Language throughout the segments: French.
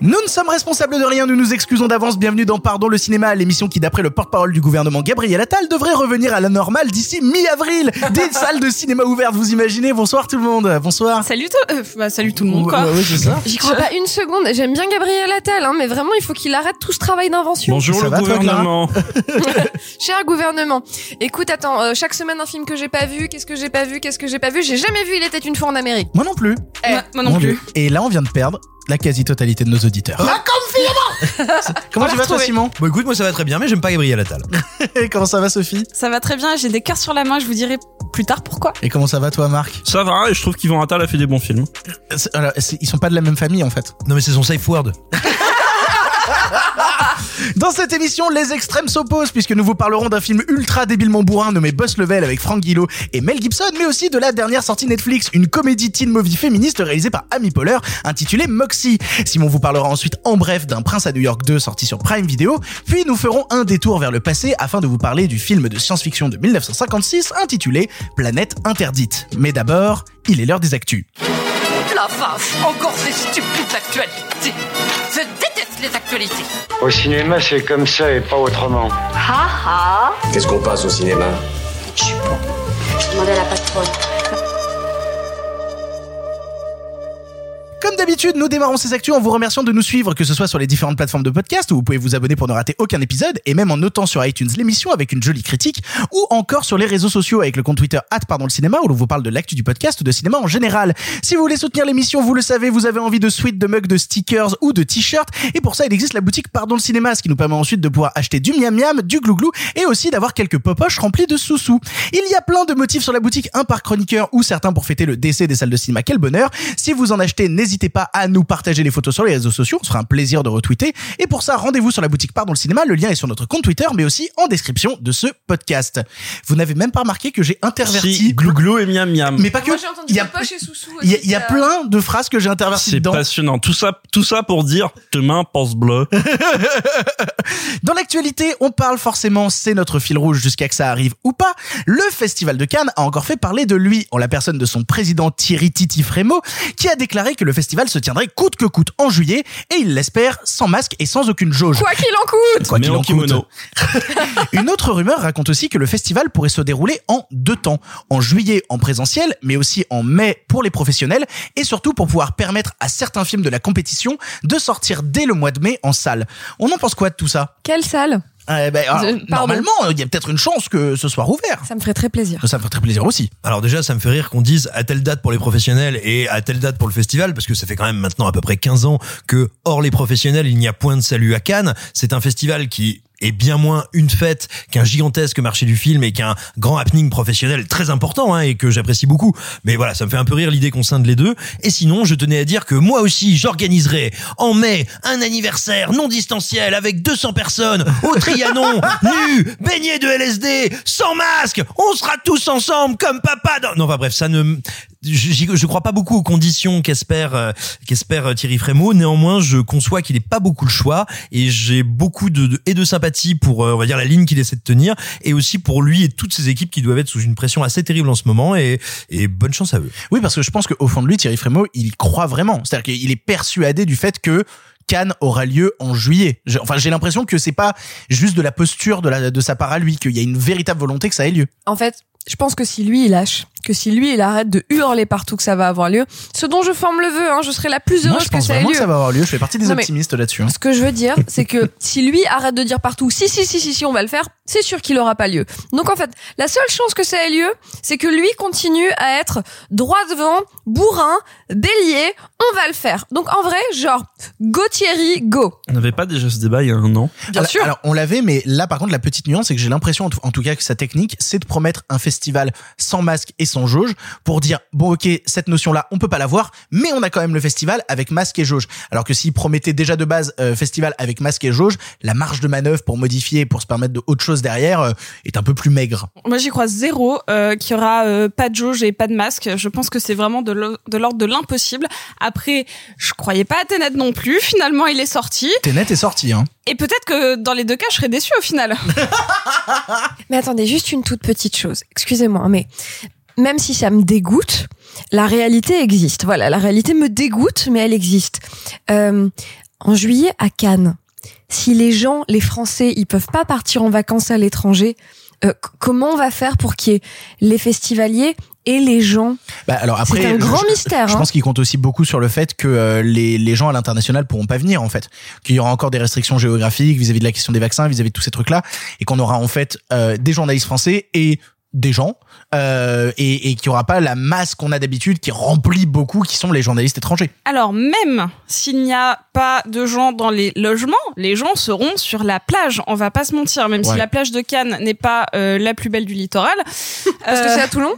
Nous ne sommes responsables de rien, nous nous excusons d'avance. Bienvenue dans Pardon le cinéma, l'émission qui, d'après le porte-parole du gouvernement Gabriel Attal, devrait revenir à la normale d'ici mi-avril. Des salles de cinéma ouvertes, vous imaginez Bonsoir tout le monde. Bonsoir. Salut, tout- euh, bah, salut tout le monde, quoi. Ouais, ouais, c'est ça. J'y crois pas une seconde. J'aime bien Gabriel Attal, hein, mais vraiment, il faut qu'il arrête tout ce travail d'invention. Bonjour Ça le va, toi, gouvernement? Cher gouvernement, écoute, attends, euh, chaque semaine un film que j'ai pas vu, qu'est-ce que j'ai pas vu, qu'est-ce que j'ai pas vu, j'ai jamais vu Il était une fois en Amérique. Moi non plus. Eh, moi Mon Dieu. Et là, on vient de perdre la quasi-totalité de nos auditeurs. Comment On tu l'a vas toi. Simon Bon écoute, moi ça va très bien, mais j'aime pas Gabriel Attal. Comment ça va Sophie Ça va très bien, j'ai des cœurs sur la main, je vous dirai plus tard pourquoi. Et comment ça va toi Marc Ça va, et je trouve qu'Yvan Attal a fait des bons films. C'est- alors, Ils sont pas de la même famille en fait. Non mais c'est son safe word. Dans cette émission, les extrêmes s'opposent puisque nous vous parlerons d'un film ultra débilement bourrin nommé Boss Level avec Frank Gillo et Mel Gibson, mais aussi de la dernière sortie Netflix, une comédie teen movie féministe réalisée par Amy Poehler intitulée Moxie. Simon vous parlera ensuite en bref d'un Prince à New York 2 sorti sur Prime Video, puis nous ferons un détour vers le passé afin de vous parler du film de science-fiction de 1956 intitulé Planète interdite. Mais d'abord, il est l'heure des actus. La vache, encore ces stupides actualités. Je déteste les actualités. Au cinéma, c'est comme ça et pas autrement. Ha ha Qu'est-ce qu'on passe au cinéma? Demandez à la patronne. Comme d'habitude, nous démarrons ces actus en vous remerciant de nous suivre, que ce soit sur les différentes plateformes de podcast où vous pouvez vous abonner pour ne rater aucun épisode, et même en notant sur iTunes l'émission avec une jolie critique, ou encore sur les réseaux sociaux avec le compte Twitter pardon le cinéma où l'on vous parle de l'actu du podcast ou de cinéma en général. Si vous voulez soutenir l'émission, vous le savez, vous avez envie de suites, de mugs, de stickers ou de t-shirts, et pour ça il existe la boutique Pardon le cinéma, ce qui nous permet ensuite de pouvoir acheter du miam miam, du glouglou, et aussi d'avoir quelques popoches remplis de sous-sous. Il y a plein de motifs sur la boutique, un par chroniqueur ou certains pour fêter le décès des salles de cinéma. Quel bonheur Si vous en achetez, pas à nous partager les photos sur les réseaux sociaux, on se fera un plaisir de retweeter. Et pour ça, rendez-vous sur la boutique Pardon le cinéma, le lien est sur notre compte Twitter, mais aussi en description de ce podcast. Vous n'avez même pas remarqué que j'ai interverti... Si, glouglou et miam miam. Mais pas que... Moi, j'ai entendu Il y a, il y a, y a ça. plein de phrases que j'ai interverties C'est passionnant. Tout ça, tout ça pour dire demain pense bleu. Dans l'actualité, on parle forcément, c'est notre fil rouge jusqu'à que ça arrive ou pas. Le Festival de Cannes a encore fait parler de lui en la personne de son président Thierry Titi Frémaux, qui a déclaré que le festival se tiendrait coûte que coûte en juillet et il l'espère sans masque et sans aucune jauge. Quoi qu'il en coûte Quoi qu'il en en kimono. coûte. Une autre rumeur raconte aussi que le festival pourrait se dérouler en deux temps. En juillet en présentiel, mais aussi en mai pour les professionnels, et surtout pour pouvoir permettre à certains films de la compétition de sortir dès le mois de mai en salle. On en pense quoi de tout ça? Quelle salle? Eh ben, alors, Je- pardon. normalement, il y a peut-être une chance que ce soit rouvert. Ça me ferait très plaisir. Ça me fait très plaisir aussi. Alors déjà, ça me fait rire qu'on dise à telle date pour les professionnels et à telle date pour le festival, parce que ça fait quand même maintenant à peu près 15 ans que, hors les professionnels, il n'y a point de salut à Cannes. C'est un festival qui est bien moins une fête qu'un gigantesque marché du film et qu'un grand happening professionnel très important hein, et que j'apprécie beaucoup. Mais voilà, ça me fait un peu rire l'idée qu'on scinde les deux. Et sinon, je tenais à dire que moi aussi, j'organiserai en mai un anniversaire non distanciel avec 200 personnes au Trianon, nus, baignés de LSD, sans masque. On sera tous ensemble comme papa. Dans... Non, enfin bref, ça ne. Je, je crois pas beaucoup aux conditions qu'espère euh, qu'espère euh, Thierry Frémaux. Néanmoins, je conçois qu'il n'ait pas beaucoup le choix et j'ai beaucoup de, de- et de sympathie pour euh, on va dire la ligne qu'il essaie de tenir et aussi pour lui et toutes ses équipes qui doivent être sous une pression assez terrible en ce moment et, et bonne chance à eux. Oui, parce que je pense qu'au fond de lui, Thierry Frémaux, il y croit vraiment. C'est-à-dire qu'il est persuadé du fait que Cannes aura lieu en juillet. Je- enfin, j'ai l'impression que c'est pas juste de la posture de, la, de sa part à lui, qu'il y a une véritable volonté que ça ait lieu. En fait, je pense que si lui il lâche, que si lui il arrête de hurler partout que ça va avoir lieu, ce dont je forme le vœu, hein, je serai la plus Moi, heureuse je que pense ça ait lieu. que ça va avoir lieu. Je fais partie des Non, optimistes là-dessus. hein. Ce que je veux dire, c'est que si lui arrête de dire partout si si si si si on va le faire, c'est sûr qu'il aura pas lieu. Donc en fait, la seule chance que ça ait lieu, c'est que lui continue à être droit devant, bourrin, bélier, on va le faire. Donc en vrai, genre go Thierry, go. On n'avait pas déjà ce débat il y a un an. Bien alors, sûr. alors, on l'avait, mais là, par contre, la petite nuance, c'est que j'ai l'impression, en tout- en tout cas, que sa technique, c'est de promettre un festival sans masque et sans jauge pour dire bon ok cette notion là on peut pas l'avoir mais on a quand même le festival avec masque et jauge alors que s'ils promettaient déjà de base euh, festival avec masque et jauge la marge de manœuvre pour modifier pour se permettre de autre chose derrière euh, est un peu plus maigre Moi, j'y crois zéro euh, qu'il y aura pas de jauge et pas de masque. Je pense que c'est vraiment de l'ordre de l'impossible. Après, je croyais pas à Tenet non plus. Finalement, il est sorti. Tenet est sorti hein Et peut-être que dans les deux cas, je serais déçue au final. Mais attendez, juste une toute petite chose. Excusez-moi, mais même si ça me dégoûte, la réalité existe. Voilà, la réalité me dégoûte, mais elle existe. Euh, en juillet, à Cannes, si les gens, les Français, ils peuvent pas partir en vacances à l'étranger, euh, comment on va faire pour qu'il y ait les festivaliers et les gens Bah, alors après, C'est un je- grand je- mystère, Je hein. pense qu'il compte aussi beaucoup sur le fait que euh, les, les gens à l'international pourront pas venir en fait, qu'il y aura encore des restrictions géographiques vis-à-vis de la question des vaccins, vis-à-vis de tous ces trucs-là, et qu'on aura en fait euh, des journalistes français et des gens euh, et, et qu'il y aura pas la masse qu'on a d'habitude qui remplit beaucoup, qui sont les journalistes étrangers. Alors, même s'il n'y a pas de gens dans les logements, les gens seront sur la plage. On va pas se mentir, même Ouais. si la plage de Cannes n'est pas euh, la plus belle du littoral. Parce que Euh, c'est à Toulon?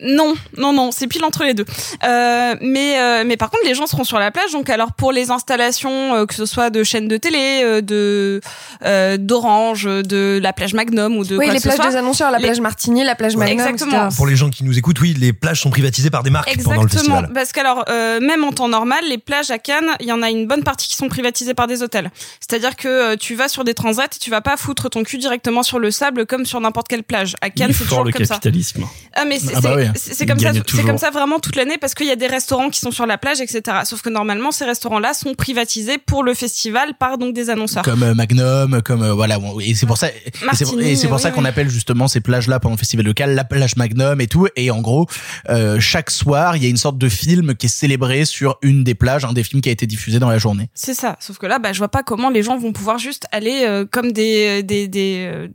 Non, non, non, c'est pile entre les deux. Euh, mais, euh, mais par contre, les gens seront sur la plage. Donc, alors pour les installations, euh, que ce soit de chaînes de télé, euh, de euh, d'Orange, de la plage Magnum ou de Oui, quoi les que ce plages soit. des annonceurs, la Les- plage Martini, la plage Magnum, Exactement. etc. Pour les gens qui nous écoutent, oui, les plages sont privatisées par des marques pendant le Exactement, festival. parce qu'alors euh, même en temps normal, les plages à Cannes, il y en a une bonne partie qui sont privatisées par des hôtels. C'est-à-dire que euh, tu vas sur des transats et tu vas pas foutre ton cul directement sur le sable comme sur n'importe quelle plage. À Cannes, est c'est toujours le comme ça. capitalisme. Ah mais c'est Ah bah c'est- c'est- comme ça, c'est comme ça vraiment toute l'année parce qu'il y a des restaurants qui sont sur la plage, etc. Sauf que normalement, ces restaurants-là sont privatisés pour le festival par donc des annonceurs. Comme euh, Magnum, comme euh, voilà, et c'est pour ça, Martini, et c'est pour ça oui. qu'on appelle justement ces plages-là pendant le festival local la plage Magnum et tout. Et en gros, euh, chaque soir, il y a une sorte de film qui est célébré sur une des plages, un des films qui a été diffusé dans la journée. C'est ça. Sauf que là, bah, je vois pas comment les gens vont pouvoir juste aller euh, comme des des des, euh,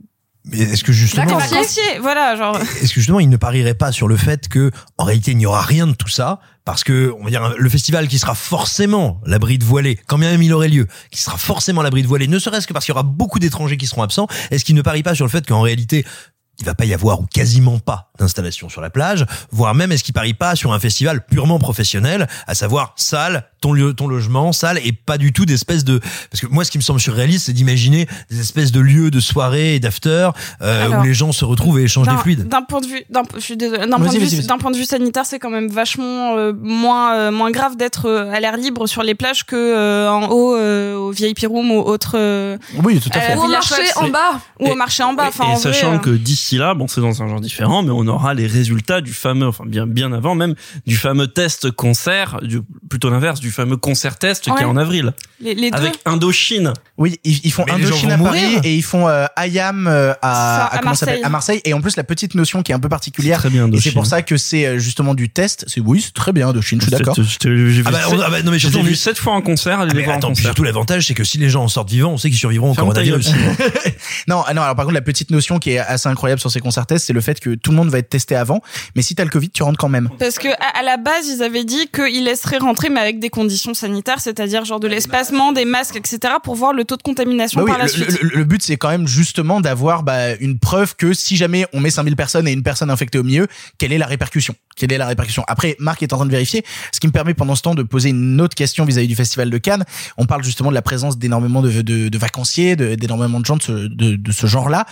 Mais est-ce que justement, des vacanciers. Voilà, genre. est-ce que justement, il ne parierait pas sur le fait que, en réalité, il n'y aura rien de tout ça, parce que, on va dire, le festival qui sera forcément l'abri de voilée, quand bien même il aurait lieu, qui sera forcément l'abri de voilée, ne serait-ce que parce qu'il y aura beaucoup d'étrangers qui seront absents, est-ce qu'il ne parie pas sur le fait qu'en réalité, il va pas y avoir ou quasiment pas d'installation sur la plage, voire même est-ce qu'il parie pas sur un festival purement professionnel, à savoir salle, ton lieu, ton logement, salle, et pas du tout d'espèces de, parce que moi ce qui me semble surréaliste, c'est d'imaginer des espèces de lieux de soirée et d'after euh, où les gens se retrouvent et échangent des fluides. D'un point de vue, d'un, point, de vas-y, vue, vas-y. d'un point de vue sanitaire, c'est quand même vachement euh, moins euh, moins grave d'être euh, à l'air libre sur les plages que euh, en haut euh, au VIP room ou autre. euh, Oui, tout à à fait. la Ou au marché en bas. ou au marché en bas. Enfin, et en sachant vrai, que d'ici là, bon, c'est dans un genre différent, mais on aura les résultats du fameux, enfin bien bien avant même, du fameux test concert, du, plutôt l'inverse, du fameux concert test qui Ouais. est en avril, les, les deux. avec Indochine. Oui, ils, ils font Mais Indochine à mourir. Paris et ils font euh, IAM euh, ça, à, à Marseille. à Marseille. Et en plus, la petite notion qui est un peu particulière, Très bien et Indochine. c'est pour ça que c'est euh, justement du test. C'est oui, c'est très bien Indochine, je suis d'accord. Vu, Ah bah, ah bah, non, mais surtout, est- sept fois en concert, Ah, les mais attends, concert. surtout l'avantage, c'est que si les gens en sortent vivants, on sait qu'ils survivront au coronavirus. Non, ah non, alors par contre, la petite notion qui est assez incroyable sur ces concerts tests, c'est le fait que tout le monde va être testé avant, mais si t'as le Covid, tu rentres quand même. Parce que à, à la base, ils avaient dit qu'ils laisseraient rentrer, mais avec des conditions sanitaires, c'est-à-dire genre de l'espacement, des masques, etc., pour voir le taux de contamination Bah oui, par la le, suite. le- le but c'est quand même justement d'avoir bah, une preuve que si jamais on met 5000 personnes et une personne infectée au milieu, quelle est la répercussion? Quelle est la répercussion? Après, Marc est en train de vérifier, ce qui me permet pendant ce temps de poser une autre question vis-à-vis du festival de Cannes. On parle justement de la présence d'énormément de, de, de vacanciers, d'énormément de gens de ce, de, de ce genre-là.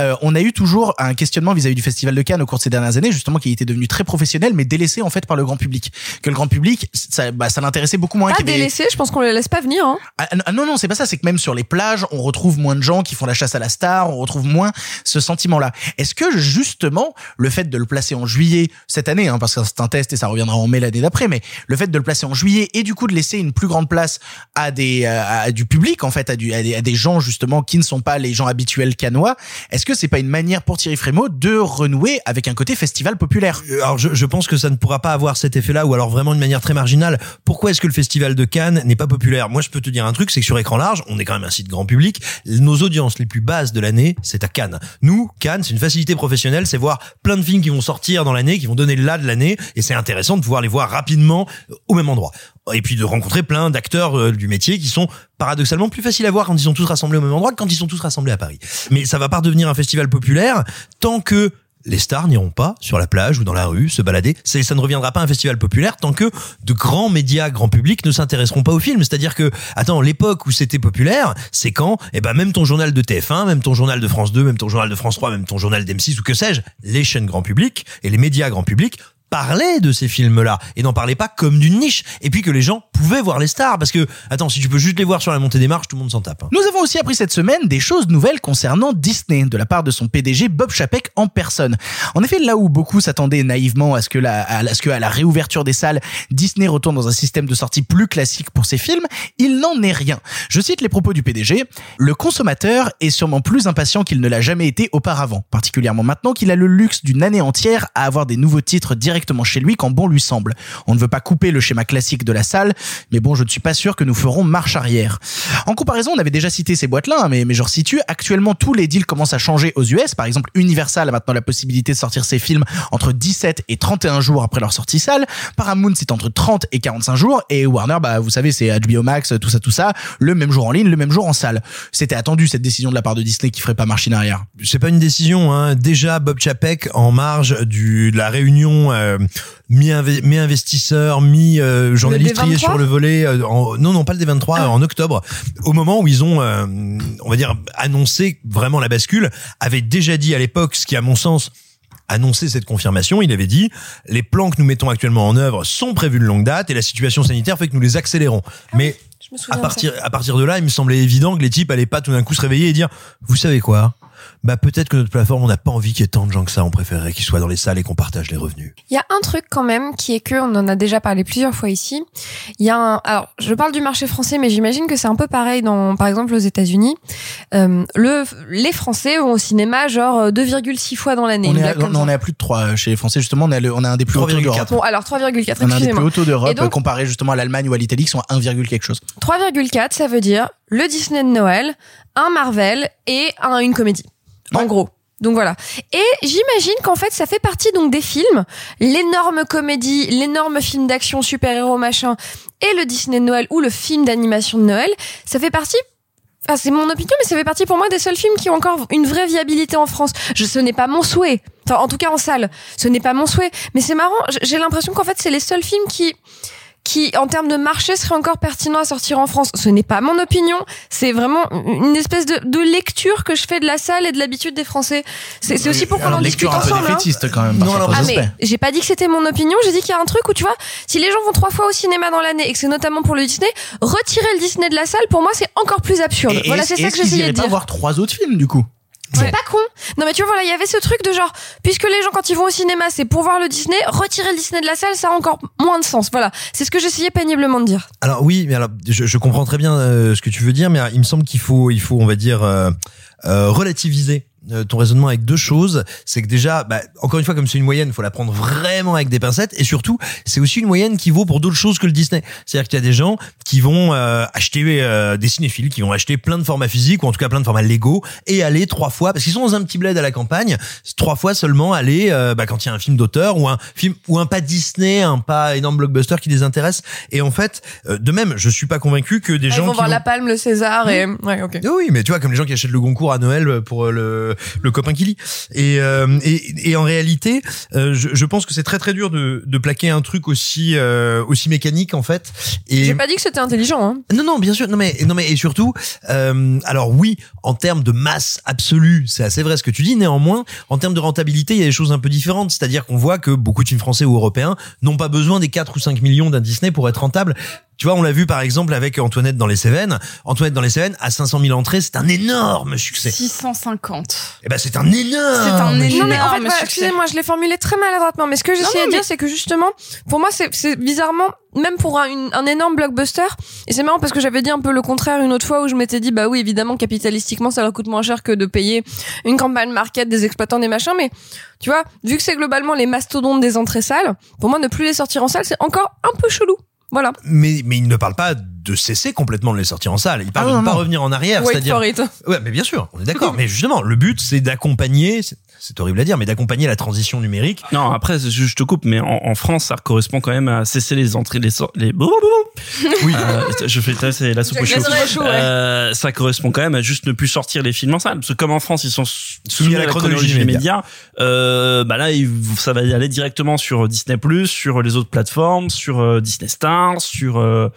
Euh, on a eu toujours un questionnement vis-à-vis du festival de Cannes au cours de ces dernières années, justement qui était devenu très professionnel, mais délaissé en fait par le grand public. Que le grand public, ça, bah, ça l'intéressait beaucoup moins. Avait- délaissé, je pense qu'on les laisse pas venir. Hein. ah, ah, non, non, c'est pas ça. C'est que même sur les plages, on retrouve moins de gens qui font la chasse à la star. On retrouve moins ce sentiment-là. Est-ce que justement le fait de le placer en juillet cette année, hein, parce que c'est un test et ça reviendra en mai l'année d'après, mais le fait de le placer en juillet et du coup de laisser une plus grande place à des euh, à du public en fait, à, du, à, des, à des gens justement qui ne sont pas les gens habituels canois, est-ce que c'est pas une manière pour Thierry Frémaux de renouer avec un côté festival populaire Euh, Alors je, je pense que ça ne pourra pas avoir cet effet-là ou alors vraiment de manière très marginale. Pourquoi est-ce que le festival de Cannes n'est pas populaire? Moi je peux te dire un truc, c'est que sur écran large, on est quand même un site grand public. Nos audiences les plus basses de l'année, c'est à Cannes. Nous, Cannes, c'est une facilité professionnelle, c'est voir plein de films qui vont sortir dans l'année, qui vont donner là de l'année, et c'est intéressant de pouvoir les voir rapidement au même endroit. Et puis de rencontrer plein d'acteurs euh, du métier qui sont paradoxalement plus faciles à voir quand ils sont tous rassemblés au même endroit que quand ils sont tous rassemblés à Paris. Mais ça va pas devenir un festival populaire tant que les stars n'iront pas sur la plage ou dans la rue se balader. Ça ne reviendra pas à un festival populaire tant que de grands médias, grand public ne s'intéresseront pas au film. C'est-à-dire que, attends, l'époque où c'était populaire, c'est quand, eh ben, même ton journal de TF1, même ton journal de France 2, même ton journal de France 3, même ton journal d'M6 ou que sais-je, les chaînes grand public et les médias grand public parlaient de ces films-là et n'en parlaient pas comme d'une niche et puis que les gens pouvaient voir les stars parce que attends si tu peux juste les voir sur la montée des marches tout le monde s'en tape hein. Nous avons aussi appris cette semaine des choses nouvelles concernant Disney de la part de son PDG Bob Chapek en personne. En effet, là où beaucoup s'attendaient naïvement à ce que la, à, ce que à la réouverture des salles, Disney retourne dans un système de sortie plus classique pour ses films, il n'en est rien. Je cite les propos du PDG. Le consommateur est sûrement plus impatient qu'il ne l'a jamais été auparavant, particulièrement maintenant qu'il a le luxe d'une année entière à avoir des nouveaux titres directement chez lui quand bon lui semble. On ne veut pas couper le schéma classique de la salle, mais bon, je ne suis pas sûr que nous ferons marche arrière. En comparaison, on avait déjà cité ces boîtes-là, hein, mais, mais je resitue, actuellement tous les deals commencent à changer aux US. Par exemple, Universal a maintenant la possibilité de sortir ses films entre 17 et 31 jours après leur sortie salle. Paramount, c'est entre 30 et 45 jours. Et Warner, bah, vous savez, c'est HBO Max, tout ça, tout ça, le même jour en ligne, le même jour en salle. C'était attendu, cette décision de la part de Disney qui ferait pas machine arrière. C'est pas une décision, hein. Déjà, Bob Chapek, en marge du, de la réunion euh, mi-investisseurs, mi-journalistes Le D23? triés sur le volet. euh, en- non, non, pas le D23, en octobre, au moment où ils ont, euh, on va dire, annoncé vraiment la bascule, avait déjà dit à l'époque, ce qui à mon sens annoncé cette confirmation, il avait dit les plans que nous mettons actuellement en œuvre sont prévus de longue date et la situation sanitaire fait que nous les accélérons. Mais me souviens à partir à partir de là, il me semblait évident que les types allaient pas tout d'un coup se réveiller et dire vous savez quoi? Bah peut-être que notre plateforme, on n'a pas envie qu'il y ait tant de gens que ça. On préférerait qu'ils soient dans les salles et qu'on partage les revenus. Il y a un truc quand même qui est que on en a déjà parlé plusieurs fois ici. Il y a un, alors je parle du marché français, mais j'imagine que c'est un peu pareil dans, par exemple, aux États-Unis. Euh, le, les Français vont au cinéma genre euh, 2,6 fois dans l'année. On est, à, on est à plus de 3 chez les Français, justement. On est, à le- on a un des plus hauts taux 3,4. d'Europe. Bon, alors 3,4, On a un des plus hauts taux d'Europe Et donc- comparé justement à l'Allemagne ou à l'Italie qui sont à 1, quelque chose. 3,4, ça veut dire le Disney de Noël, un Marvel et un, une comédie. En gros. Donc voilà. Et j'imagine qu'en fait, ça fait partie donc des films, l'énorme comédie, l'énorme film d'action super-héros machin, et le Disney de Noël ou le film d'animation de Noël, ça fait partie Enfin, c'est mon opinion, mais ça fait partie pour moi des seuls films qui ont encore une vraie viabilité en France. Je, ce n'est pas mon souhait. Enfin, en tout cas en salle. Ce n'est pas mon souhait. Mais c'est marrant. J'ai l'impression qu'en fait, c'est les seuls films qui, qui, en termes de marché, seraient encore pertinents à sortir en France. Ce n'est pas mon opinion. C'est vraiment une espèce de, de lecture que je fais de la salle et de l'habitude des Français. C'est c'est aussi pour qu'on en discute lecture un peu ensemble. hein. défaitiste quand même. Non, Ah mais j'ai pas dit que c'était mon opinion, j'ai dit qu'il y a un truc où tu vois, si les gens vont trois fois au cinéma dans l'année et que c'est notamment pour le Disney, retirer le Disney de la salle pour moi c'est encore plus absurde. Et- voilà, c'est ça que j'essayais de pas dire. voir trois autres films du coup? C'est pas con. Non mais tu vois voilà, il y avait ce truc de genre puisque les gens quand ils vont au cinéma, c'est pour voir le Disney, retirer le Disney de la salle, ça a encore moins de sens. Voilà, c'est ce que j'essayais péniblement de dire. Alors oui, mais alors je, je comprends très bien euh, ce que tu veux dire, mais euh, il me semble qu'il faut, il faut, on va dire, euh, euh, relativiser ton raisonnement avec deux choses. C'est que déjà, bah, encore une fois, comme c'est une moyenne, faut la prendre vraiment avec des pincettes, et surtout, c'est aussi une moyenne qui vaut pour d'autres choses que le Disney. C'est-à-dire qu'il y a des gens qui vont euh, acheter euh, des cinéphiles, qui vont acheter plein de formats physiques ou en tout cas plein de formats Lego et aller trois fois, parce qu'ils sont dans un petit bled à la campagne, trois fois seulement aller euh, bah, quand il y a un film d'auteur ou un film ou un pas Disney, un pas énorme blockbuster qui les intéresse. Et en fait, euh, de même, je suis pas convaincu que des Ils gens vont qui voir vont- la Palme, le César et ouais, OK. oui, mais tu vois, comme les gens qui achètent le Goncourt à Noël pour euh, le, le copain qui lit. Et, euh, et, et en réalité, euh, je, je pense que c'est très très dur de, de plaquer un truc aussi euh, aussi mécanique en fait. Et J'ai pas dit que c'était intelligent hein. non, non, bien sûr. Non, mais non, mais et surtout, euh, alors oui, en termes de masse absolue, c'est assez vrai ce que tu dis. Néanmoins, en termes de rentabilité, il y a des choses un peu différentes. C'est-à-dire qu'on voit que beaucoup de films français ou européens n'ont pas besoin des 4 ou 5 millions d'un Disney pour être rentables. Tu vois, on l'a vu par exemple avec Antoinette dans les Cévennes. Antoinette dans les Cévennes, à 500 000 entrées, c'est un énorme succès. 650. Eh ben, c'est un énorme. C'est un succès. Non mais en fait, Énorme excusez-moi, je l'ai formulé très maladroitement, mais ce que j'essayais de dire, mais- c'est que justement, pour moi, c'est c'est bizarrement, même pour un, une- un énorme blockbuster, et c'est marrant parce que j'avais dit un peu le contraire une autre fois où je m'étais dit, bah oui, évidemment, capitalistiquement, ça leur coûte moins cher que de payer une campagne market des exploitants des machins, mais tu vois, vu que c'est globalement les mastodontes des entrées salles, pour moi, ne plus les sortir en salle, c'est encore un peu chelou. Voilà. Mais, mais il ne parle pas de cesser complètement de les sortir en salle. Il parle Ah, de ne pas revenir en arrière. Wait C'est-à-dire, for it. Ouais, mais bien sûr, on est d'accord. mais justement, le but, c'est d'accompagner. C'est- horrible à dire, mais d'accompagner la transition numérique. Non, après, je, je te coupe, mais en, en France, ça correspond quand même à cesser les entrées, les sorties, les. Oui. Euh, je fais c'est la soupe au ouais. Euh, ça correspond quand même à juste ne plus sortir les films en salle. Parce que comme en France, ils sont soumis à la chronologie des médias, euh, bah là, ils- ça va aller directement sur Disney+, sur les autres plateformes, sur euh, Disney Stars, sur euh,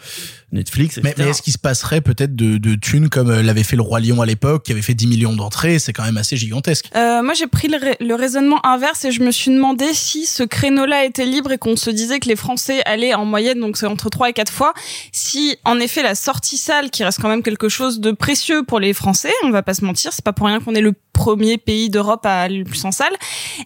Netflix, etc. Mais, mais est-ce qu'il se passerait peut-être de, de thunes comme euh, l'avait fait le Roi Lion à l'époque, qui avait fait 10 millions d'entrées C'est quand même assez gigantesque. Euh, moi, j'ai pris le, le raisonnement inverse et je me suis demandé si ce créneau-là était libre et qu'on se disait que les Français allaient en moyenne, donc c'est entre 3 et 4 fois, si en effet la sortie salle, qui reste quand même quelque chose de précieux pour les Français, on va pas se mentir, c'est pas pour rien qu'on est le premier pays d'Europe à aller le plus en salle.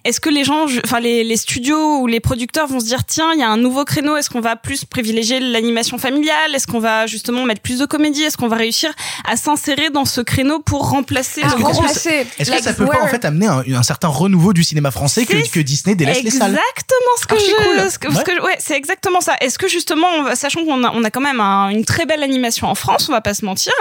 Est-ce que les gens, enfin les, les studios ou les producteurs vont se dire tiens, il y a un nouveau créneau, est-ce qu'on va plus privilégier l'animation familiale, est-ce qu'on va justement mettre plus de comédie, est-ce qu'on va réussir à s'insérer dans ce créneau pour remplacer Ah, remplacer. Est-ce que Like ça peut pas en fait amener un, un certain renouveau du cinéma français que, que Disney délaisse les salles? Exactement ce que je, cool. ce que, ce que- ouais, c'est exactement ça. Est-ce que justement, sachant qu'on a, on a quand même un- une très belle animation en France, on va pas se mentir,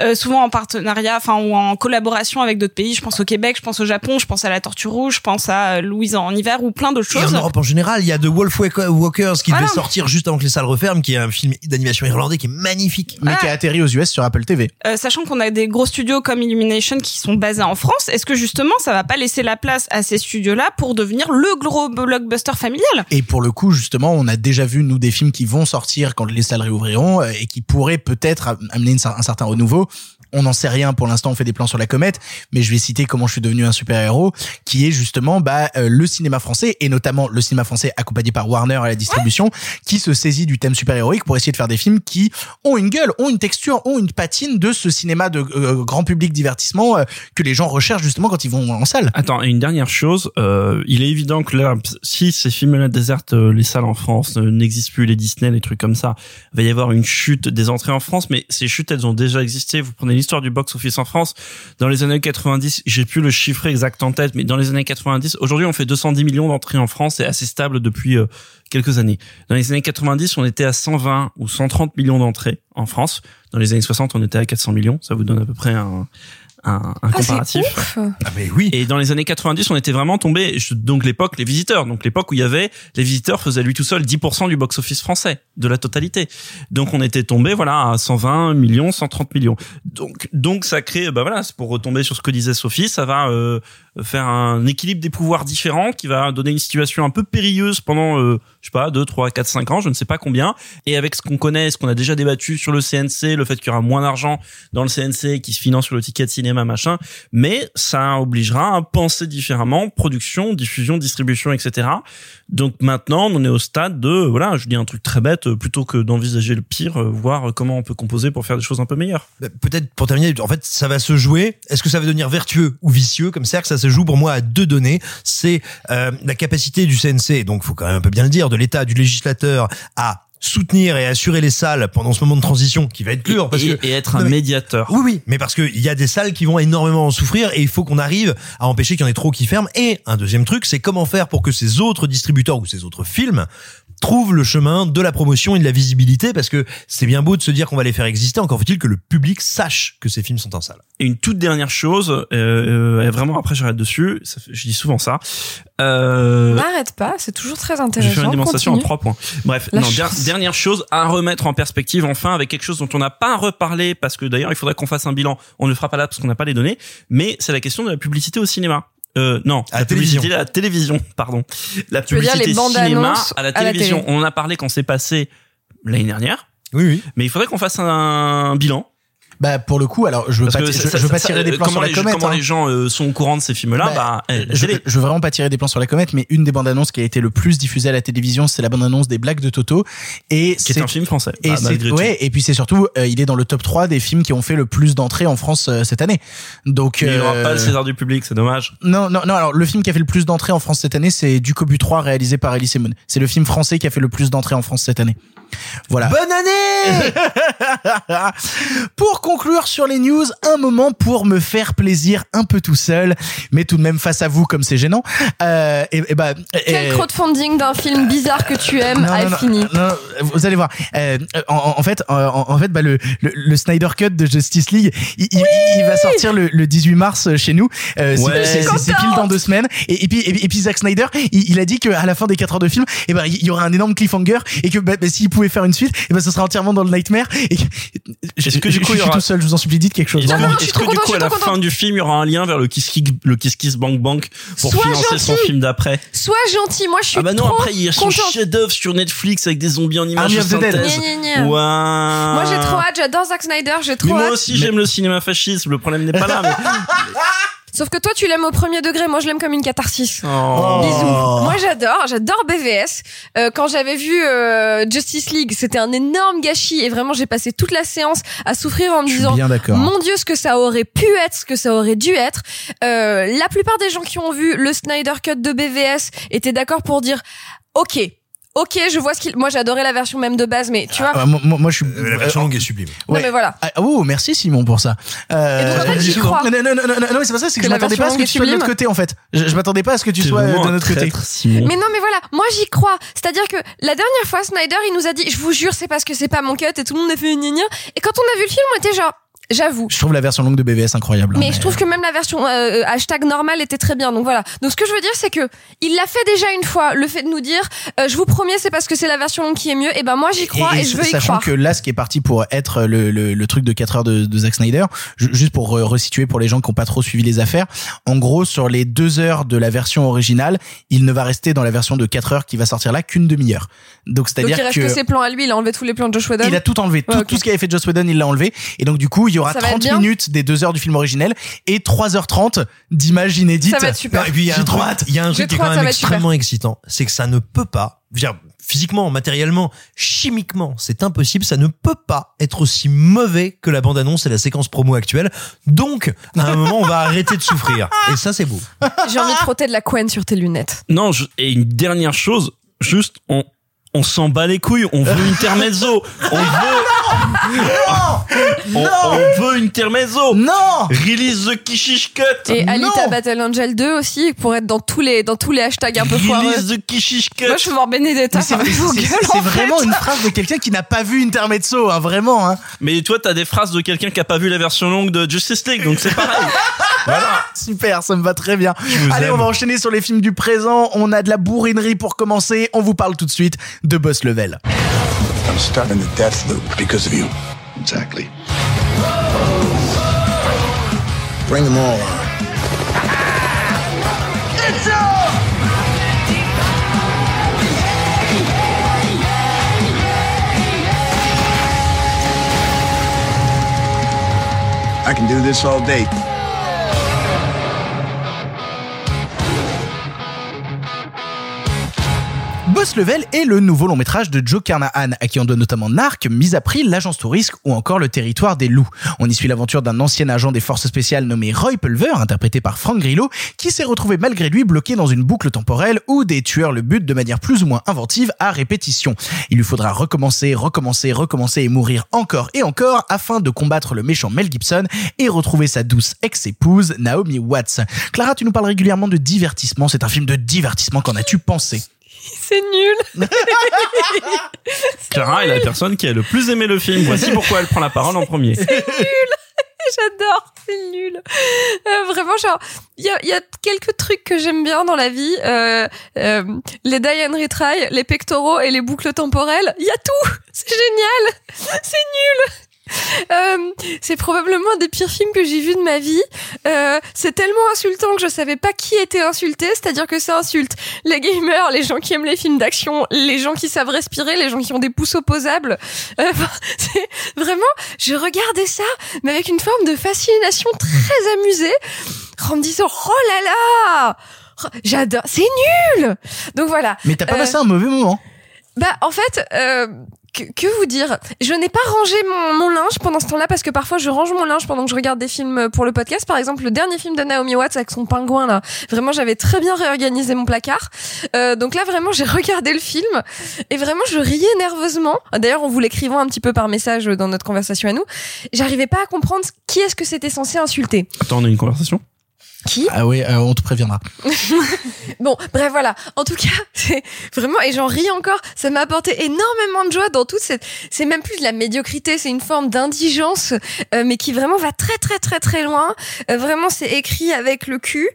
euh, souvent en partenariat, enfin ou en collaboration avec d'autres pays. Je pense au Québec, je pense au Japon, je pense à la Tortue Rouge, je pense à euh, Louise en hiver ou plein d'autres Et choses. en Europe en général, il y a The Wolf Walk- Walkers qui Voilà. devait sortir juste avant que les salles referment, qui est un film d'animation qui est magnifique. mais qui a atterri aux US sur Apple TV. Euh, sachant qu'on a des gros studios comme Illumination qui sont basés en France, est-ce que justement ça va pas laisser la place à ces studios-là pour devenir le gros blockbuster familial? Et pour le coup, justement, on a déjà vu, nous, des films qui vont sortir quand les salles réouvriront euh, et qui pourraient peut-être am- amener un certain renouveau. On n'en sait rien pour l'instant, on fait des plans sur la comète, mais je vais citer comment je suis devenu un super-héros, qui est justement bah, euh, le cinéma français, et notamment le cinéma français accompagné par Warner à la distribution, qui se saisit du thème super-héroïque pour essayer de faire des films qui ont une gueule, ont une texture, ont une patine de ce cinéma de euh, grand public divertissement euh, que les gens recherchent justement quand ils vont en salle. Attends, et une dernière chose, euh, il est évident que là, si ces films-là désertent euh, les salles en France, euh, n'existent plus les Disney, les trucs comme ça, il va y avoir une chute des entrées en France, mais ces chutes, elles ont déjà existé. Vous prenez l'histoire du box-office en France, dans les années 90, j'ai plus le chiffre exact en tête, mais dans les années 90, aujourd'hui on fait 210 millions d'entrées en France, c'est assez stable depuis euh, quelques années. Dans les années 90, on était à 120 ou 130 millions d'entrées en France. Dans les années 60, on était à 400 millions. Ça vous donne à peu près un, un, un Ah, c'est comparatif. ouf. Ah mais oui. Et dans les années 90, on était vraiment tombé, je- donc l'époque, les visiteurs, donc l'époque où il y avait, les visiteurs faisaient lui tout seul 10% du box-office français, de la totalité. Donc on était tombé, voilà, à 120 millions, 130 millions. Donc, donc ça crée, bah voilà, c'est pour retomber sur ce que disait Sophie, ça va euh, faire un équilibre des pouvoirs différents qui va donner une situation un peu périlleuse pendant, euh, je sais pas, 2, 3, 4, 5 ans, je ne sais pas combien. Et avec ce qu'on connaît, ce qu'on a déjà débattu sur le CNC, le fait qu'il y aura moins d'argent dans le CNC qui se finance sur le ticket de cinéma, machin, mais ça obligera à penser différemment, production, diffusion, distribution, etc. Donc maintenant, on est au stade de, voilà, je dis un truc très bête, euh, plutôt que d'envisager le pire, euh, voir euh, comment on peut composer pour faire des choses un peu meilleures. Bah, Peut-être pour terminer, en fait, ça va se jouer. Est-ce que ça va devenir vertueux ou vicieux Comme cercle, ça se joue pour moi à deux données. C'est la capacité du CNC, donc faut quand même un peu bien le dire, de l'État, du législateur à soutenir et assurer les salles pendant ce moment de transition qui va être dur parce et, que et être un mais- médiateur. oui, oui, mais parce qu'il y a des salles qui vont énormément en souffrir et il faut qu'on arrive à empêcher qu'il y en ait trop qui ferment. Et un deuxième truc, c'est comment faire pour que ces autres distributeurs ou ces autres films trouvent le chemin de la promotion et de la visibilité parce que c'est bien beau de se dire qu'on va les faire exister, encore faut-il que le public sache que ces films sont en salle. Et une toute dernière chose, euh, euh, et vraiment après j'arrête dessus, ça fait- je dis souvent ça. Euh, N'arrête pas, c'est toujours très je intéressant. vais faire une démonstration Continue. en trois points. Bref, non, dernière chose à remettre en perspective enfin avec quelque chose dont on n'a pas reparlé parce que d'ailleurs il faudrait qu'on fasse un bilan. On ne le fera pas là parce qu'on n'a pas les données, mais c'est la question de la publicité au cinéma. Euh, non, À la la télévision. publicité à la télévision, pardon. La veux dire publicité les bandes cinéma à la à la télévision. télé. On en a parlé quand c'est passé l'année dernière, Oui, oui. mais il faudrait qu'on fasse un bilan. Bah pour le coup, alors je veux Parce pas, je, ça- je veux pas ça- tirer des plans sur la les, comète. Comment hein. les gens euh, sont au courant de ces films-là Bah, Bah, eh, je, je veux vraiment pas tirer des plans sur la comète, mais une des bandes annonces qui a été le plus diffusée à la télévision, c'est la bande annonce des Blagues de Toto. Et c'est un film français. et bah, ouais, et puis c'est surtout, euh, il est dans le top 3 des films qui ont fait le plus d'entrées en France euh, cette année. Donc Mais il n'aura euh, pas le César du public, c'est dommage. non, non, non. Alors le film qui a fait le plus d'entrées en France cette année, c'est Du Cobu 3 réalisé par Elie Semoun. C'est le film français qui a fait le plus d'entrées en France cette année. Voilà. Bonne année Pour conclure sur les news, un moment pour me faire plaisir un peu tout seul, mais tout de même face à vous comme c'est gênant. Euh, et, et bah, Quel et- crowdfunding d'un film bizarre que tu aimes non, a non, non, fini. non, non, vous allez voir. Euh, en, en fait, en, en fait, bah, le, le, le Snyder Cut de Justice League, il, il- il va sortir le, le 18 mars chez nous. Euh, c'est- Ouais. c'est- pile dans deux semaines. Et, et puis, et, puis- et puis Zack Snyder, il, il a dit qu'à la fin des 4 heures de film, et ben, il y aura un énorme cliffhanger et que bah, bah, s'il pouvait faire une suite, et ben, ce sera entièrement dans le Nightmare. Et que, je, Est-ce que je- du coup, il y aura- tout seul. Je vous en supplie, dites quelque chose. Est-ce que, du coup, à la fin du film, il y aura un lien vers le Kiss Kiss, le Kiss Kiss Bank Bank pour Sois financer son film d'après Sois gentil, moi je suis Ah bah non, trop après, il y a son chef-d'œuvre sur Netflix avec des zombies en images de synthèse. Moi j'ai trop hâte, j'adore Zack Snyder, j'ai trop moi hâte. aussi, j'aime le cinéma fascisme. Le problème n'est pas là. Sauf que toi tu l'aimes au premier degré, moi je l'aime comme une catharsis. Oh. Bisous. Moi j'adore, j'adore BVS. Euh, quand j'avais vu euh, Justice League, c'était un énorme gâchis et vraiment j'ai passé toute la séance à souffrir en me disant mon Dieu ce que ça aurait pu être, ce que ça aurait dû être. Euh, la plupart des gens qui ont vu le Snyder Cut de BVS étaient d'accord pour dire ok. Ok, je vois ce qu'il. Moi, j'adorais la version même de base, mais tu vois. Ah, moi, moi, moi, je suis. Euh, La version longue est sublime. Non, mais voilà. Ah, oh, merci Simon pour ça. Euh, Et donc, en fait, j'y crois. Non, non, non, non, non, non, mais c'est pas ça, c'est que, Que je m'attendais pas à ce que tu sois de notre côté, en fait. Je, je m'attendais pas à ce que tu sois de notre côté. Simon. Mais non, mais voilà, moi j'y crois. C'est-à-dire que la dernière fois, Snyder, il nous a dit, je vous jure, c'est parce que c'est pas mon cut, et tout le monde a fait une. Et quand on a vu le film, on était genre, j'avoue. Je trouve la version longue de BVS incroyable. hein, Mais je trouve que même la version euh, hashtag normale était très bien. Donc voilà. Donc ce que je veux dire, c'est que il l'a fait déjà une fois. Le fait de nous dire, euh, je vous promets, c'est parce que c'est la version longue qui est mieux. Et ben moi j'y crois et, je veux y sachant croire. que là, ce qui est parti pour être le, le, le truc de 4 heures de, de Zack Snyder, ju- juste pour re- resituer pour les gens qui n'ont pas trop suivi les affaires, en gros, sur les deux heures de la version originale, il ne va rester dans la version de 4 heures qui va sortir là qu'une demi-heure. Donc c'est-à-dire il reste que... ses plans à lui. Il a enlevé tous les plans de Josh Whedon. Il a tout enlevé. Tout, Ouais, ok. tout ce qui avait fait Joss Whedon, il l'a enlevé. Et donc, du coup, il y aura Ça va être 30 bien. minutes des deux heures du film originel et 3h30 d'images inédites. Ça va être super. Et puis il y a un truc, hâte. il y a un truc qui est quand même extrêmement excitant, c'est que ça ne peut pas, je veux dire, physiquement, matériellement, chimiquement, c'est impossible, ça ne peut pas être aussi mauvais que la bande-annonce et la séquence promo actuelle. Donc, à un moment, on va arrêter de souffrir. Et ça, c'est beau. J'ai envie de frotter de la couenne sur tes lunettes. Non, je- et une dernière chose, juste, on, on s'en bat les couilles, on veut une intermezzo. On veut, on, on veut une intermezzo. Non Release the Kishish Cut. Et Non. Alita Battle Angel 2 aussi pour être dans tous les dans tous les hashtags un peu foireux. Release the Kishish Cut. Moi, je suis mort Benedetta. Mais c'est vraiment une phrase de quelqu'un qui n'a pas vu Intermezzo, hein, vraiment. Hein. Mais toi, t'as des phrases de quelqu'un qui a pas vu la version longue de Justice League, donc c'est pareil. voilà. Super, ça me va très bien. Allez, aime. on va enchaîner sur les films du présent. On a de la bourrinerie pour commencer. On vous parle tout de suite de Boss Level. I'm stuck in the death loop because of you. Exactly. Bring them all on. I can do this all day. Boss Level est le nouveau long métrage de Joe Carnahan, à qui on donne notamment Narc, Mise à prix, l'agence touriste ou encore le territoire des loups. On y suit l'aventure d'un ancien agent des forces spéciales nommé Roy Pulver, interprété par Frank Grillo, qui s'est retrouvé malgré lui bloqué dans une boucle temporelle où des tueurs le butent de manière plus ou moins inventive à répétition. Il lui faudra recommencer, recommencer, recommencer et mourir encore et encore afin de combattre le méchant Mel Gibson et retrouver sa douce ex-épouse Naomi Watts. Clara, tu nous parles régulièrement de divertissement. C'est un film de divertissement. Qu'en as-tu pensé? C'est nul. Clara est la personne qui a le plus aimé le film. Voici pourquoi elle prend la parole en premier. J'adore, c'est nul. Euh, vraiment, genre, il y a, il y a quelques trucs que j'aime bien dans la vie. Euh, euh, les die and retry, les pectoraux et les boucles temporelles. Il y a tout. C'est génial. C'est nul. Euh, c'est probablement un des pires films que j'ai vu de ma vie. Euh, c'est tellement insultant que je savais pas qui était insulté, c'est-à-dire que ça insulte les gamers, les gens qui aiment les films d'action, les gens qui savent respirer, les gens qui ont des pouces opposables. Euh, c'est vraiment, je regardais ça, mais avec une forme de fascination très amusée, en me disant oh là là, j'adore, c'est nul. Donc voilà. Mais t'as pas Euh, passé un mauvais moment bah en fait, euh, que, vous dire? Je n'ai pas rangé mon, mon linge pendant ce temps-là parce que parfois je range mon linge pendant que je regarde des films pour le podcast. Par exemple, le dernier film de Naomi Watts avec son pingouin là. Vraiment, j'avais très bien réorganisé mon placard. Euh, donc là, vraiment, j'ai regardé le film et vraiment, je riais nerveusement. D'ailleurs, en vous l'écrivant un petit peu par message dans notre conversation à nous, j'arrivais pas à comprendre qui est-ce que c'était censé insulter. Attends, on a une conversation? Qui? Ah oui, euh, on te préviendra. Bon, bref, voilà. En tout cas, c'est vraiment, et j'en ris encore, ça m'a apporté énormément de joie dans toute cette, c'est même plus de la médiocrité, c'est une forme d'indigence, euh, mais qui vraiment va très très très très loin. Euh, vraiment, c'est écrit avec le cul,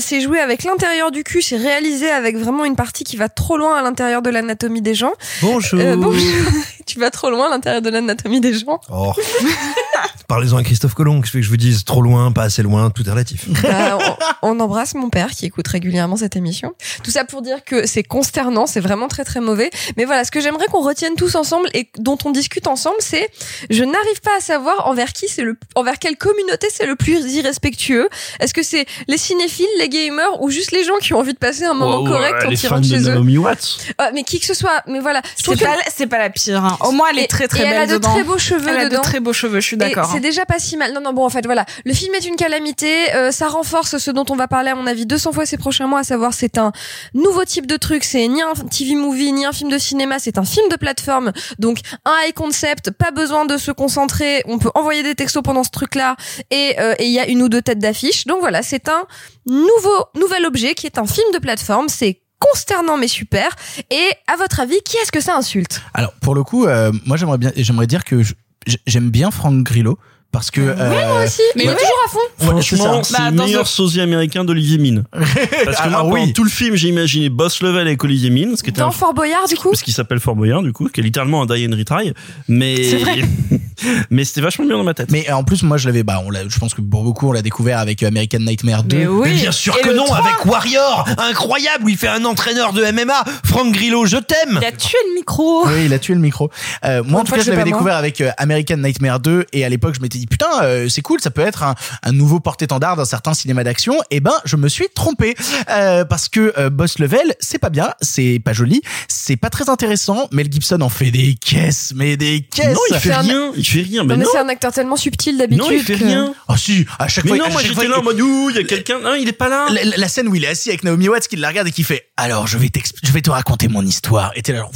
c'est joué avec l'intérieur du cul, c'est réalisé avec vraiment une partie qui va trop loin à l'intérieur de l'anatomie des gens. Bonjour. Bonjour. Tu vas trop loin à l'intérieur de l'anatomie des gens. Oh. Parlez-en à Christophe Colomb, que je fais que je vous dise trop loin, pas assez loin, tout est relatif. Bah, on, on embrasse mon père qui écoute régulièrement cette émission. Tout ça pour dire que c'est consternant, c'est vraiment très très mauvais. Mais voilà, ce que j'aimerais qu'on retienne tous ensemble et dont on discute ensemble, c'est je n'arrive pas à savoir envers qui c'est le, envers quelle communauté c'est le plus irrespectueux. Est-ce que c'est les cinéphiles, les gamers ou juste les gens qui ont envie de passer un moment correct fans rentrent de chez eux. Euh, Mais qui que ce soit, mais voilà. C'est pas, c'est pas la pire. hein. Au moins, elle est Et- très très et belle elle a de dedans. très beaux cheveux Elle a de très beaux cheveux, je suis d'accord. C'est hein. déjà pas si mal. Non, non, bon, en fait, voilà. Le film est une calamité. euh, ça renforce ce dont on va parler, à mon avis, 200 fois ces prochains mois, à savoir c'est un nouveau type de truc. C'est ni un TV movie, ni un film de cinéma. C'est un film de plateforme. Donc, un high concept. Pas besoin de se concentrer. On peut envoyer des textos pendant ce truc-là. Et euh, et il y a une ou deux têtes d'affiche. Donc voilà, c'est un nouveau, nouvel objet qui est un film de plateforme. C'est consternant mais super. Et à votre avis, qui est-ce que ça insulte? Alors pour le coup, euh, moi j'aimerais bien, j'aimerais dire que j'aime bien Franck Grillo parce que. Oui, moi aussi. mais il est ouais. toujours à fond. Franchement, c'est Bah, le dans meilleur sosie américain d'Olivier Mine. Parce que moi, Alors, pendant oui. tout le film, j'ai imaginé Boss Level avec Olivier Mine, ce qui était Dans un Fort Boyard, du coup? ce qui s'appelle Fort Boyard, du coup, qui est littéralement un die and retry. Mais, C'est vrai. mais c'était vachement bien dans ma tête. Mais euh, en plus, moi je l'avais, bah, on l'a, je pense que pour beaucoup on l'a découvert avec American Nightmare 2. Mais oui. Mais bien sûr Et que non, 3, avec Warrior, incroyable, où il fait un entraîneur de MMA. Franck Grillo, je t'aime. Il a tué le micro. Oui, il a tué le micro. Euh, moi, en Une tout cas, je l'avais moi. découvert avec euh, American Nightmare 2 et à l'époque, je m'étais dit putain, euh, c'est cool, ça peut être un, un nouveau porte-étendard d'un certain cinéma d'action. Et ben, je me suis trompé euh, parce que euh, Boss Level, c'est pas bien, c'est pas joli, c'est pas très intéressant. Mel Gibson en fait des caisses, mais des caisses. non, il fait un- rien, il fait rien. Non, Mais mais non, c'est un acteur tellement subtil d'habitude. non, il fait que- rien. Oh si, à chaque Mais fois. non, à moi j'étais là en mode, ouh, il y a quelqu'un, non, il est pas là. la, la- la scène où il est assis avec Naomi Watts qui la regarde et qui fait alors je vais je vais te raconter mon histoire et t'es là genre.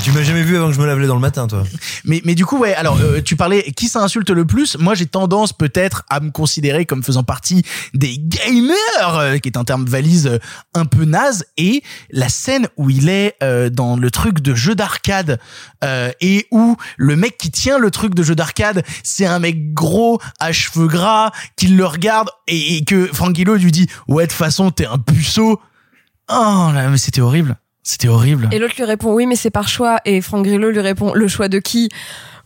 Tu m'as jamais vu avant que je me lave les dents le matin, toi. mais mais du coup ouais alors euh, tu parlais qui ça insulte le plus? Moi j'ai tendance peut-être à me considérer comme faisant partie des gamers euh, qui est un terme valise euh, un peu naze. Et la scène où il est euh, dans le truc de jeu d'arcade euh, et où le mec qui tient le truc de jeu d'arcade c'est un mec gros à cheveux gras qui le regarde et, et que Franquillo lui dit ouais de toute façon t'es un puceau oh là mais c'était horrible c'était horrible Et l'autre lui répond oui, mais c'est par choix. Et Franck Grillo lui répond le choix de qui?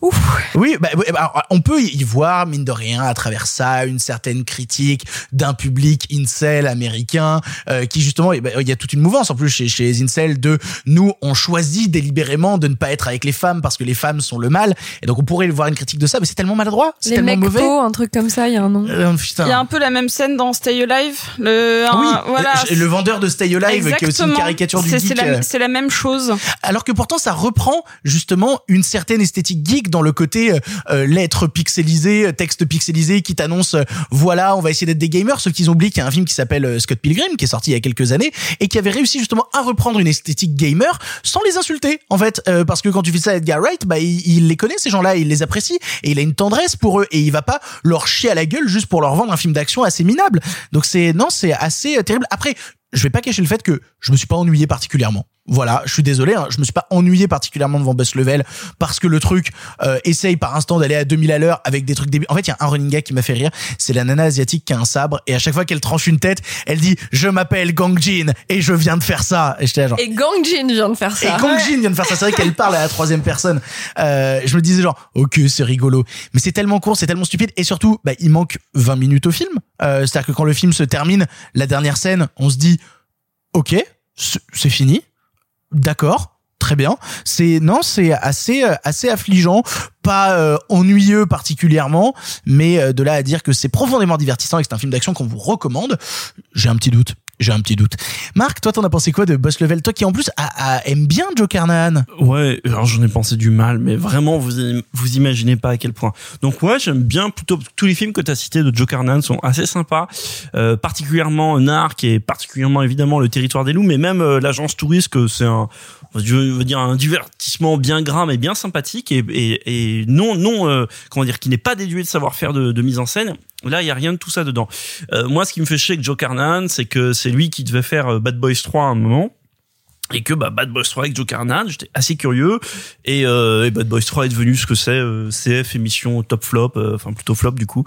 Ouf. Oui, bah, bah, alors, on peut y voir, mine de rien, à travers ça, une certaine critique d'un public incel américain euh, qui justement, eh ben, il y a toute une mouvance en plus chez, chez les incels de nous, on choisit délibérément de ne pas être avec les femmes parce que les femmes sont le mal. Et donc on pourrait voir une critique de ça, mais c'est tellement maladroit, c'est Les tellement mecs mauvais. un truc comme ça, il y a un nom. Euh. Il y a un peu la même scène dans Stay Alive. Le, Ah oui, un- voilà. le vendeur de Stay Alive qui est aussi une caricature du C'est- geek. C'est la, c'est la même chose. Alors que pourtant ça reprend justement une certaine esthétique geek dans le côté euh, euh, lettres pixelisées, euh, texte pixelisé qui t'annonce euh, voilà on va essayer d'être des gamers. Sauf qu'ils oublient qu'il y a un film qui s'appelle Scott Pilgrim qui est sorti il y a quelques années et qui avait réussi justement à reprendre une esthétique gamer sans les insulter en fait Euh, parce que quand tu fais ça à Edgar Wright bah il, il les connaît ces gens-là, il les apprécie et il a une tendresse pour eux et il va pas leur chier à la gueule juste pour leur vendre un film d'action assez minable. Donc c'est non c'est assez terrible. Après je vais pas cacher le fait que je me suis pas ennuyé particulièrement. Voilà, je suis désolé, hein, je me suis pas ennuyé particulièrement devant Buzz Level parce que le truc euh, essaye par instant d'aller à 2000 à l'heure avec des trucs débiles. En fait, il y a un running gag qui m'a fait rire, c'est la nana asiatique qui a un sabre et à chaque fois qu'elle tranche une tête, elle dit "Je m'appelle Gang Jin et je viens de faire ça." Et j'étais là genre Et Gang Jin vient de faire ça. et Gang Jin vient de faire ça. C'est vrai qu'elle parle à la troisième personne. Euh, je me disais genre, ok, c'est rigolo. Mais c'est tellement court, c'est tellement stupide. Et surtout, bah, il manque 20 minutes au film. Euh, C'est-à-dire que quand le film se termine, la dernière scène, on se dit, ok, c'est fini. D'accord. Très bien. C'est non, c'est assez euh, assez affligeant, pas euh, ennuyeux particulièrement, mais euh, de là à dire que c'est profondément divertissant et que c'est un film d'action qu'on vous recommande, j'ai un petit doute. J'ai un petit doute. Marc, toi, t'en as pensé quoi de Boss Level? Toi qui en plus a- aime bien Joe Carnahan. Ouais, alors j'en ai pensé du mal, mais vraiment, vous vous imaginez pas à quel point. Donc ouais, j'aime bien plutôt tous les films que tu as cités de Joe Carnahan sont assez sympas, euh, particulièrement Narc et particulièrement évidemment Le Territoire des loups, mais même euh, l'agence touriste, c'est un, un divertissement bien gras mais bien sympathique et, et, non non euh, comment dire qui n'est pas dédué de savoir-faire de mise en scène. Là, il y a rien de tout ça dedans. Euh, moi, ce qui me fait chier avec Joe Carnahan, c'est que c'est lui qui devait faire euh, Bad Boys 3 à un moment et que bah, Bad Boys 3 avec Joe Carnahan, j'étais assez curieux et, euh, et Bad Boys 3 est devenu ce que c'est euh, CF émission top flop, euh, enfin plutôt flop du coup.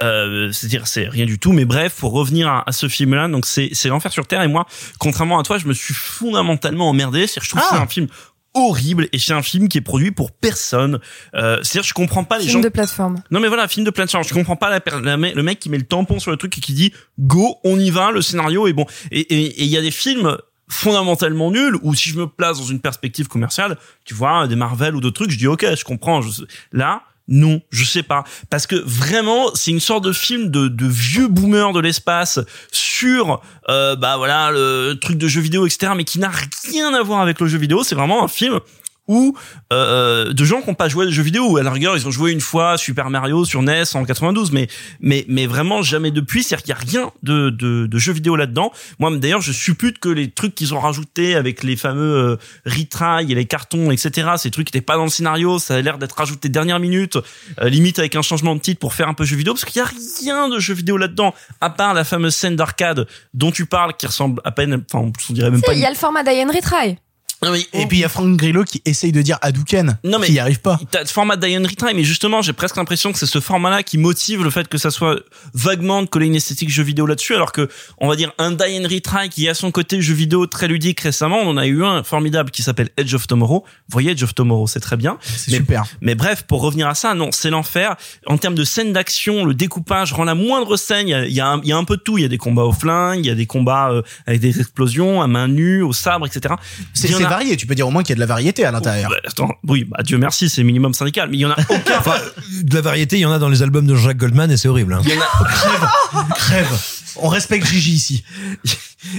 Euh, C'est-à-dire c'est rien du tout, mais bref, pour revenir à, à ce film-là, donc c'est c'est l'enfer sur terre et moi, contrairement à toi, je me suis fondamentalement emmerdé. C'est je trouve que c'est un film horrible et c'est un film qui est produit pour personne. Euh, C'est-à-dire je comprends pas les Film gens. de plateforme. Non mais voilà, film de charges. Je comprends pas la, le mec qui met le tampon sur le truc et qui dit go, on y va, le scénario est bon. Et et- et il y a des films fondamentalement nuls où si je me place dans une perspective commerciale, tu vois, des Marvel ou d'autres trucs, je dis ok, je comprends. Je, là, non, je sais pas, parce que vraiment, c'est une sorte de film de, vieux boomer de l'espace sur, euh, bah voilà, le truc de jeu vidéo, etc., mais qui n'a rien à voir avec le jeu vidéo. C'est vraiment un film ou euh, de gens qui n'ont pas joué à des jeux vidéo. Ou à la rigueur ils ont joué une fois Super Mario sur NES en 92 mais mais mais vraiment jamais depuis. C'est-à-dire qu'il y a rien de de, de jeux vidéo là-dedans. Moi d'ailleurs je suppute que les trucs qu'ils ont rajoutés avec les fameux euh, retry et les cartons etc ces trucs qui étaient pas dans le scénario. Ça a l'air d'être rajouté dernière minute euh, limite avec un changement de titre pour faire un peu jeu vidéo parce qu'il y a rien de jeu vidéo là-dedans à part la fameuse scène d'arcade dont tu parles qui ressemble à peine enfin on dirait même pas Il y a le format d'Ian Retry. Et puis il y a Frank Grillo qui essaye de dire Hadouken, Non, mais qui y arrive pas. T'as le format Diane Retry, mais justement, j'ai presque l'impression que c'est ce format-là qui motive le fait que ça soit vaguement de coller une esthétique jeu vidéo là-dessus, alors que, on va dire, un Diane Retry qui a son côté jeu vidéo très ludique récemment, on en a eu un formidable qui s'appelle Edge of Tomorrow. Vous voyez, Edge of Tomorrow, c'est très bien. C'est super. Mais bref, pour revenir à ça, non, c'est l'enfer. En termes de scène d'action, le découpage rend la moindre scène. Il y a, y, un, il y a un peu de tout. Il y a des combats au flingue, il y a des combats euh, avec des explosions, à main nue, au sabre, etc. C'est A- varié, tu peux dire au moins qu'il y a de la variété à l'intérieur. Bah, attends, oui, bah, Dieu merci, c'est minimum syndical, mais il y en a aucun. Enfin, de la variété, il y en a dans les albums de Jacques Goldman et c'est horrible. Hein. Il y en a, Crève, crève. On respecte Gigi ici.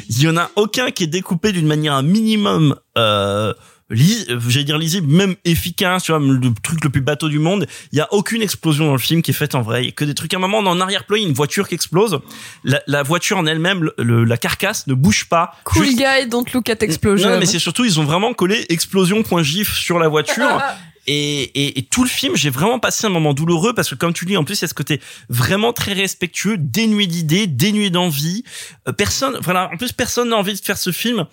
il y en a aucun qui est découpé d'une manière un minimum euh, j'allais dire lisible, même efficace, tu vois, le truc le plus bateau du monde. Il y a aucune explosion dans le film qui est faite en vrai. Il y a que des trucs. À un moment, en arrière-plan, il y a une voiture qui explose. La, la voiture en elle-même, le- le- la carcasse ne bouge pas. Cool Juste- guy, don't look at explosion. Non, mais c'est surtout, ils ont vraiment collé explosion.gif sur la voiture. Et, et, et tout le film, j'ai vraiment passé un moment douloureux parce que comme tu dis, en plus, il y a ce côté vraiment très respectueux, dénué d'idées, dénué d'envie. Euh, personne, voilà, en plus, personne n'a envie de faire ce film.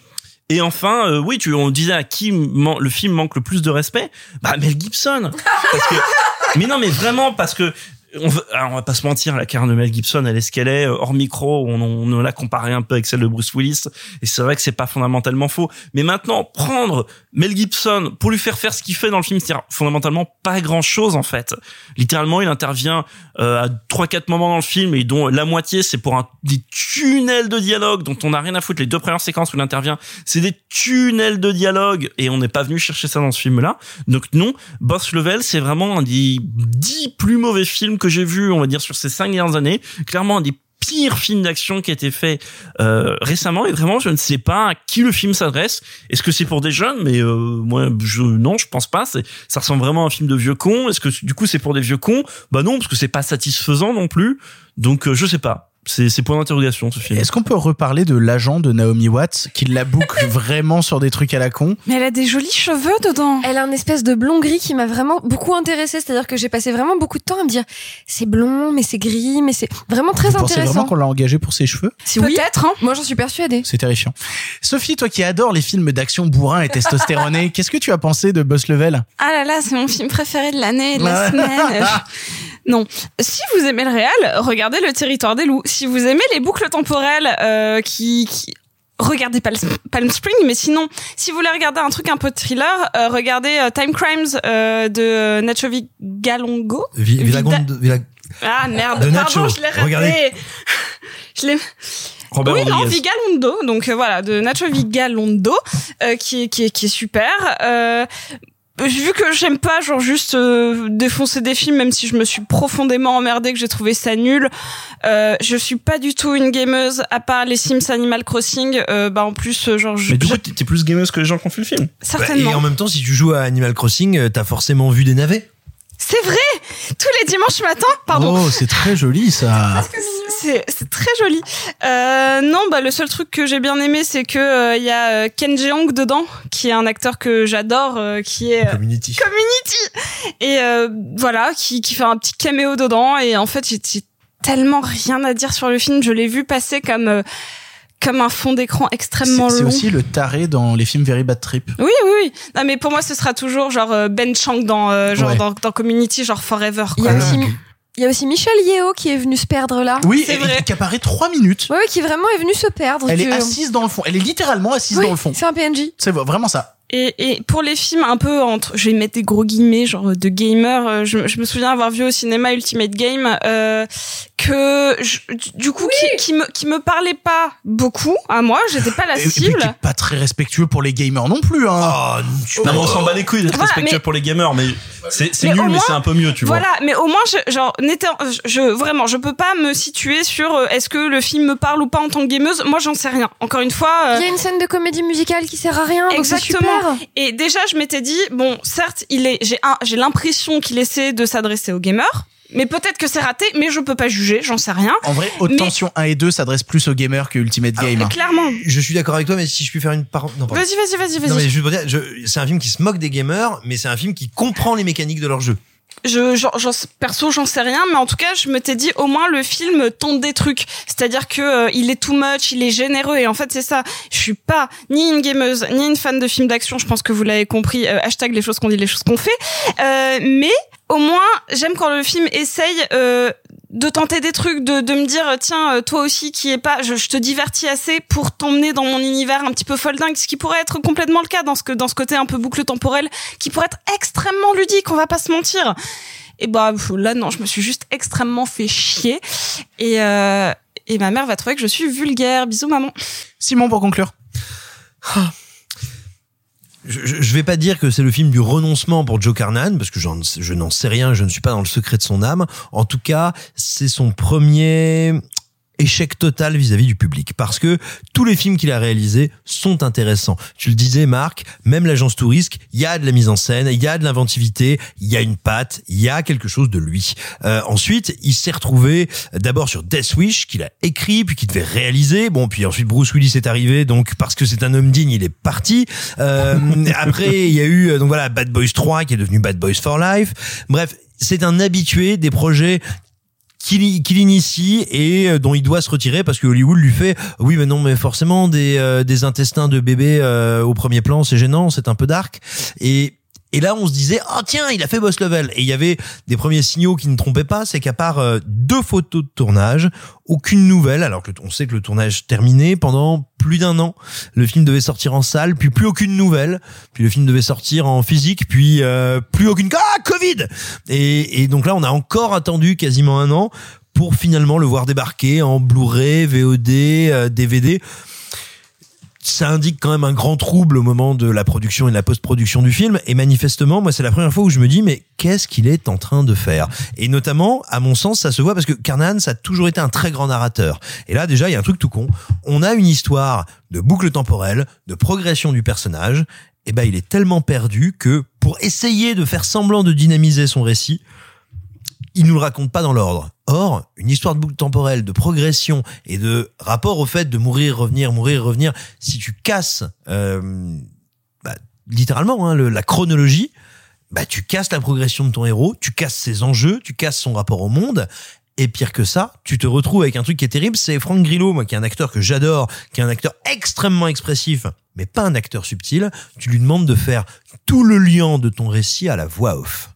Et enfin, euh, oui, tu, on disait à qui le film manque le plus de respect Bah Mel Gibson. Parce que, mais non, mais vraiment parce que on, veut- alors, on va pas se mentir, la carrière de Mel Gibson, elle est ce qu'elle est. Euh, Hors micro, on, on, on l'a comparé un peu avec celle de Bruce Willis, et c'est vrai que c'est pas fondamentalement faux. Mais maintenant, prendre Mel Gibson pour lui faire faire ce qu'il fait dans le film, c'est-à-dire fondamentalement pas grand-chose en fait. Littéralement, il intervient euh, à trois quatre moments dans le film et dont la moitié c'est pour un, des tunnels de dialogue dont on n'a rien à foutre. Les deux premières séquences où il intervient, c'est des tunnels de dialogue et on n'est pas venu chercher ça dans ce film-là. Donc non, Boss Level, c'est vraiment un des dix plus mauvais films que j'ai vus, on va dire, sur ces cinq dernières années. Clairement, un des pires films d'action qui a été fait euh, récemment. Et vraiment je ne sais pas à qui le film s'adresse. Est-ce que c'est pour des jeunes? Mais euh, moi je non je pense pas. C'est ça ressemble vraiment à un film de vieux cons. Est-ce que du coup c'est pour des vieux cons? Bah non parce que c'est pas satisfaisant non plus. Donc euh, je sais pas c'est c'est point d'interrogation ce film Est-ce qu'on peut reparler de l'agent de Naomi Watts qui la boucle vraiment sur des trucs à la con? Mais elle a des jolis cheveux dedans. Elle a un espèce de blond gris qui m'a vraiment beaucoup intéressée. C'est-à-dire que j'ai passé vraiment beaucoup de temps à me dire c'est blond, mais c'est gris, mais c'est vraiment très Vous intéressant. vraiment qu'on l'a engagé pour ses cheveux? Si oui, Peut-être, hein. moi j'en suis persuadée. C'est terrifiant. Sophie, toi qui adores les films d'action bourrin et testostéronés, qu'est-ce que tu as pensé de Boss Level? Ah là là, c'est mon film préféré de l'année, de la semaine. Non. Si vous aimez le réel, regardez Le Territoire des loups. Si vous aimez les boucles temporelles euh, qui, qui... Regardez Pal- Palm Spring, mais sinon, si vous voulez regarder un truc un peu thriller, euh, regardez euh, Time Crimes euh, de Nacho Galongo. Vi- Villagon- Villa- Ah merde, De pardon, Nacho. je l'ai raté. Je l'ai. Robert oui, non. Vigalondo, donc euh, voilà, de Nacho Vigalondo, euh, qui, qui, qui est super. Vu que j'aime pas genre juste euh, défoncer des films même si je me suis profondément emmerdée que j'ai trouvé ça nul euh, je suis pas du tout une gameuse à part les Sims Animal Crossing euh, bah en plus euh, genre je, Mais du coup, t'es plus gameuse que les gens qui ont fait le film. certainement Et en même temps, si tu joues à Animal Crossing, euh, t'as forcément vu des navets. C'est vrai. Tous les dimanches matin pardon. Oh, c'est très joli ça. c'est c'est très joli. Euh, non bah le seul truc que j'ai bien aimé c'est que euh, il y a euh, Ken Jeong dedans qui est un acteur que j'adore euh, qui est euh, Community. Community. Et euh, voilà qui, qui fait un petit caméo dedans. Et en fait j'ai j'ai tellement rien à dire sur le film. Je l'ai vu passer comme euh, comme un fond d'écran extrêmement C'est c'est long aussi le taré dans les films Very Bad Trip. oui oui oui non mais pour moi ce sera toujours genre euh, Ben Chang dans euh, genre Ouais. dans, dans Community genre forever Il y quoi a aussi, il y a aussi Michel Yeo qui est venu se perdre là. Oui, C'est vrai. qui apparaît trois minutes. Ouais, ouais, qui vraiment est venu se perdre. Elle est assise dans le fond. Elle est littéralement assise Oui, dans le fond. C'est un PNJ. C'est vraiment ça. Et, et pour les films un peu entre, je vais mettre des gros guillemets, genre de gamer, euh, je, je me souviens avoir vu au cinéma Ultimate Game euh, que je- du coup qui, qui me qui me parlait pas beaucoup à moi, j'étais pas la Et, et puis cible. est pas très respectueux pour les gamers non plus. Hein. Oh, Non, mais on s'en bat les couilles d'être Voilà, respectueux mais- pour les gamers, mais c'est nul, mais c'est un peu mieux, tu vois. Voilà, mais au moins, je, genre, n'était, je, vraiment, je peux pas me situer sur euh, est-ce que le film me parle ou pas en tant que gameuse. Moi, j'en sais rien. Encore une fois. euh, Il y a une scène de comédie musicale qui sert à rien. donc Exactement. super. Et déjà, je m'étais dit, bon, certes, il est, j'ai un, j'ai l'impression qu'il essaie de s'adresser aux gamers, mais peut-être que c'est raté, mais je peux pas juger, j'en sais rien. En vrai, Haute Mais- Tension 1 et 2 s'adressent plus aux gamers que Ultimate Game. hein. Clairement. Je suis d'accord avec toi, mais si je puis faire une parenthèse. Non, pardon. Vas-y, vas-y, vas-y, Non, mais vas-y. juste pour dire, je- c'est un film qui se moque des gamers, mais c'est un film qui comprend les mécaniques de leur jeu. Je, j'en- perso, j'en sais rien, mais en tout cas, je me t'ai dit, au moins, le film tente des trucs. C'est-à-dire que euh, il est too much, il est généreux, et en fait, c'est ça. Je suis pas ni une gameuse, ni une fan de films d'action. Je pense que vous l'avez compris. euh, hashtag les choses qu'on dit, les choses qu'on fait. Euh, mais au moins, j'aime quand le film essaye euh, de tenter des trucs, de, de me dire, tiens, euh, toi aussi, qui est pas, je, je te divertis assez pour t'emmener dans mon univers un petit peu foldingue, ce qui pourrait être complètement le cas dans ce que dans ce côté un peu boucle temporelle, qui pourrait être extrêmement ludique. On va pas se mentir. Et bah là non, je me suis juste extrêmement fait chier et euh, et ma mère va trouver que je suis vulgaire. Bisous maman. Simon, pour conclure. Je, je vais pas dire que c'est le film du renoncement pour Joe Carnan, parce que je n'en sais rien, je ne suis pas dans le secret de son âme. En tout cas, c'est son premier échec total vis-à-vis du public parce que tous les films qu'il a réalisés sont intéressants. Tu le disais Marc, même l'agence Tourisque, il y a de la mise en scène, il y a de l'inventivité, il y a une patte, il y a quelque chose de lui. Euh, ensuite, il s'est retrouvé d'abord sur Death Wish qu'il a écrit puis qu'il devait réaliser. Bon, puis ensuite Bruce Willis est arrivé donc parce que c'est un homme digne, il est parti. Euh, après, il y a eu euh, donc voilà Bad Boys 3 qui est devenu Bad Boys for Life. Bref, c'est un habitué des projets qu'il qu'il initie et euh, dont il doit se retirer parce que Hollywood lui fait oui mais non mais forcément des euh, des intestins de bébé euh, au premier plan c'est gênant c'est un peu dark. Et et là, on se disait, oh tiens, il a fait Boss Level. Et il y avait des premiers signaux qui ne trompaient pas, c'est qu'à part euh, deux photos de tournage, aucune nouvelle, alors que on sait que le tournage terminé pendant plus d'un an. Le film devait sortir en salle, puis plus aucune nouvelle. Puis le film devait sortir en physique, puis euh, plus aucune... Ah, Covid et, donc là, on a encore attendu quasiment un an pour finalement le voir débarquer en Blu-ray, VOD, euh, DVD ça indique quand même un grand trouble au moment de la production et de la post-production du film. Et manifestement, moi, c'est la première fois où je me dis, mais qu'est-ce qu'il est en train de faire? Et notamment, à mon sens, ça se voit parce que Carnan, ça a toujours été un très grand narrateur. Et là, déjà, il y a un truc tout con. On a une histoire de boucle temporelle, de progression du personnage. Et ben, il est tellement perdu que pour essayer de faire semblant de dynamiser son récit, il nous le raconte pas dans l'ordre. Or, une histoire de boucle temporelle, de progression et de rapport au fait de mourir, revenir, mourir, revenir, si tu casses euh, bah, littéralement hein, la chronologie, bah tu casses la progression de ton héros, tu casses ses enjeux, tu casses son rapport au monde. Et pire que ça, tu te retrouves avec un truc qui est terrible, c'est Frank Grillo, moi qui est un acteur que j'adore, qui est un acteur extrêmement expressif, mais pas un acteur subtil. Tu lui demandes de faire tout le lien de ton récit à la voix off.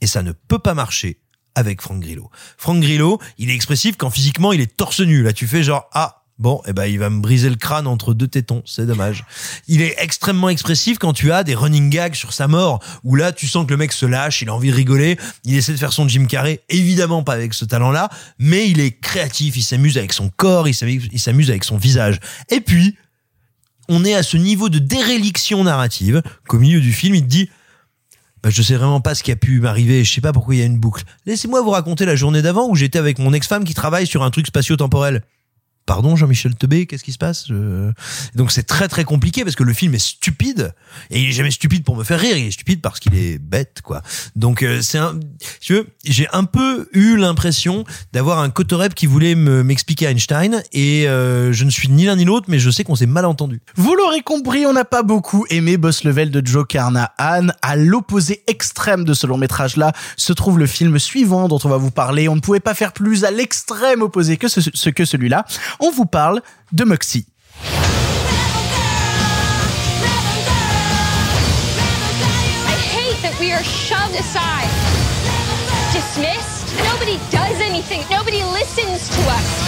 Et ça ne peut pas marcher avec Frank Grillo. Frank Grillo, il est expressif quand physiquement il est torse nu. Là, tu fais genre ah bon, eh ben il va me briser le crâne entre deux tétons, c'est dommage. Il est extrêmement expressif quand tu as des running gags sur sa mort, où là tu sens que le mec se lâche, il a envie de rigoler, il essaie de faire son Jim Carrey, évidemment pas avec ce talent-là, mais il est créatif, il s'amuse avec son corps, il s'amuse il s'amuse avec son visage. Et puis on est à ce niveau de déréliction narrative qu'au milieu du film, il te dit bah, je sais vraiment pas ce qui a pu m'arriver. Je sais pas pourquoi il y a une boucle. Laissez-moi vous raconter la journée d'avant où j'étais avec mon ex-femme qui travaille sur un truc spatio-temporel. Pardon Jean-Michel Tebé, qu'est-ce qui se passe? Donc c'est très très compliqué parce que le film est stupide et il est jamais stupide pour me faire rire, il est stupide parce qu'il est bête quoi. Donc euh, c'est un, tu veux, j'ai un peu eu l'impression d'avoir un Cotorep qui voulait me m'expliquer Einstein et euh, je ne suis ni l'un ni l'autre, mais je sais qu'on s'est mal entendu. Vous l'aurez compris, on n'a pas beaucoup aimé Boss Level de Joe Carnahan. À l'opposé extrême de ce long métrage là se trouve le film suivant dont on va vous parler. On ne pouvait pas faire plus à l'extrême opposé que ce que celui-là. On vous parle de Moxie. I hate that we are shoved aside, dismissed? Nobody does anything. Nobody listens to us.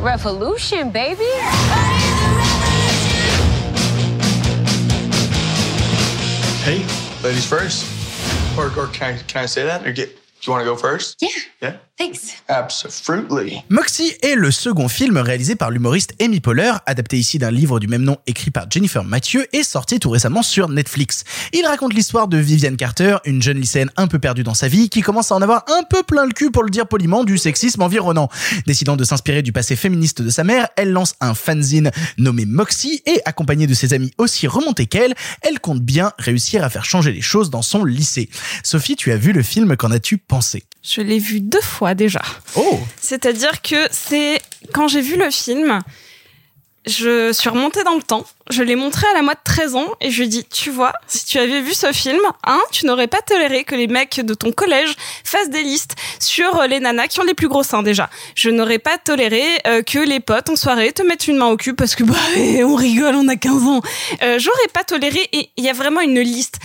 Revolution, baby. Hey, ladies first. Or, or can, I, can I say that? Or get, do you want to go first? Yeah. Yeah? Thanks. Absolutely. Moxie est le second film réalisé par l'humoriste Amy Poehler, adapté ici d'un livre du même nom écrit par Jennifer Mathieu et sorti tout récemment sur Netflix. Il raconte l'histoire de Viviane Carter, une jeune lycéenne un peu perdue dans sa vie qui commence à en avoir un peu plein le cul pour le dire poliment du sexisme environnant. Décidant de s'inspirer du passé féministe de sa mère, elle lance un fanzine nommé Moxie et accompagnée de ses amis aussi remontés qu'elle, elle compte bien réussir à faire changer les choses dans son lycée. Sophie, tu as vu le film, qu'en as-tu pensé? Je l'ai vu deux fois déjà. Oh C'est-à-dire que c'est quand j'ai vu le film, je suis remontée dans le temps, je l'ai montré à la moi de 13 ans et je lui ai dit, tu vois, si tu avais vu ce film, hein, tu n'aurais pas toléré que les mecs de ton collège fassent des listes sur euh, les nanas qui ont les plus gros seins déjà. Je n'aurais pas toléré euh, que les potes en soirée te mettent une main au cul parce que bah on rigole, on a 15 ans. Euh, J'aurais pas toléré et il y a vraiment une liste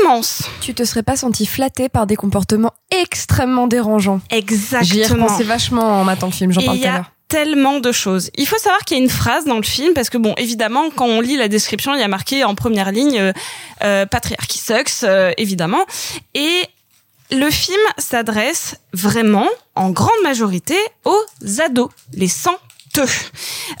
immense. Tu te serais pas senti flatté par des comportements extrêmement dérangeants. Exactement. J'y ai vachement en matant le film, j'en parle il tout y à a l'heure. tellement de choses. Il faut savoir qu'il y a une phrase dans le film parce que bon, évidemment, quand on lit la description, il y a marqué en première ligne euh, euh, patriarchy sucks, euh, évidemment. Et le film s'adresse vraiment, en grande majorité, aux ados, les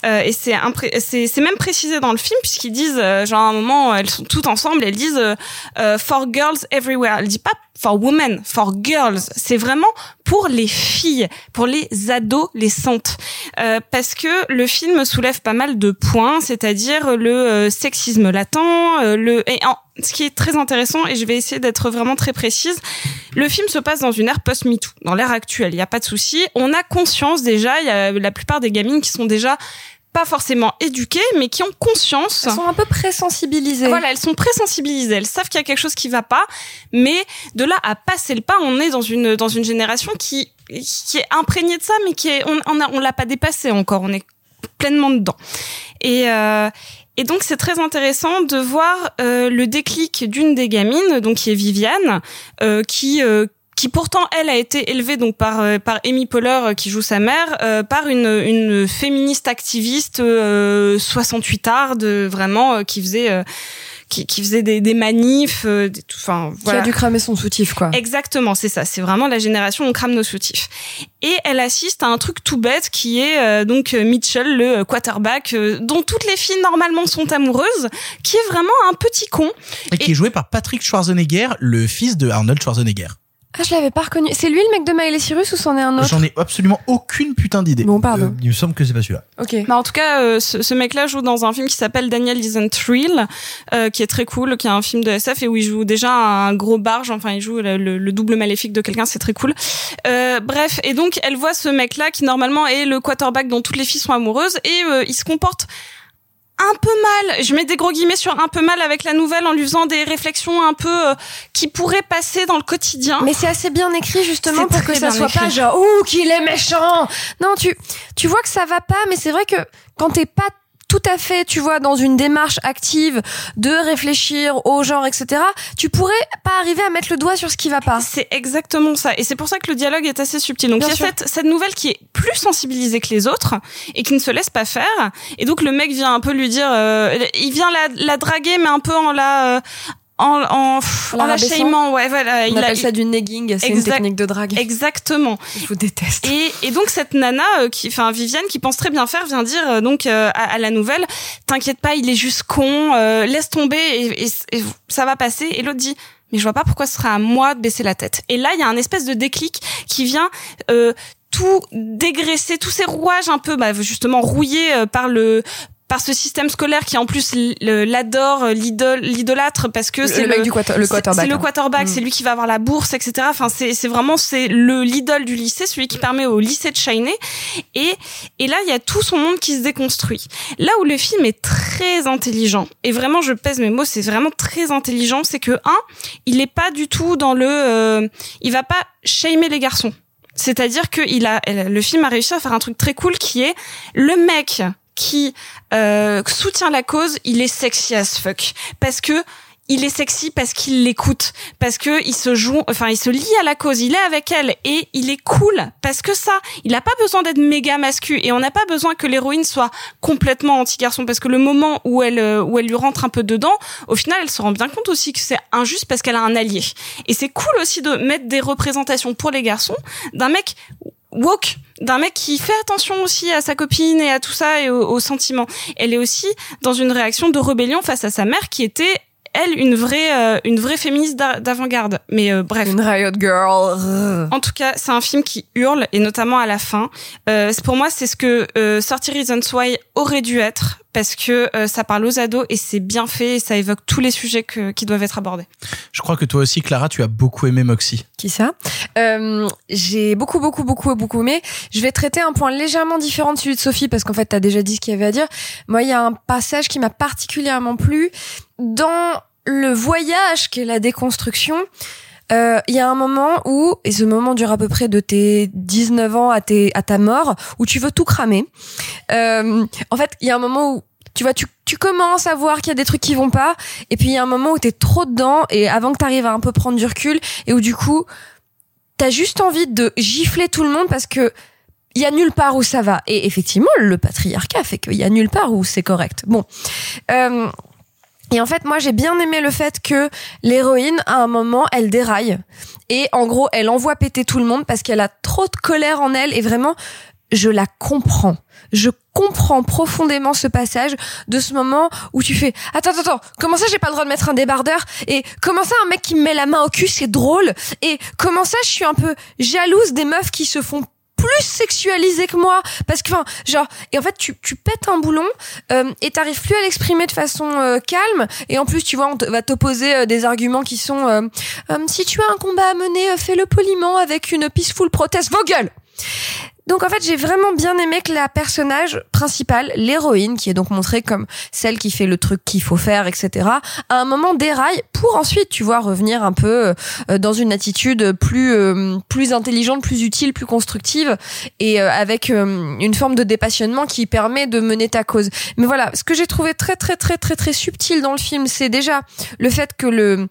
euh, et c'est c'est même précisé dans le film puisqu'ils disent euh, genre à un moment elles sont toutes ensemble elles disent euh, euh, for girls everywhere. Elles disent pas for women for girls c'est vraiment pour les filles pour les ados les santes Euh, parce que le film soulève pas mal de points c'est-à-dire le euh, sexisme latent euh, le et en- ce qui est très intéressant et je vais essayer d'être vraiment très précise le film se passe dans une ère post-MeToo, dans l'ère actuelle, il n'y a pas de souci. On a conscience déjà, il y a la plupart des gamines qui sont déjà pas forcément éduquées, mais qui ont conscience. Elles sont un peu présensibilisées. Voilà, elles sont présensibilisées. Elles savent qu'il y a quelque chose qui va pas, mais de là à passer le pas, on est dans une dans une génération qui qui est imprégnée de ça, mais qui est on on, a- on l'a pas dépassé encore. On est pleinement dedans. Et euh, et donc c'est très intéressant de voir euh, le déclic d'une des gamines, donc qui est Viviane, euh, qui euh, qui pourtant elle a été élevée donc par euh, par Amy Poehler euh, qui joue sa mère euh, par une une féministe activiste euh, 68 arde vraiment euh, qui faisait euh, qui, qui faisait des, des manifs euh, des- tout- enfin Qui voilà a dû cramer son soutif, quoi. Exactement, c'est ça. C'est vraiment la génération on crame nos soutifs. Et elle assiste à un truc tout bête qui est euh, donc Mitchell, le quarterback, euh, dont toutes les filles normalement sont amoureuses, qui est vraiment un petit con. Et qui est joué par Patrick Schwarzenegger, le fils de Arnold Schwarzenegger. Ah, je l'avais pas reconnu. C'est lui le mec de Miley Cyrus ou c'en est un autre J'en ai absolument aucune putain d'idée. Bon, pardon. Il me semble que c'est pas celui-là. Ok. Bah, en tout cas, euh, ce, ce mec-là joue dans un film qui s'appelle Daniel Isn't Thrill, euh, qui est très cool, qui est un film de SF et où il joue déjà un gros barge. Enfin, il joue le, le- le double maléfique de quelqu'un, c'est très cool. Euh, bref, et donc elle voit ce mec-là qui normalement est le quarterback dont toutes les filles sont amoureuses et euh, il se comporte un peu mal. Je mets des gros guillemets sur un peu mal avec la nouvelle en lui faisant des réflexions un peu euh, qui pourraient passer dans le quotidien. Mais c'est assez bien écrit justement pour que ça soit écrit. pas genre ouh qu'il est méchant. Non, tu tu vois que ça va pas, mais c'est vrai que quand t'es pas tout à fait, tu vois, dans une démarche active de réfléchir au genre, etc., tu pourrais pas arriver à mettre le doigt sur ce qui va pas. C'est exactement ça. Et c'est pour ça que le dialogue est assez subtil. Donc il y a cette, cette nouvelle qui est plus sensibilisée que les autres et qui ne se laisse pas faire. Et donc le mec vient un peu lui dire, euh, il vient la, la draguer, mais un peu en la... euh, en en, En ouais voilà. On il a- appelle ça du negging, c'est une technique de drague. Exactement. Je vous déteste. Et, et donc cette nana, euh, qui, enfin Viviane, qui pense très bien faire, vient dire euh, donc euh, à, à la nouvelle, t'inquiète pas, il est juste con, euh, laisse tomber et, et- et ça va passer. Et l'autre dit, mais je vois pas pourquoi ce serait à moi de baisser la tête. Et là, il y a un espèce de déclic qui vient. Euh, tout dégraisser, tous ces rouages un peu, bah, justement rouillés par le par ce système scolaire qui en plus l'adore, euh, l'idolâtre parce que c'est le mec du quarter- le c'est- quarterback, C'est le hein. quarterback, Mm. c'est lui qui va avoir la bourse, etc. Enfin, c'est c'est vraiment c'est le l'idole du lycée, celui qui permet au lycée de shiner. Et et là, il y a tout son monde qui se déconstruit. Là où le film est très intelligent et vraiment, je pèse mes mots, c'est vraiment très intelligent, c'est que un, il est pas du tout dans le, euh, il va pas shamer les garçons. C'est-à-dire que il a, le film a réussi à faire un truc très cool qui est le mec qui euh, soutient la cause, il est sexy as fuck. Parce que il est sexy parce qu'il l'écoute, parce que il se joue, enfin il se lie à la cause, il est avec elle et il est cool. Parce que ça, il a pas besoin d'être méga mascu et on n'a pas besoin que l'héroïne soit complètement anti-garçon. Parce que le moment où elle euh, où elle lui rentre un peu dedans, au final elle se rend bien compte aussi que c'est injuste parce qu'elle a un allié. Et c'est cool aussi de mettre des représentations pour les garçons d'un mec woke d'un mec qui fait attention aussi à sa copine et à tout ça et aux, aux sentiments. Elle est aussi dans une réaction de rébellion face à sa mère qui était elle une vraie euh, une vraie féministe d'a- d'avant-garde. Mais euh, bref. Une riot girl. En tout cas, c'est un film qui hurle et notamment à la fin. Euh, pour moi, c'est ce que euh, 30 Reasons Why aurait dû être parce que euh, ça parle aux ados et c'est bien fait et ça évoque tous les sujets que, qui doivent être abordés. Je crois que toi aussi, Clara, tu as beaucoup aimé Moxie. Qui ça? Euh, J'ai beaucoup, beaucoup, beaucoup, beaucoup aimé. Je vais traiter un point légèrement différent de celui de Sophie parce qu'en fait, t'as déjà dit ce qu'il y avait à dire. Moi, il y a un passage qui m'a particulièrement plu dans le voyage qu'est la déconstruction. euh, Il y a un moment où, et ce moment dure à peu près de tes 19 ans à, tes, à ta mort, où tu veux tout cramer. Euh, en fait, il y a un moment où tu vois, tu, tu commences à voir qu'il y a des trucs qui vont pas, et puis il y a un moment où t'es trop dedans, et avant que t'arrives à un peu prendre du recul, et où du coup, t'as juste envie de gifler tout le monde parce que il y a nulle part où ça va. Et effectivement, le patriarcat fait qu'il y a nulle part où c'est correct. Bon. Euh, et en fait, moi, j'ai bien aimé le fait que l'héroïne, à un moment, elle déraille. Et en gros, elle envoie péter tout le monde parce qu'elle a trop de colère en elle. Et vraiment, je la comprends. Je comprends profondément ce passage de ce moment où tu fais attends attends attends comment ça j'ai pas le droit de mettre un débardeur? Et comment ça un mec qui me met la main au cul c'est drôle? Et comment ça je suis un peu jalouse des meufs qui se font plus sexualisées que moi. Parce que enfin genre et en fait tu, tu pètes un boulon euh, et t'arrives plus à l'exprimer de façon euh, calme. Et en plus tu vois on va t'opposer euh, des arguments qui sont euh, Euh, si tu as un combat à mener fais-le poliment avec une peaceful protest. Vos gueules donc en fait, j'ai vraiment bien aimé que la personnage principale, l'héroïne, qui est donc montrée comme celle qui fait le truc qu'il faut faire, etc., à un moment déraille pour ensuite, tu vois, revenir un peu euh, dans une attitude plus euh, plus intelligente, plus utile, plus constructive, et euh, avec euh, une forme de dépassionnement qui permet de mener ta cause. Mais voilà, ce que j'ai trouvé très très très très très subtil dans le film, c'est déjà le fait que le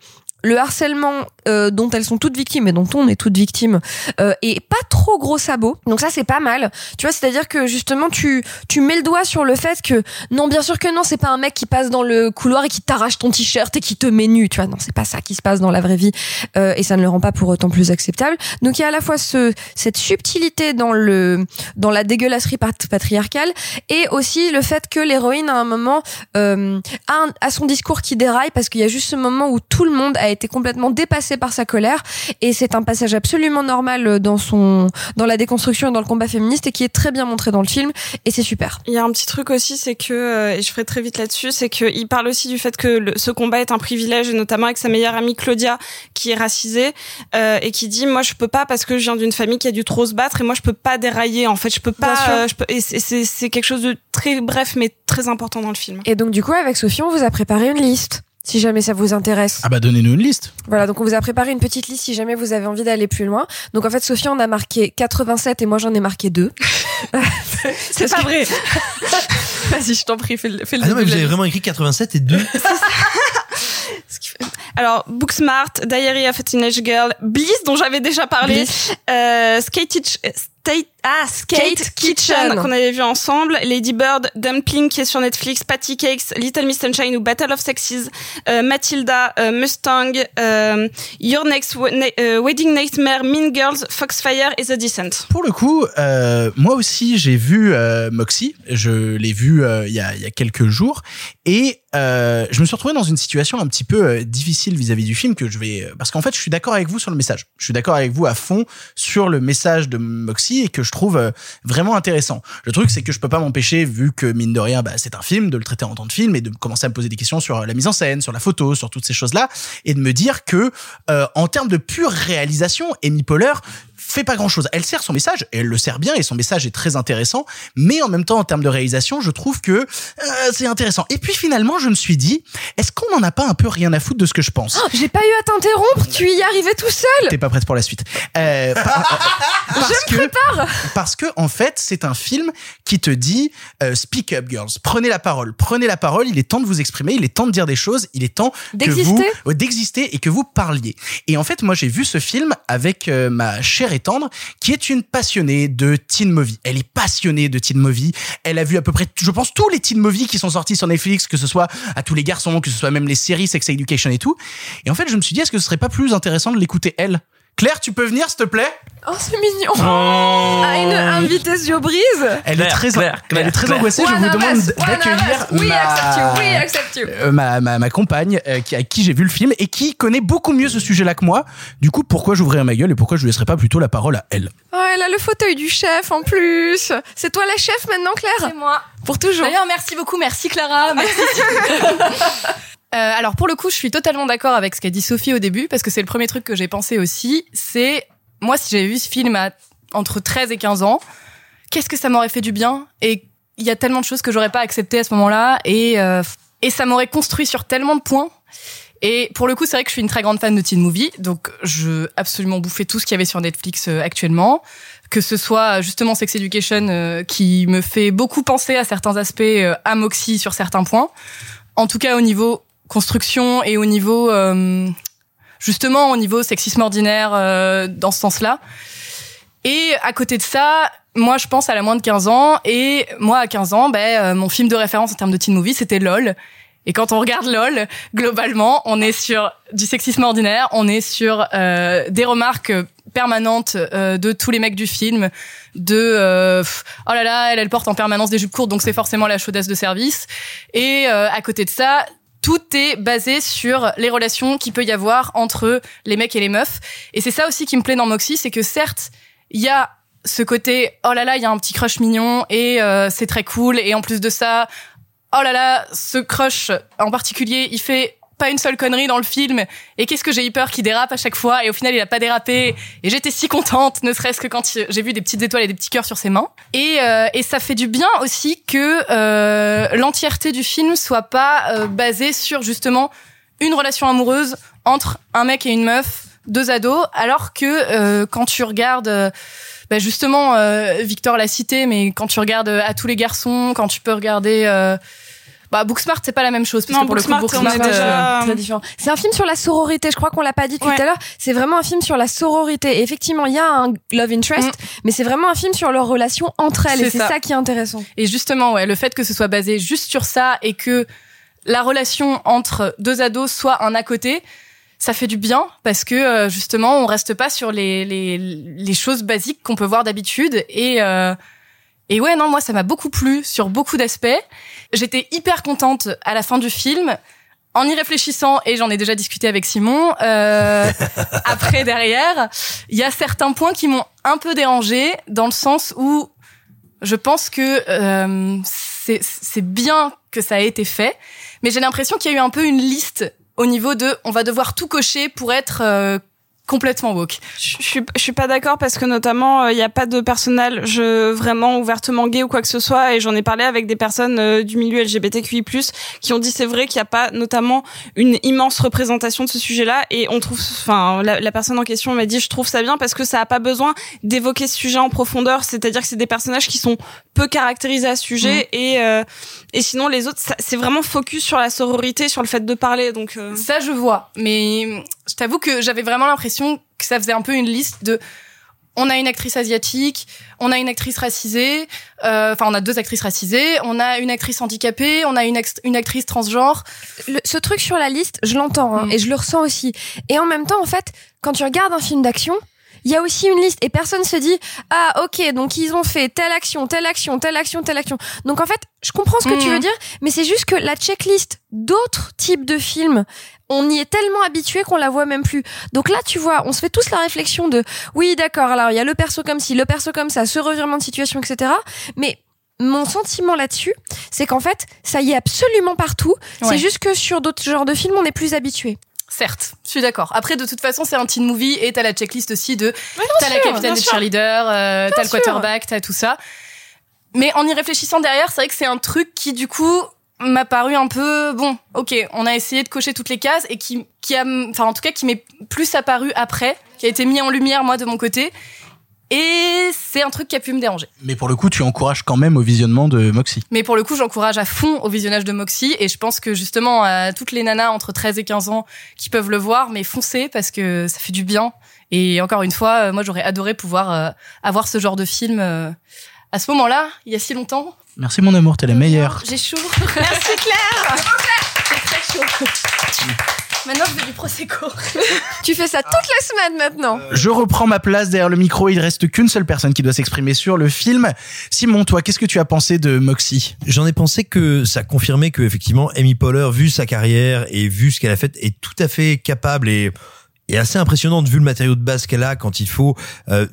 le harcèlement euh, dont elles sont toutes victimes et dont on est toutes victimes euh, est pas trop gros sabot. Donc ça c'est pas mal. Tu vois, c'est-à-dire que justement tu tu mets le doigt sur le fait que non, bien sûr que non, c'est pas un mec qui passe dans le couloir et qui t'arrache ton t-shirt et qui te met nu. Tu vois, non, c'est pas ça qui se passe dans la vraie vie euh, et ça ne le rend pas pour autant plus acceptable. Donc il y a à la fois ce cette subtilité dans le dans la dégueulasserie pat- patriarcale et aussi le fait que l'héroïne à un moment euh, a, a son discours qui déraille parce qu'il y a juste ce moment où tout le monde a été complètement dépassé par sa colère. Et c'est un passage absolument normal dans son dans la déconstruction et dans le combat féministe et qui est très bien montré dans le film. Et c'est super. Il y a un petit truc aussi, c'est que, euh, et je ferai très vite là-dessus, c'est qu'il parle aussi du fait que le- ce combat est un privilège, et notamment avec sa meilleure amie Claudia, qui est racisée, euh, et qui dit, moi je peux pas parce que je viens d'une famille qui a dû trop se battre, et moi je peux pas dérailler, en fait, je peux pas, euh, je peux, et c'est- c'est c'est quelque chose de très bref, mais très important dans le film. Et donc du coup avec Sophie on vous a préparé une liste si jamais ça vous intéresse. Ah bah donnez-nous une liste. Voilà, donc on vous a préparé une petite liste si jamais vous avez envie d'aller plus loin. Donc en fait, Sophie en a marqué 87 et moi j'en ai marqué 2. C'est pas vrai. Vas-y, je t'en prie, fais le, fais le Ah non, mais vous avez vraiment écrit 87 et 2. Alors, Booksmart, Diary of a Teenage Girl, Bliss, dont j'avais déjà parlé, euh, Skated, Tate- ah, Skate Kitchen. Qu'on avait vu ensemble, Lady Bird, Dumpling qui est sur Netflix, Patty Cakes, Little Miss Sunshine ou Battle of Sexes, euh, Matilda, euh, Mustang, euh, Your Next Na- euh, Wedding Nightmare, Mean Girls, Foxfire et The Descent. Pour le coup, euh, moi aussi j'ai vu euh, Moxie, je l'ai vu euh, il y, a, il y a quelques jours, et euh, je me suis retrouvé dans une situation un petit peu euh, difficile vis-à-vis du film que je vais, parce qu'en fait je suis d'accord avec vous sur le message, je suis d'accord avec vous à fond sur le message de Moxie et que je trouve euh, vraiment intéressant. Le truc c'est que je peux pas m'empêcher, vu que mine de rien, bah, c'est un film, de le traiter en tant que film et de commencer à me poser des questions sur la mise en scène, sur la photo, sur toutes ces choses-là, et de me dire que euh, en termes de pure réalisation, Amy Poehler fait pas grand chose. Elle sert son message, et elle le sert bien, et son message est très intéressant, mais en même temps, en termes de réalisation, je trouve que euh, c'est intéressant. Et puis finalement, je me suis dit, est-ce qu'on en a pas un peu rien à foutre de ce que je pense? Oh, J'ai pas eu à t'interrompre, tu y arrivais tout seul. T'es pas prête pour la suite. Euh, par- parce Je me que, prépare. parce que en fait, c'est un film qui te dit euh, speak up, girls. Prenez la parole. Prenez la parole. Il est temps de vous exprimer. Il est temps de dire des choses. Il est temps que D'exister. vous euh, d'exister et que vous parliez. Et en fait, moi, j'ai vu ce film avec ma chère qui est une passionnée de teen movie. Elle est passionnée de teen movie. Elle a vu à peu près, je pense, tous les teen movies qui sont sortis sur Netflix, que ce soit à tous les garçons, que ce soit même les séries Sex Education et tout. Et en fait, je me suis dit, est-ce que ce serait pas plus intéressant de l'écouter elle? Claire, tu peux venir, s'il te plaît? Oh, c'est mignon. Oh. Ah, une invitée sur brise. Elle Claire, est très, Claire, elle est très Claire. angoissée. Je vous demande d'accueillir. Oui, accept you. Oui, ma, accept you. euh, ma, ma, ma compagne euh, qui, à qui j'ai vu le film et qui connaît beaucoup mieux ce sujet-là que moi. Du coup, pourquoi j'ouvrirais ma gueule et pourquoi je laisserais pas plutôt la parole à elle? Oh, elle a le fauteuil du chef en plus. C'est toi la chef maintenant, Claire? C'est moi. Pour toujours. D'ailleurs, merci beaucoup, merci Clara, merci. Euh, alors pour le coup, je suis totalement d'accord avec ce qu'a dit Sophie au début parce que c'est le premier truc que j'ai pensé aussi. C'est moi si j'avais vu ce film à entre 13 et 15 ans, qu'est-ce que ça m'aurait fait du bien? Et il y a tellement de choses que j'aurais pas acceptées à ce moment-là et euh, et ça m'aurait construit sur tellement de points. Et pour le coup, c'est vrai que je suis une très grande fan de teen movie, donc je absolument bouffé tout ce qu'il y avait sur Netflix euh, actuellement, que ce soit justement Sex Education euh, qui me fait beaucoup penser à certains aspects euh, à Moxie sur certains points. En tout cas au niveau construction et au niveau euh, justement au niveau sexisme ordinaire euh, dans ce sens-là. Et à côté de ça, moi je pense à la moins de 15 ans et moi à 15 ans, ben euh, mon film de référence en termes de teen movie c'était LOL. Et quand on regarde LOL, globalement, on est sur du sexisme ordinaire, on est sur euh, des remarques permanentes euh, de tous les mecs du film, de euh, oh là là, elle, elle porte en permanence des jupes courtes, donc c'est forcément la chaudesse de service. Et à côté de ça, tout est basé sur les relations qu'il peut y avoir entre les mecs et les meufs. Et c'est ça aussi qui me plaît dans Moxie, c'est que certes, il y a ce côté oh là là, il y a un petit crush mignon et euh, c'est très cool. Et en plus de ça, oh là là, ce crush en particulier, il fait pas une seule connerie dans le film. Et qu'est-ce que j'ai eu peur qu'il dérape à chaque fois. Et au final il a pas dérapé. Et j'étais si contente ne serait-ce que quand j'ai vu des petites étoiles et des petits cœurs sur ses mains. Et, euh, et ça fait du bien aussi que euh, l'entièreté du film soit pas euh, basée sur justement une relation amoureuse entre un mec et une meuf deux ados. Alors que euh, quand tu regardes euh, bah justement euh, Victor l'a cité mais quand tu regardes à tous les garçons quand tu peux regarder bah Booksmart c'est pas la même chose parce Non, que pour Booksmart, le coup on Booksmart est déjà- euh, Très différent. C'est un film sur la sororité, je crois qu'on l'a pas dit tout Ouais. à l'heure. C'est vraiment un film sur la sororité. Et effectivement, il y a un love interest, mais c'est vraiment un film sur leur relation entre elles. Et C'est ça. qui est intéressant. Et justement, ouais, le fait que ce soit basé juste sur ça et que la relation entre deux ados soit un à côté, ça fait du bien parce que euh, justement, on reste pas sur les les, les choses basiques qu'on peut voir d'habitude et euh, et ouais, non, moi ça m'a beaucoup plu sur beaucoup d'aspects. J'étais hyper contente à la fin du film. En y réfléchissant, et j'en ai déjà discuté avec Simon, euh, après derrière, il y a certains points qui m'ont un peu dérangé dans le sens où je pense que euh, c'est bien que ça ait été fait, mais j'ai l'impression qu'il y a eu un peu une liste au niveau de on va devoir tout cocher pour être euh, complètement woke. Je suis, je suis pas d'accord parce que notamment il n'y a pas de personnage vraiment ouvertement gay ou quoi que ce soit et j'en ai parlé avec des personnes euh, du milieu LGBTQI+ qui ont dit c'est vrai qu'il n'y a pas notamment une immense représentation de ce sujet-là et on trouve enfin la, la personne en question m'a dit je trouve ça bien parce que ça a pas besoin d'évoquer ce sujet en profondeur, c'est-à-dire que c'est des personnages qui sont peu caractérisés à ce sujet et euh, et sinon les autres c'est vraiment focus sur la sororité, sur le fait de parler donc euh, Ça, je vois. Mais je t'avoue que j'avais vraiment l'impression que ça faisait un peu une liste de on a une actrice asiatique, on a une actrice racisée, euh, enfin on a deux actrices racisées, on a une actrice handicapée, on a une, actrice transgenre. Le- ce truc sur la liste, je l'entends hein, Mm. et je le ressens aussi. Et en même temps, en fait, quand tu regardes un film d'action, il y a aussi une liste et personne se dit ah ok donc ils ont fait telle action, telle action, telle action, telle action. Donc en fait, je comprends ce que tu Mhm. veux dire, mais c'est juste que la checklist d'autres types de films, on y est tellement habitué qu'on la voit même plus. Donc là, tu vois, on se fait tous la réflexion de oui d'accord, alors il y a le perso comme ci, le perso comme ça, ce revirement de situation, etc. Mais mon sentiment là-dessus, c'est qu'en fait, ça y est absolument partout. Ouais. C'est juste que sur d'autres genres de films, on est plus habitué. Certes, je suis d'accord. Après, de toute façon, c'est un teen movie et t'as la checklist aussi de t'as la capitaine des cheerleaders, euh, t'as le quarterback, t'as tout ça. Mais en y réfléchissant derrière, c'est vrai que c'est un truc qui, du coup, m'a paru un peu bon. Ok, on a essayé de cocher toutes les cases et qui, qui a, enfin, en tout cas, qui m'est plus apparu après, qui a été mis en lumière moi de mon côté. Et c'est un truc qui a pu me déranger. Mais pour le coup, tu encourages quand même au visionnement de Moxie. Mais pour le coup, j'encourage à fond au visionnage de Moxie et je pense que justement à toutes les nanas entre 13 et 15 ans qui peuvent le voir, mais foncez parce que ça fait du bien. Et encore une fois, euh, moi j'aurais adoré pouvoir euh, avoir ce genre de film euh, à ce moment-là, il y a si longtemps. Merci mon amour, t'es la meilleure. J'ai chaud. Merci Claire. J'ai très chaud. Maintenant, je veux du prosecco. Tu fais ça toute la semaine maintenant. Je reprends ma place derrière le micro. Il reste qu'une seule personne qui doit s'exprimer sur le film. Simon, toi, qu'est-ce que tu as pensé de Moxie? J'en ai pensé que ça confirmait que effectivement Amy Poehler, vu sa carrière et vu ce qu'elle a fait, est tout à fait capable et, et assez impressionnante vu le matériau de base qu'elle a quand il faut euh,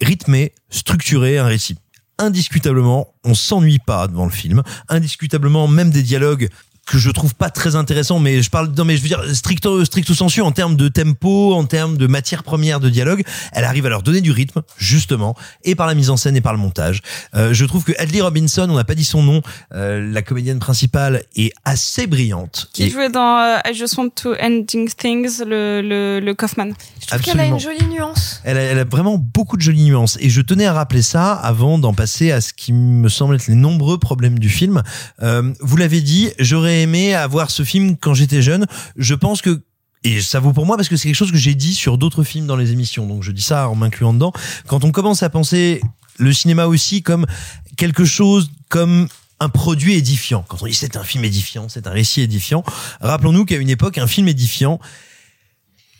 rythmer, structurer un récit. Indiscutablement, on s'ennuie pas devant le film. Indiscutablement, même des dialogues que je trouve pas très intéressants, mais je parle, non mais je veux dire stricto stricto sensu en termes de tempo, en termes de matière première de dialogue, elle arrive à leur donner du rythme justement, et par la mise en scène et par le montage. Euh, je trouve que Adley Robinson, on n'a pas dit son nom, euh, la comédienne principale est assez brillante. Qui Et- jouait dans euh, I Just Want to Ending Things, le, le, le Kaufman. Je trouve qu'elle a une jolie nuance. Elle a, elle a vraiment beaucoup de jolies nuances. Et je tenais à rappeler ça avant d'en passer à ce qui me semble être les nombreux problèmes du film. Vous l'avez dit, j'aurais aimé avoir ce film quand j'étais jeune. Je pense que et ça vaut pour moi parce que c'est quelque chose que j'ai dit sur d'autres films dans les émissions. Donc je dis ça en m'incluant dedans. Quand on commence à penser le cinéma aussi comme quelque chose comme un produit édifiant. Quand on dit c'est un film édifiant, c'est un récit édifiant, rappelons-nous qu'à une époque, un film édifiant,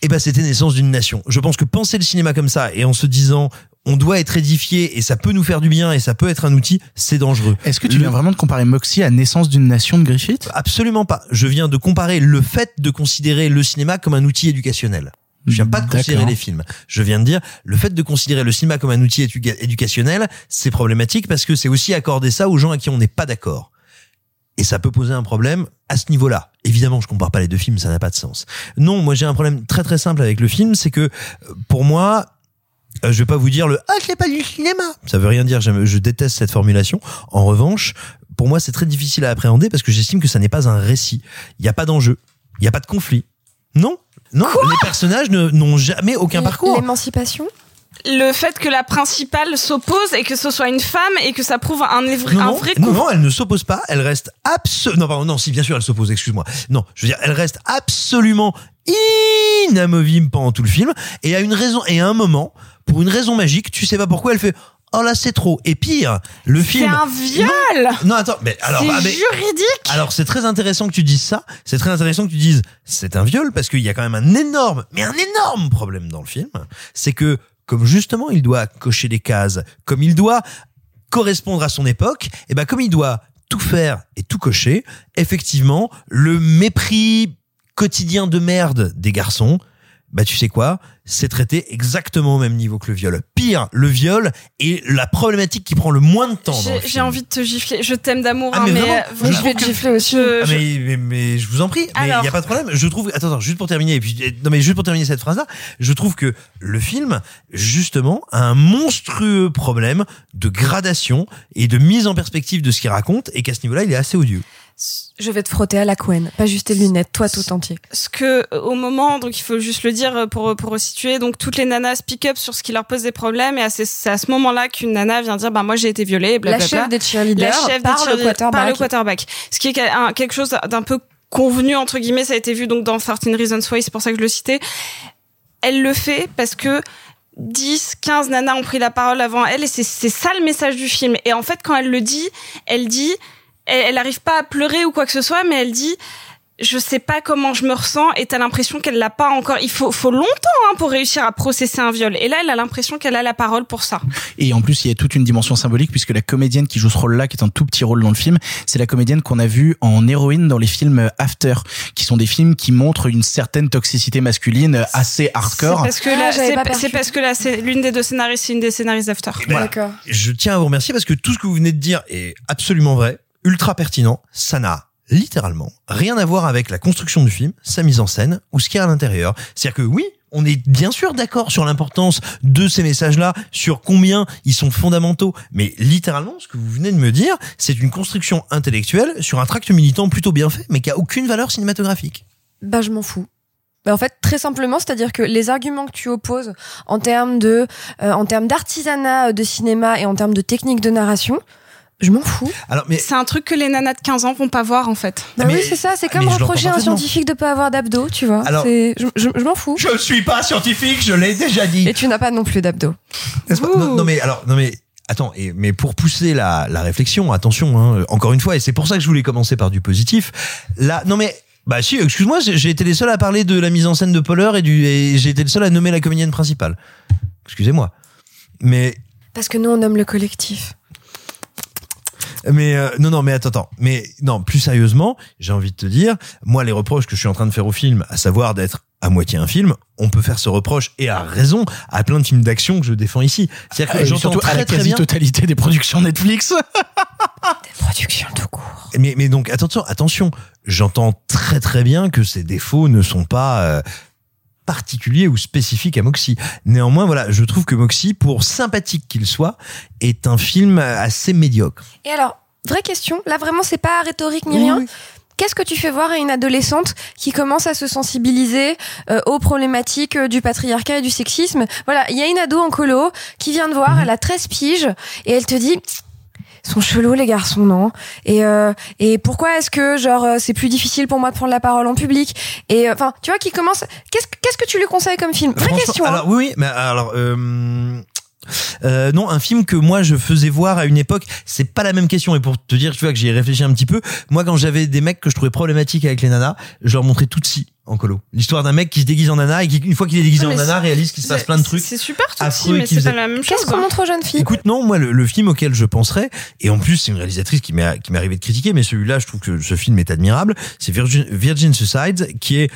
eh ben c'était naissance d'une nation. Je pense que penser le cinéma comme ça et en se disant on doit être édifié et ça peut nous faire du bien et ça peut être un outil, c'est dangereux. Est-ce que tu Le- viens vraiment de comparer Moxie à Naissance d'une nation de Griffith? Absolument pas. Je viens de comparer le fait de considérer le cinéma comme un outil éducationnel. Je viens pas de considérer les films. Je viens de dire le fait de considérer le cinéma comme un outil éduca- éducationnel, c'est problématique parce que c'est aussi accorder ça aux gens à qui on n'est pas d'accord. Et ça peut poser un problème à ce niveau-là. Évidemment, je compare pas les deux films, ça n'a pas de sens. Non, moi j'ai un problème très très simple avec le film, c'est que euh, pour moi, euh, je vais pas vous dire le ah je l'ai pas du cinéma. Ça veut rien dire. Je déteste cette formulation. En revanche, pour moi, c'est très difficile à appréhender parce que j'estime que ça n'est pas un récit. Il n'y a pas d'enjeu. Il n'y a pas de conflit. Non, non. les personnages ne- n'ont jamais aucun parcours. L'émancipation? Le fait que la principale s'oppose et que ce soit une femme et que ça prouve un, vrai- Non, un vrai non, conflit. non, elle ne s'oppose pas. Elle reste absolument. Non, pardon, non, si bien sûr elle s'oppose. Excuse-moi. Non, je veux dire, elle reste absolument inamovible pendant tout le film. Et à une raison et à un moment, pour une raison magique, tu sais pas pourquoi elle fait. Oh là, c'est trop. Et pire, le C'est film. un viol Non, attends, mais alors, C'est ah, mais- juridique Alors c'est très intéressant que tu dises ça. C'est très intéressant que tu dises c'est un viol parce qu'il y a quand même un énorme, mais un énorme problème dans le film. C'est que comme justement il doit cocher des cases, comme il doit correspondre à son époque, et ben comme il doit tout faire et tout cocher, effectivement le mépris quotidien de merde des garçons. Bah tu sais quoi, c'est traité exactement au même niveau que le viol. Pire, le viol est la problématique qui prend le moins de temps. J'ai envie de te gifler. Je t'aime d'amour, Ah, hein, mais mais, vraiment, euh, je vais te gifler aussi. Ah, mais, mais, mais je vous en prie, mais il Alors. y a pas de problème. Je trouve, attends, attends, juste pour terminer, et puis non mais juste pour terminer cette phrase-là, je trouve que le film, justement, a un monstrueux problème de gradation et de mise en perspective de ce qu'il raconte, et qu'à ce niveau-là, il est assez odieux. Je vais te frotter à la couenne, pas juste tes lunettes, toi tout entier. ce que euh, au moment donc il faut juste le dire euh, pour pour resituer donc toutes les nanas speak up sur ce qui leur pose des problèmes et c'est à ce moment-là qu'une nana vient dire bah moi j'ai été violée La blablabla. chef des cheerleaders la chef par des le cheerleaders quarterback. par le quarterback ce qui est un- quelque chose d'un peu convenu entre guillemets ça a été vu donc dans 13 Reasons Why c'est pour ça que je le citais elle le fait parce que 10, 15 nanas ont pris la parole avant elle et c'est ça le message du film. Et en fait, quand elle le dit, elle dit, elle, elle arrive pas à pleurer ou quoi que ce soit, mais elle dit, je sais pas comment je me ressens et t'as l'impression qu'elle l'a pas encore. Il faut, faut longtemps hein, pour réussir à processer un viol. Et là, elle a l'impression qu'elle a la parole pour ça. Et en plus, il y a toute une dimension symbolique puisque la comédienne qui joue ce rôle-là, qui est un tout petit rôle dans le film, c'est la comédienne qu'on a vue en héroïne dans les films After, qui sont des films qui montrent une certaine toxicité masculine assez hardcore. C'est parce que Ah, là, j'avais c'est pas c'est perçu. parce que là, c'est l'une des deux scénaristes, c'est une des scénaristes d'After. Voilà. Je tiens à vous remercier parce que tout ce que vous venez de dire est absolument vrai, ultra pertinent. Ça n'a littéralement rien à voir avec la construction du film, sa mise en scène ou ce qu'il y a à l'intérieur. C'est-à-dire que oui, on est bien sûr d'accord sur l'importance de ces messages-là, sur combien ils sont fondamentaux, mais littéralement, ce que vous venez de me dire, c'est une construction intellectuelle sur un tract militant plutôt bien fait, mais qui a aucune valeur cinématographique. Bah, je m'en fous. Bah, en fait, très simplement, c'est-à-dire que les arguments que tu opposes en termes de, euh, en termes d'artisanat de cinéma et en termes de technique de narration, je m'en fous. Alors, mais C'est un truc que les nanas de 15 ans vont pas voir en fait. Bah oui, c'est ça. C'est comme mais reprocher à un scientifique de pas avoir d'abdos, tu vois. Alors- C'est- je, je- je m'en fous. Je suis pas scientifique, je l'ai déjà dit. Et tu n'as pas non plus d'abdos. N'est-ce pas non, non, mais alors, non mais attends, et, mais pour pousser la, la réflexion, attention, hein, encore une fois, et c'est pour ça que je voulais commencer par du positif. Là, non mais. Bah si, excuse-moi, j'ai j'ai été les seuls à parler de la mise en scène de Poller et, du, et j'ai été le seul à nommer la comédienne principale. Excusez-moi. Mais Parce que nous, on nomme le collectif. Mais euh, non non mais attends attends mais non plus sérieusement j'ai envie de te dire moi les reproches que je suis en train de faire au film à savoir d'être à moitié un film on peut faire ce reproche et à raison à plein de films d'action que je défends ici c'est-à-dire que Euh, j'entends surtout à très la très quasi-totalité des productions Netflix. Des productions tout court. mais mais donc attention attention j'entends très très bien que ces défauts ne sont pas euh, particuliers ou spécifiques à Moxie. Néanmoins, voilà, je trouve que Moxie, pour sympathique qu'il soit, est un film assez médiocre. Et alors, vraie question. Là, vraiment, c'est pas rhétorique ni rien. Qu'est-ce que tu fais voir à une adolescente qui commence à se sensibiliser euh, aux problématiques euh, du patriarcat et du sexisme? Voilà, il y a une ado en colo qui vient de voir, elle a 13 piges, et elle te dit sont chelous les garçons non et euh, et pourquoi est-ce que genre euh, c'est plus difficile pour moi de prendre la parole en public? Et euh, enfin tu vois qui commence qu'est-ce que- qu'est-ce que tu lui conseilles comme film? Vraie question hein. Alors oui, oui, mais alors. Euh... euh, non, un film que moi je faisais voir à une époque, c'est pas la même question. Et pour te dire, tu vois que j'y ai réfléchi un petit peu. Moi, quand j'avais des mecs que je trouvais problématiques avec les nanas, je leur montrais tout de suite en colo. L'histoire d'un mec qui se déguise en nana et qui, une fois qu'il est déguisé Ah, en nana, réalise qu'il se passe plein de trucs. C'est super tout affreux petit, mais c'est pas la même chose. qu'est-ce qu'on hein. montre aux jeunes filles Écoute, non, moi, le, le film auquel je penserais, et en plus, c'est une réalisatrice qui m'est qui m'est arrivé de critiquer, mais celui-là, je trouve que ce film est admirable. C'est Virgin, Virgin Suicide, qui est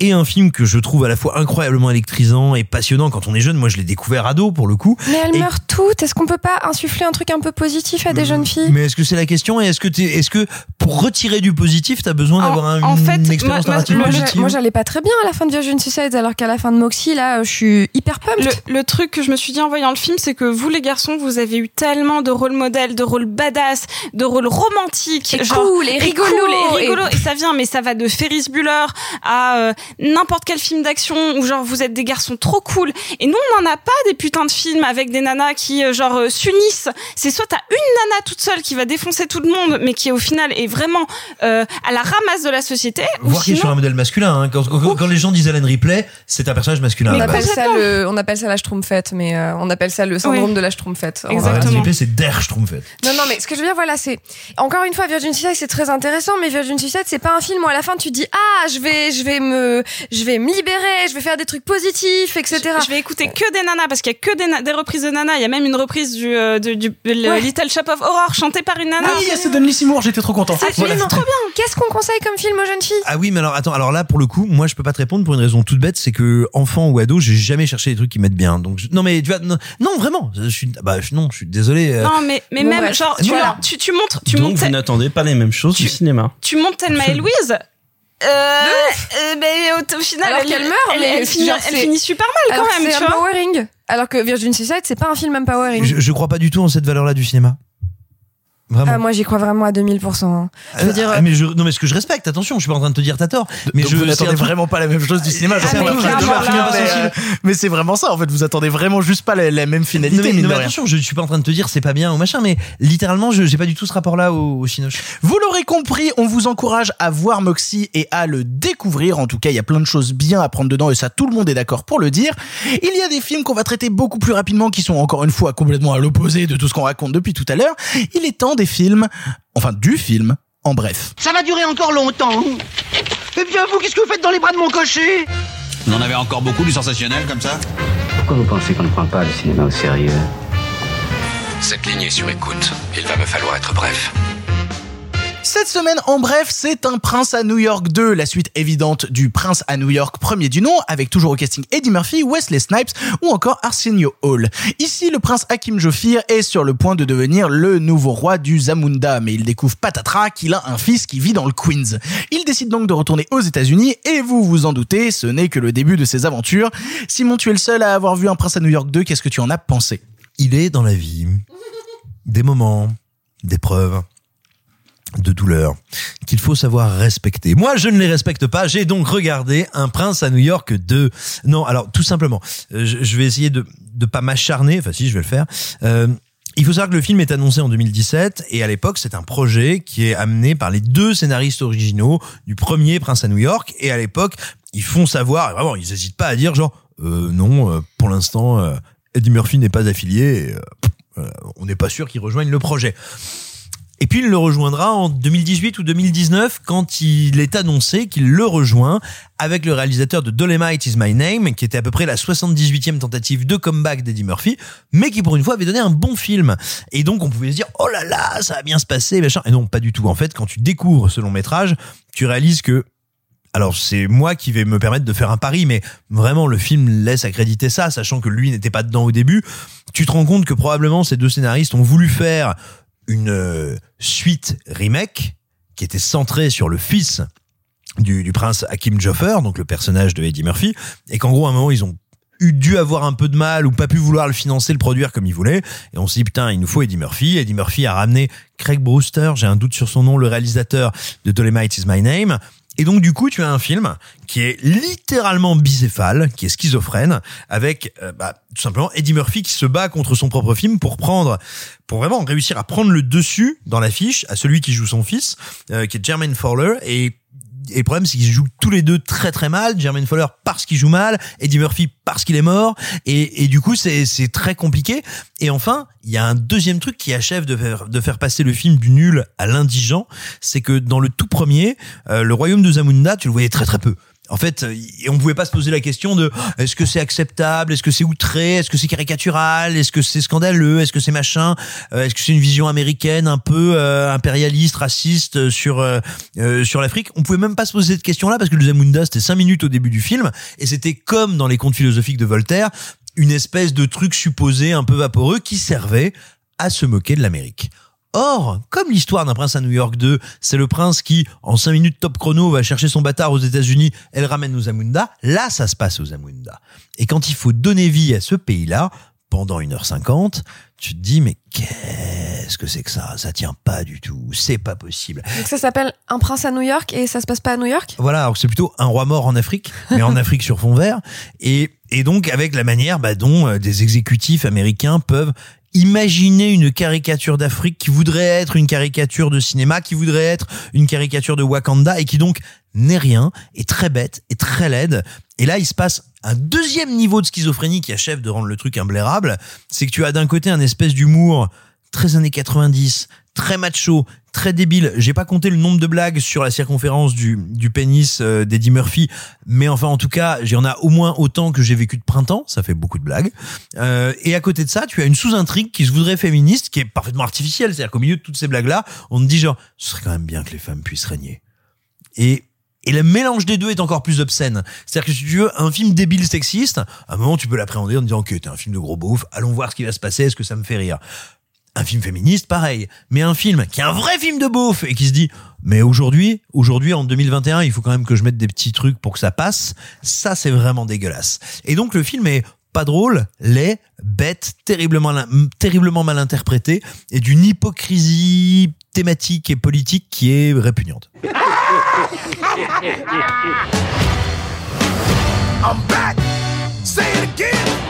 et un film que je trouve à la fois incroyablement électrisant et passionnant quand on est jeune. Moi, je l'ai découvert ado pour le coup. mais elles Et- meurent toutes est-ce qu'on peut pas insuffler un truc un peu positif à des jeunes filles? Mais est-ce que c'est la question? Et est-ce que t'es, est-ce que pour retirer du positif, t'as besoin d'avoir un- en une fait, expérience moi- narrative moi, j'a- positive? moi, j'allais pas très bien à la fin de Virgin Suicide alors qu'à la fin de Moxie là je suis hyper pumped. Le, le truc que je me suis dit en voyant le film, c'est que vous les garçons, vous avez eu tellement de rôles modèles, de rôles badass, de rôles romantiques, Et genre- cool, et rigolo, cool, et rigolo, et- et... ça vient, mais ça va de Ferris Bueller à euh, n'importe quel film d'action où genre vous êtes des garçons trop cool. Et nous, on n'en a pas des putains de films avec des nanas qui euh, genre euh, s'unissent. C'est soit t'as une nana toute seule qui va défoncer tout le monde, mais qui au final est vraiment euh, à la ramasse de la société. Voir qu'il est sur un modèle masculin. Hein. Quand, quand- quand les gens disent Alan Ripley, c'est un personnage masculin. on appelle ça le on appelle ça la schtroumpfette mais euh, on appelle ça le syndrome Oui. de la schtroumpfette en Alan. Exactement. Ripley, c'est Der Schtroumpfette. Non, non, mais ce que je veux dire, voilà, c'est encore une fois Virgin Suicide, c'est très intéressant, mais Virgin Suicide, c'est pas un film où à la fin tu dis ah, je vais, je vais me, je vais me libérer, je vais faire des trucs positifs, etc. Je vais écouter que des nanas parce qu'il y a que des, reprises de nanas. Il y a même une reprise du, euh, du, du- le Ouais. Little Shop of Horror chantée par une nana. Ah oui, c'est Donnelly Seymour, j'étais trop content. Absolument. trop bien. Qu'est-ce qu'on conseille comme film aux jeunes filles? Ah oui, mais alors attends, alors là pour le coup, moi je peux pas te répondre pour une raison toute bête, c'est que enfant ou ado, j'ai jamais cherché des trucs qui mettent bien. Donc je- non mais tu vois, non, non, vraiment, je suis, bah non, je suis désolé. euh, Non, mais, mais Bon, même, bref. genre, tu, Voilà. tu, tu montres, tu Donc montes, vous n'attendez pas les mêmes choses du cinéma. tu montes Thelma et Louise. Euh, euh, mais au, au final, Alors elle, qu'elle meurt, elle, mais elle finit, genre, elle c'est- finit super mal quand que même, c'est empowering. Alors que Virgin Suicide, c'est pas un film empowering. je, je crois pas du tout en cette valeur-là du cinéma. Vraiment. Ah, moi, j'y crois vraiment à 2000%. hein. Je veux Ah, dire, ah, mais je, non, mais ce que je respecte, attention, je suis pas en train de te dire t'as tort. Mais Donc je vous n'attendez vraiment pas la même chose du cinéma. Ah, mais mais, euh. Mais c'est vraiment ça. En fait, vous attendez vraiment juste pas la, la même Non, finalité. mais, mine non, de mais rien. attention, je suis pas en train de te dire c'est pas bien ou machin, mais littéralement, je j'ai pas du tout ce rapport-là au, au Cinoche. Vous l'aurez compris, on vous encourage à voir Moxie et à le découvrir. En tout cas, il y a plein de choses bien à prendre dedans et ça, tout le monde est d'accord pour le dire. Il y a des films qu'on va traiter beaucoup plus rapidement qui sont encore une fois complètement à l'opposé de tout ce qu'on raconte depuis tout à l'heure. Il est temps des films, enfin du film, en bref. Ça va durer encore longtemps. Eh bien, vous, qu'est-ce que vous faites dans les bras de mon cocher? On en avait encore beaucoup du sensationnel comme ça Pourquoi vous pensez qu'on ne prend pas le cinéma au sérieux? Cette ligne est sur écoute. Il va me falloir être bref. Cette semaine, en bref, c'est un Prince à New York 2, la suite évidente du Prince à New York premier du nom, avec toujours au casting Eddie Murphy, Wesley Snipes ou encore Arsenio Hall. Ici, le prince Hakim Jofir est sur le point de devenir le nouveau roi du Zamunda, mais il découvre patatras qu'il a un fils qui vit dans le Queens. Il décide donc de retourner aux États-Unis et vous vous en doutez, ce n'est que le début de ses aventures. Simon, tu es le seul à avoir vu un Prince à New York 2, qu'est-ce que tu en as pensé? Il est dans la vie des moments, d'épreuves, de douleur qu'il faut savoir respecter. Moi, je ne les respecte pas. J'ai donc regardé Un prince à New York 2. Non, alors tout simplement, euh, je, vais essayer de de pas m'acharner. Enfin, si, je vais le faire. Euh, il faut savoir que le film est annoncé en 2017 et à l'époque c'est un projet qui est amené par les deux scénaristes originaux du premier Prince à New York et à l'époque ils font savoir vraiment ils hésitent pas à dire genre euh, non euh, pour l'instant euh, Eddie Murphy n'est pas affilié on n'est pas sûr qu'il rejoigne le projet. Et puis il le rejoindra en 2018 ou 2019 quand il est annoncé qu'il le rejoint avec le réalisateur de Dolemite is My Name, qui était à peu près la 78e tentative de comeback d'Eddie Murphy, mais qui pour une fois avait donné un bon film. Et donc on pouvait se dire, oh là là, ça va bien se passer, machin. Et non, pas du tout. En fait, quand tu découvres ce long métrage, tu réalises que alors c'est moi qui vais me permettre de faire un pari, mais vraiment le film laisse accréditer ça, sachant que lui n'était pas dedans au début. Tu te rends compte que probablement ces deux scénaristes ont voulu faire une euh, suite remake qui était centrée sur le fils du, prince Hakim Joffer, donc le personnage de Eddie Murphy, et qu'en gros à un moment ils ont eu dû avoir un peu de mal ou pas pu vouloir le financer, le produire comme ils voulaient. Et on s'est dit, putain, il nous faut Eddie Murphy. Eddie Murphy a ramené Craig Brewster, j'ai un doute sur son nom, le réalisateur de Dolemite is My Name. Et donc du coup, tu as un film qui est littéralement bicéphale, qui est schizophrène, avec euh, bah, tout simplement Eddie Murphy qui se bat contre son propre film pour prendre, pour vraiment réussir à prendre le dessus dans l'affiche à celui qui joue son fils, euh, qui est Jermaine Fowler, et et le problème, c'est qu'ils jouent tous les deux très très mal. Jermaine Fowler parce qu'il joue mal, Eddie Murphy parce qu'il est mort. Et, du coup, c'est très compliqué. Et enfin, il y a un deuxième truc qui achève de faire, de faire passer le film du nul à l'indigent. C'est que dans le tout premier, euh, le royaume de Zamunda, tu le voyais très très peu. En fait, euh, on pouvait pas se poser la question de oh, est-ce que c'est acceptable, est-ce que c'est outré, est-ce que c'est caricatural, est-ce que c'est scandaleux, est-ce que c'est machin, euh, est-ce que c'est une vision américaine un peu euh, impérialiste, raciste sur euh, sur l'Afrique? On pouvait même pas se poser cette question-là parce que le Zamunda c'était cinq minutes au début du film et c'était comme dans les contes philosophiques de Voltaire, une espèce de truc supposé un peu vaporeux qui servait à se moquer de l'Amérique. Or, comme l'histoire d'un prince à New York 2, c'est le prince qui, en 5 minutes top chrono, va chercher son bâtard aux États-Unis et le ramène aux Zamunda, là, ça se passe aux Zamunda. Et quand il faut donner vie à ce pays-là, pendant 1h50, tu te dis, mais qu'est-ce que c'est que ça? Ça tient pas du tout. C'est pas possible. Donc ça s'appelle Un prince à New York et ça se passe pas à New York? Voilà, alors c'est plutôt un roi mort en Afrique, mais en Afrique sur fond vert. Et, et donc avec la manière bah, dont euh, des exécutifs américains peuvent imaginer une caricature d'Afrique qui voudrait être une caricature de cinéma, qui voudrait être une caricature de Wakanda et qui donc n'est rien, est très bête, est très laide. Et là, il se passe un deuxième niveau de schizophrénie qui achève de rendre le truc imblairable. C'est que tu as d'un côté un espèce d'humour très années 90, très macho, très débile. J'ai pas compté le nombre de blagues sur la circonférence du, du pénis euh, d'Eddie Murphy, mais enfin en tout cas, j'en ai au moins autant que j'ai vécu de printemps. Ça fait beaucoup de blagues. Euh, et à côté de ça, tu as une sous-intrigue qui se voudrait féministe, qui est parfaitement artificielle. C'est-à-dire qu'au milieu de toutes ces blagues-là, on te dit genre, ce serait quand même bien que les femmes puissent régner. Et et le mélange des deux est encore plus obscène. C'est-à-dire que si tu veux un film débile sexiste, à un moment tu peux l'appréhender en disant ok t'es un film de gros beauf, allons voir ce qui va se passer, est-ce que ça me fait rire? Un film féministe, pareil. Mais un film qui est un vrai film de beauf et qui se dit mais aujourd'hui, aujourd'hui en 2021, il faut quand même que je mette des petits trucs pour que ça passe. Ça c'est vraiment dégueulasse. Et donc le film est pas drôle, laid, bête, terriblement, terriblement mal interprété et d'une hypocrisie thématique et politique qui est répugnante. I'm back. Say it again.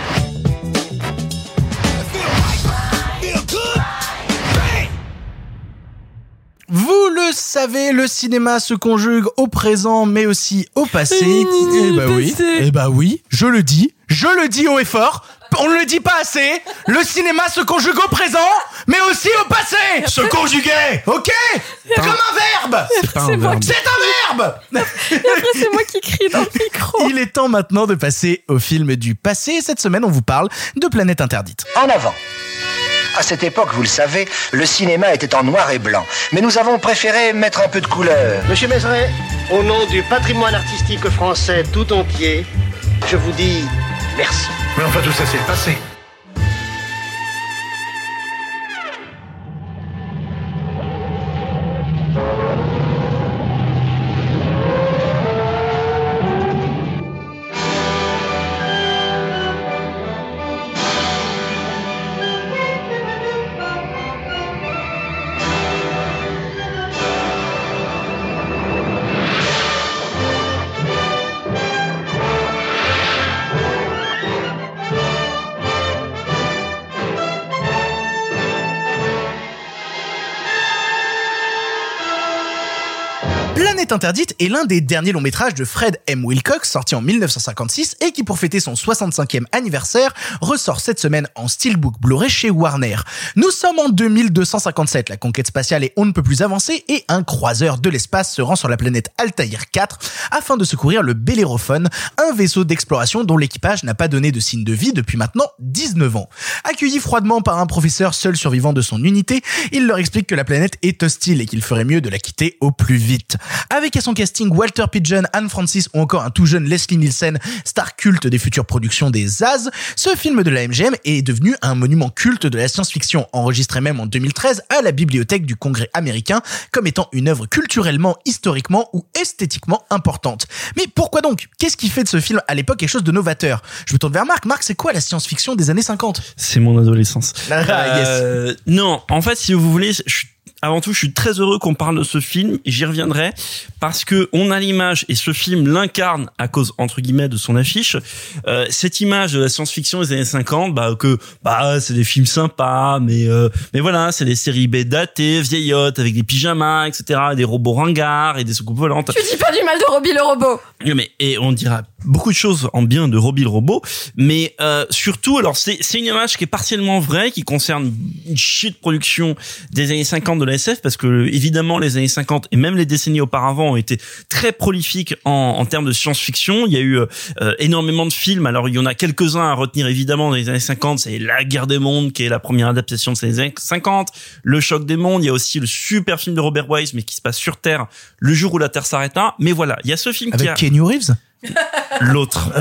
Savez, le cinéma se conjugue au présent, mais aussi au passé. Eh bah oui. Eh bah oui. Je le dis. Je le dis haut et fort. On ne le dit pas assez. Le cinéma se conjugue au présent, mais aussi au passé. Se conjuguer. Ok? Comme un verbe. C'est un verbe. C'est un verbe. Et après, c'est moi qui crie dans le micro. Il est temps maintenant de passer au film du passé. Et Cette semaine, on vous parle de Planète Interdite. En avant. À cette époque, vous le savez, le cinéma était en noir et blanc. Mais nous avons préféré mettre un peu de couleur. Monsieur Mézeret, au nom du patrimoine artistique français tout entier, je vous dis merci. Mais enfin, tout ça, c'est le passé. Interdite est l'un des derniers longs métrages de Fred M. Wilcox sorti en 1956 et qui pour fêter son 65e anniversaire ressort cette semaine en steelbook Blu-ray chez Warner. Nous sommes en 2257, la conquête spatiale est on ne peut plus avancée et un croiseur de l'espace se rend sur la planète Altaïr 4 afin de secourir le Bellérophone, un vaisseau d'exploration dont l'équipage n'a pas donné de signe de vie depuis maintenant 19 ans. Accueilli froidement par un professeur seul survivant de son unité, il leur explique que la planète est hostile et qu'il ferait mieux de la quitter au plus vite. Avec à son casting Walter Pidgeon, Anne Francis ou encore un tout jeune Leslie Nielsen, star culte des futures productions des Zaz, ce film de la MGM est devenu un monument culte de la science-fiction, enregistré même en 2013 à la bibliothèque du Congrès américain comme étant une œuvre culturellement, historiquement ou esthétiquement importante. Mais pourquoi donc? Qu'est-ce qui fait de ce film à l'époque quelque chose de novateur? Je me tourne vers Marc. Marc, c'est quoi la science-fiction des années 50 C'est mon adolescence. Ah, yes. Euh, non, en fait, si vous voulez, je suis- avant tout, je suis très heureux qu'on parle de ce film j'y reviendrai parce que on a l'image et ce film l'incarne à cause entre guillemets de son affiche. Euh, cette image de la science-fiction des années 50, bah que bah c'est des films sympas, mais euh, mais voilà, c'est des séries B datées, vieillottes avec des pyjamas, etc., des robots ringards et des soucoupes volantes. Tu dis pas du mal de Robbie le robot. Mais et on dira beaucoup de choses en bien de Robbie le robot, mais euh, surtout, alors c'est c'est une image qui est partiellement vraie, qui concerne une chier de production des années 50 de la SF, parce que évidemment les années 50 et même les décennies auparavant ont été très prolifiques en, en termes de science-fiction. Il y a eu euh, énormément de films. Alors il y en a quelques-uns à retenir évidemment dans les années 50. C'est La Guerre des Mondes qui est la première adaptation de ces années 50. Le Choc des Mondes. Il y a aussi le super film de Robert Wise, mais qui se passe sur Terre, le jour où la Terre s'arrêta. Mais voilà, il y a ce film qui Avec a Kenny Reeves? L'autre.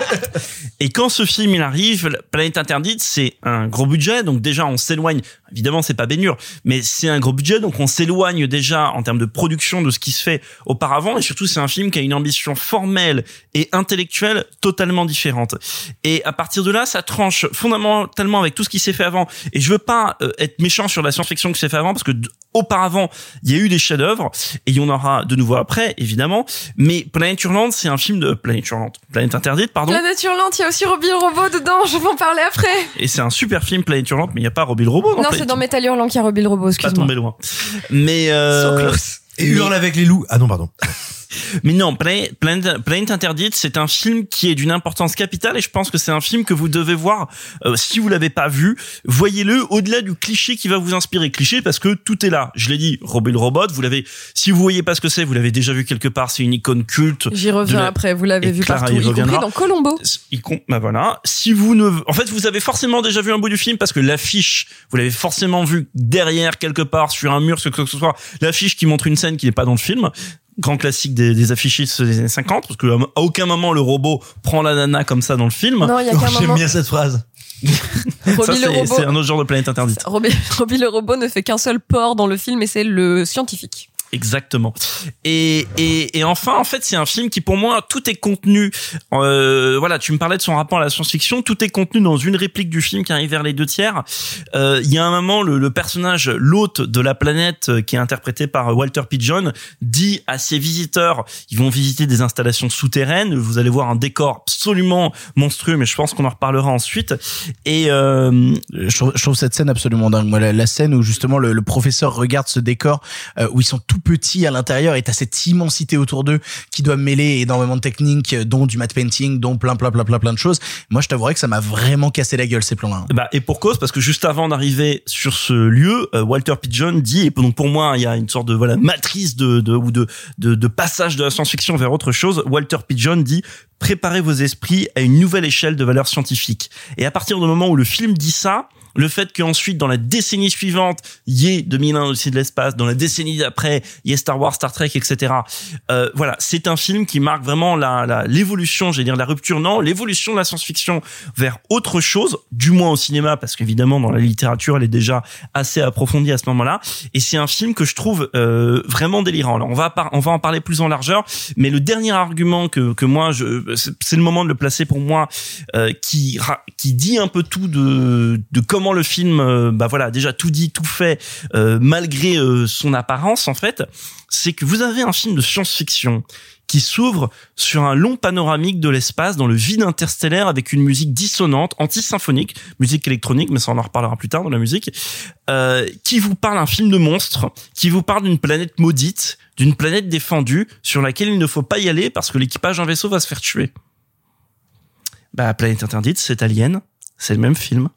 et quand ce film il arrive, La Planète Interdite, c'est un gros budget, donc déjà on s'éloigne. Évidemment, c'est pas baignure, mais c'est un gros budget, donc on s'éloigne déjà en termes de production de ce qui se fait auparavant, et surtout c'est un film qui a une ambition formelle et intellectuelle totalement différente. Et à partir de là, ça tranche fondamentalement avec tout ce qui s'est fait avant. Et je veux pas euh, être méchant sur la science-fiction qui s'est fait avant, parce que auparavant, il y a eu des chefs-d'œuvre, et il y en aura de nouveau après, évidemment. Mais Planète Hurlante, c'est un film de Planète Hurlante, Planète Interdite, pardon. Planète hurlante, il y a aussi Robbie le robot dedans, je vais en parler après. Et c'est un super film, Planète Hurlante, mais il n'y a pas Robbie le robot. Non, Planète c'est dans Metal Hurlant qu'il y a Robbie le robot, pas excuse-moi. tombé loin. Mais euh, Et hurle avec les loups. Ah non, pardon. Mais non, Planète, Interdite, c'est un film qui est d'une importance capitale et je pense que c'est un film que vous devez voir euh, si vous l'avez pas vu. Voyez-le au-delà du cliché qui va vous inspirer. Cliché parce que tout est là. Je l'ai dit, Robbie le robot, vous l'avez. Si vous voyez pas ce que c'est, vous l'avez déjà vu quelque part. C'est une icône culte. J'y reviens la- après, vous l'avez vu Clara partout, y y compris dans Colombo. Bah voilà. Si vous ne, en fait, vous avez forcément déjà vu un bout du film parce que l'affiche, vous l'avez forcément vu derrière quelque part sur un mur, ce que ce soit. L'affiche qui montre une scène qui n'est pas dans le film. Grand classique des, des affichistes des années 50 parce que à aucun moment le robot prend la nana comme ça dans le film. Non, il y a qu'un J'aime moment. bien cette phrase. Ça, Robbie le c'est robot. c'est un autre genre de planète interdite. Robbie, Robbie le robot ne fait qu'un seul port dans le film et c'est le scientifique. Exactement. Et, et, et enfin, en fait, c'est un film qui, pour moi, tout est contenu. Euh, voilà, tu me parlais de son rapport à la science-fiction. Tout est contenu dans une réplique du film qui arrive vers les deux tiers. Euh, Il y a un moment, le, le personnage, l'hôte de la planète, euh, qui est interprété par Walter Pigeon, dit à ses visiteurs, ils vont visiter des installations souterraines. Vous allez voir un décor absolument monstrueux, mais je pense qu'on en reparlera ensuite. Et euh, je, trouve, je trouve cette scène absolument dingue. La, scène où justement le, le professeur regarde ce décor euh, où ils sont tout petits à l'intérieur et t'as cette immensité autour d'eux qui doit mêler énormément de techniques, euh, dont du matte painting, dont plein plein plein plein plein de choses. Moi, je t'avouerais que ça m'a vraiment cassé la gueule ces plans-là. Bah, et pour cause, parce que juste avant d'arriver sur ce lieu, euh, Walter Pigeon dit, et donc pour moi, il y a une sorte de voilà matrice de, de ou de, de, de passage de la science-fiction vers autre chose. Walter Pigeon dit préparez vos esprits à une nouvelle échelle de valeur scientifique. Et à partir du moment où le film dit ça, le fait qu'ensuite dans la décennie suivante il y ait 2001 aussi de l'espace dans la décennie d'après il y ait Star Wars Star Trek etc euh, voilà c'est un film qui marque vraiment la l'évolution j'allais dire la rupture non l'évolution de la science-fiction vers autre chose du moins au cinéma parce qu'évidemment dans la littérature elle est déjà assez approfondie à ce moment-là. Et c'est un film que je trouve euh, vraiment délirant. Alors on va on va en parler plus en largeur mais le dernier argument que que moi c'est le moment de le placer pour moi euh, qui qui dit un peu tout de de comment le film euh, bah voilà déjà tout dit tout fait euh, malgré euh, son apparence en fait c'est que vous avez un film de science-fiction qui s'ouvre sur un long panoramique de l'espace dans le vide interstellaire avec une musique dissonante, anti-symphonique, musique électronique, mais ça on en reparlera plus tard dans la musique, qui vous parle d'un film de monstre, qui vous parle d'une planète maudite, d'une planète défendue sur laquelle il ne faut pas y aller parce que l'équipage d'un vaisseau va se faire tuer. Bah, Planète Interdite, c'est Alien, c'est le même film.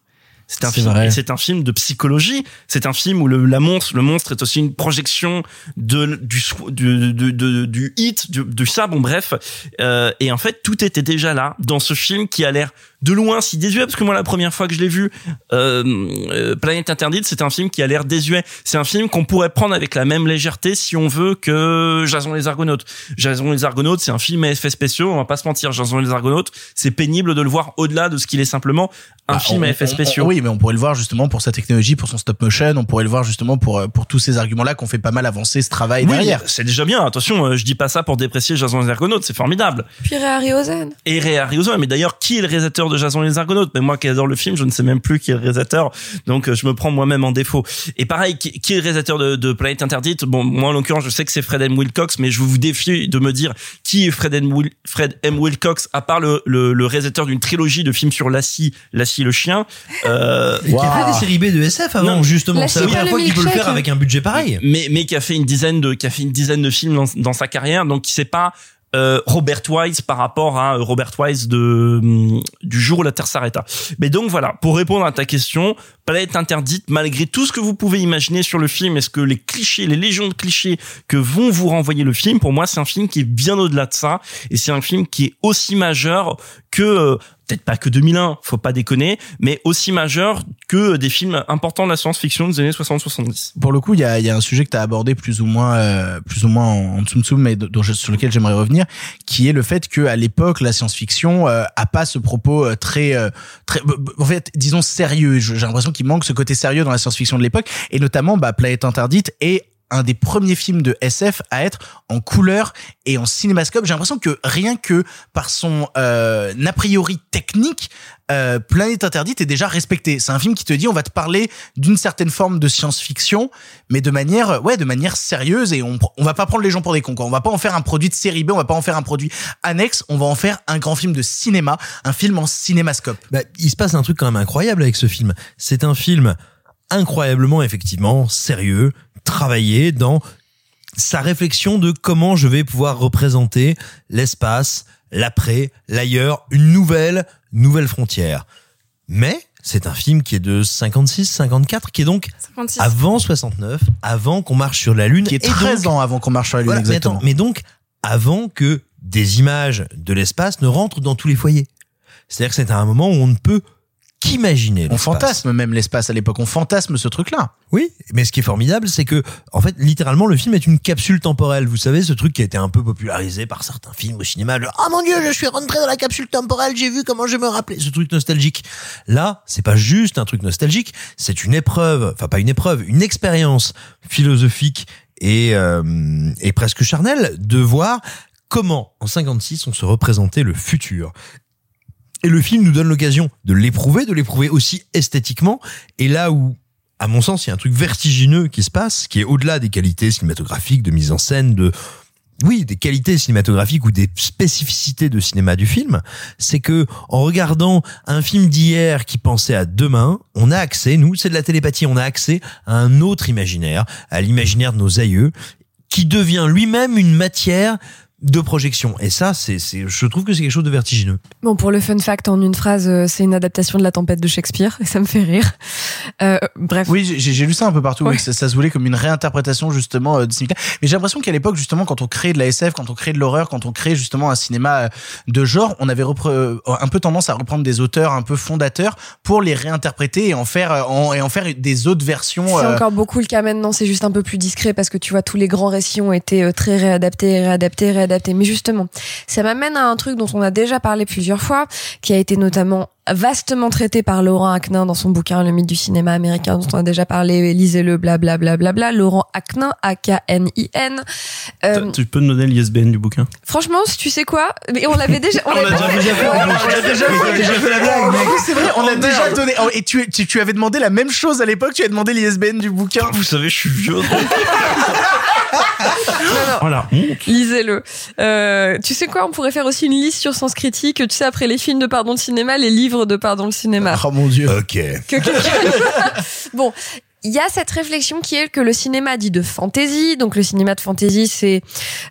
C'est un film, c'est un film de psychologie. C'est un film où le, la monstre, le monstre est aussi une projection de du du du, du, du hit, du, du ça. Bon bref, euh, et en fait tout était déjà là dans ce film qui a l'air de loin si désuet parce que moi la première fois que je l'ai vu, euh, euh, Planète Interdite, c'est un film qui a l'air désuet. C'est un film qu'on pourrait prendre avec la même légèreté si on veut que Jason les Argonautes. Jason les Argonautes, c'est un film à effets spéciaux. On va pas se mentir, Jason les Argonautes, c'est pénible de le voir au-delà de ce qu'il est simplement un Bah, film on- à effets spéciaux. on- oui, mais on pourrait le voir justement pour sa technologie, pour son stop motion. On pourrait le voir justement pour euh, pour tous ces arguments-là qu'on fait pas mal avancer ce travail Oui, derrière. c'est déjà bien. Attention, euh, je dis pas ça pour déprécier Jason les Argonautes, c'est formidable. Puis Ray Harryhausen. Et Ray Harryhausen, mais d'ailleurs, qui est le réalisateur de Jason et les Argonautes? Mais moi qui adore le film, je ne sais même plus qui est le réalisateur, donc euh, je me prends moi-même en défaut. Et pareil, qui, qui est le réalisateur de, de Planète Interdite? Bon, moi en l'occurrence, je sais que c'est Fred M. Wilcox, mais je vous défie de me dire qui est Fred M. Fred M. Wilcox, à part le, le, le réalisateur d'une trilogie de films sur Lassie, Lassie le chien. Euh, Et qui a fait des séries B de SF avant, Non. justement. C'est la première fois qu'il peut le faire avec un budget pareil. mais mais qui a fait une dizaine de qui a fait une dizaine de films dans, dans sa carrière donc qui sait pas euh, Robert Wise par rapport à euh, Robert Wise de hum, du jour où la Terre s'arrêta. Mais donc voilà, pour répondre à ta question, Planète interdite malgré tout ce que vous pouvez imaginer sur le film, est-ce que les clichés, les légions de clichés que vont vous renvoyer le film, pour moi c'est un film qui est bien au-delà de ça et c'est un film qui est aussi majeur que euh, peut-être pas que 2001, faut pas déconner, mais aussi majeur que des films importants de la science-fiction des années 60-70. Pour le coup, il y a, y a un sujet que tu as abordé plus ou moins, euh, plus ou moins en, tsum tsum, mais dont je- sur lequel j'aimerais revenir, qui est le fait que à l'époque, la science-fiction euh, a pas ce propos euh, très, euh, très, en fait, disons sérieux. J'ai l'impression qu'il manque ce côté sérieux dans la science-fiction de l'époque, et notamment, bah, Planète Interdite est un des premiers films de SF à être en couleur et en cinémascope. J'ai l'impression que rien que par son euh, a priori technique, euh, Planète Interdite est déjà respecté. C'est un film qui te dit on va te parler d'une certaine forme de science-fiction, mais de manière ouais de manière sérieuse et on va pas prendre les gens pour des cons. Quoi. On va pas en faire un produit de série B, on va pas en faire un produit annexe. On va en faire un grand film de cinéma, un film en cinémascope. Bah, il se passe un truc quand même incroyable avec ce film. C'est un film incroyablement, effectivement, sérieux, travaillé dans sa réflexion de comment je vais pouvoir représenter l'espace, l'après, l'ailleurs, une nouvelle, nouvelle frontière. Mais c'est un film qui est de 56, 54, qui est donc 56. avant 69, avant qu'on marche sur la Lune. Qui est et 13 donc- ans avant qu'on marche sur la Lune, Voilà, mais exactement. attends, mais donc, avant que des images de l'espace ne rentrent dans tous les foyers. C'est-à-dire que c'est à un moment où on ne peut qu'imaginer. On fantasme même l'espace à l'époque. On fantasme ce truc-là. Oui, mais ce qui est formidable, c'est que, en fait, littéralement, le film est une capsule temporelle. Vous savez, ce truc qui a été un peu popularisé par certains films au cinéma. Le, oh mon dieu, je suis rentré dans la capsule temporelle, j'ai vu comment je me rappelais. Ce truc nostalgique. Là, c'est pas juste un truc nostalgique, c'est une épreuve, enfin pas une épreuve, une expérience philosophique et, euh, et presque charnel de voir comment en 56 on se représentait le futur. Et le film nous donne l'occasion de l'éprouver, de l'éprouver aussi esthétiquement. Et là où, à mon sens, il y a un truc vertigineux qui se passe, qui est au-delà des qualités cinématographiques, de mise en scène, de oui, des qualités cinématographiques ou des spécificités de cinéma du film, c'est que en regardant un film d'hier qui pensait à demain, on a accès, nous, c'est de la télépathie, on a accès à un autre imaginaire, à l'imaginaire de nos aïeux, qui devient lui-même une matière de projection. Et ça, c'est, c'est, je trouve que c'est quelque chose de vertigineux. Bon, pour le fun fact, en une phrase, euh, c'est une adaptation de La Tempête de Shakespeare, et ça me fait rire. Euh, bref. Oui, j'ai j'ai lu ça un peu partout, Ouais. oui, ça, ça se voulait comme une réinterprétation justement euh, de cinéma. Mais j'ai l'impression qu'à l'époque, justement, quand on crée de la SF, quand on crée de l'horreur, quand on crée justement un cinéma euh, de genre, on avait repre- un peu tendance à reprendre des auteurs un peu fondateurs pour les réinterpréter et en faire en, et en faire des autres versions. C'est euh, encore beaucoup le cas maintenant, c'est juste un peu plus discret parce que tu vois, tous les grands récits ont été très réadaptés, réadaptés, réadaptés. Mais justement, ça m'amène à un truc dont on a déjà parlé plusieurs fois, qui a été notamment vastement traité par Laurent Aknin dans son bouquin Le mythe du cinéma américain dont on a déjà parlé, lisez-le, blablabla. Bla, bla, bla. Laurent Aknin, A-K-N-I-N. Euh, Tu peux me donner l'ISBN du bouquin? Franchement, si tu sais quoi, mais on l'avait déjà, on On l'a déjà déjà fait, on a déjà fait la blague, mec. C'est vrai, on a Oh, déjà donné. oh, Et tu, tu, tu avais demandé la même chose à l'époque. Tu avais demandé l'ISBN du bouquin. Vous savez, je suis vieux. Voilà. Lisez-le. Euh, tu sais quoi On pourrait faire aussi une liste sur Sens Critique. Tu sais, après les films de Pardon le cinéma, les livres de Pardon le cinéma. Oh mon dieu. Ok. Que quelqu'un- bon. Il y a cette réflexion qui est que le cinéma dit de fantasy, donc le cinéma de fantasy c'est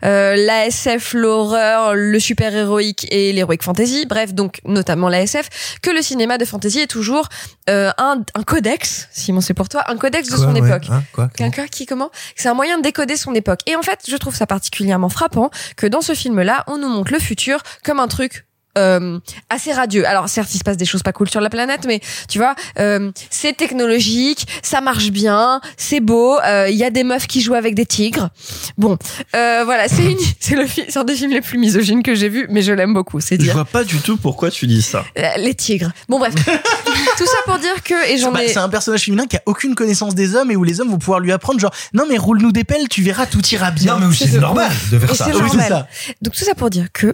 euh, la SF, l'horreur, le super héroïque et l'heroic fantasy, bref donc notamment la SF, que le cinéma de fantasy est toujours euh, un, un codex, Simon c'est pour toi, un codex de Quoi, son ouais, époque. hein, quoi, qui comment? C'est un moyen de décoder son époque. Et en fait, je trouve ça particulièrement frappant que dans ce film-là, on nous montre le futur comme un truc euh, assez radieux. Alors certes, il se passe des choses pas cool sur la planète, mais tu vois, euh, c'est technologique, ça marche bien, c'est beau. euh, Il y a des meufs qui jouent avec des tigres. Bon, euh, voilà, c'est une, c'est le film, c'est un des films les plus misogynes que j'ai vu, mais je l'aime beaucoup. C'est Je dire vois pas du tout pourquoi tu dis ça. Euh, les tigres. Bon bref, tout ça pour dire que et j'en Bah, ai. C'est un personnage féminin qui a aucune connaissance des hommes et où les hommes vont pouvoir lui apprendre genre non mais roule-nous des pelles tu verras tout ira bien. Non, mais c'est normal de faire ça. Oui, ça. Donc tout ça pour dire que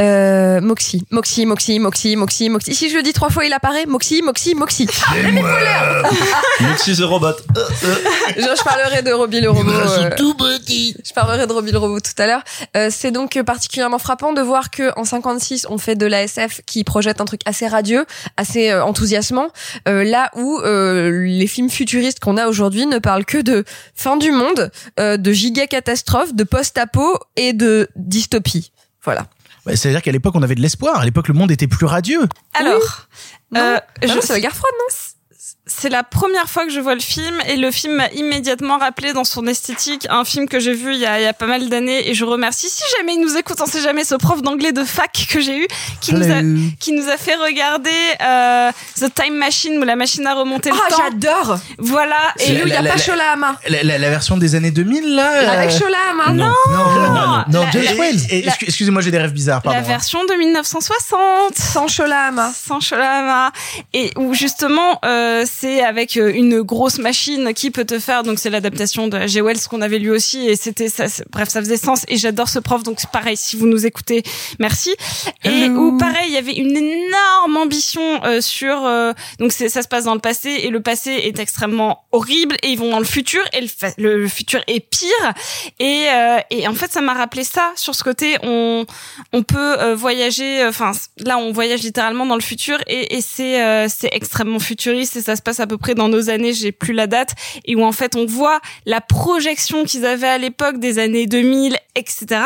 euh, Moxie, Moxie, Moxie, Moxie, Moxie, Moxie. Si je le dis trois fois, il apparaît. Moxie, Moxie, Moxie. Moxie the Robot. je, je parlerai de Robbie le robot. euh, je parlerai de Robbie le robot tout à l'heure. Euh, c'est donc particulièrement frappant de voir que en 56, on fait de la SF qui projette un truc assez radieux, assez euh, enthousiasmant, euh, là où euh, les films futuristes qu'on a aujourd'hui ne parlent que de fin du monde, euh, de giga catastrophe, de post-apo et de dystopie. Voilà. Bah, C'est-à-dire qu'à l'époque on avait de l'espoir. À l'époque le monde était plus radieux. Alors, Non. euh, non, je- c'est la guerre froide, non? C'est la première fois que je vois le film et le film m'a immédiatement rappelé dans son esthétique un film que j'ai vu il y a, il y a pas mal d'années et je remercie si jamais il nous écoute on sait jamais ce prof d'anglais de fac que j'ai eu qui nous a qui nous a fait regarder euh, The Time Machine ou la machine à remonter Ah, le temps j'adore voilà et où il y a la- pas la- Shola Hama. La, la- la version des années 2000 là. euh, Avec Shola Hama. Non. Non, non, non, non, James excu- Excusez-moi, j'ai des rêves bizarres. Pardon. la hein. version de 1960 Sans Shola Hama. sans Sholama et où justement euh, c'est avec euh, une grosse machine qui peut te faire donc c'est l'adaptation de H.G. Wells qu'on avait lu aussi et c'était ça bref ça faisait sens et j'adore ce prof donc c'est pareil si vous nous écoutez merci et où pareil il y avait une énorme ambition euh, sur euh, donc c'est ça se passe dans le passé et le passé est extrêmement horrible et ils vont dans le futur et le, le futur est pire et euh, et en fait ça m'a rappelé ça sur ce côté on on peut euh, voyager enfin là on voyage littéralement dans le futur et, et c'est euh, c'est extrêmement futuriste et ça se passe à peu près dans nos années j'ai plus la date et où en fait on voit la projection qu'ils avaient à l'époque des années 2000 etc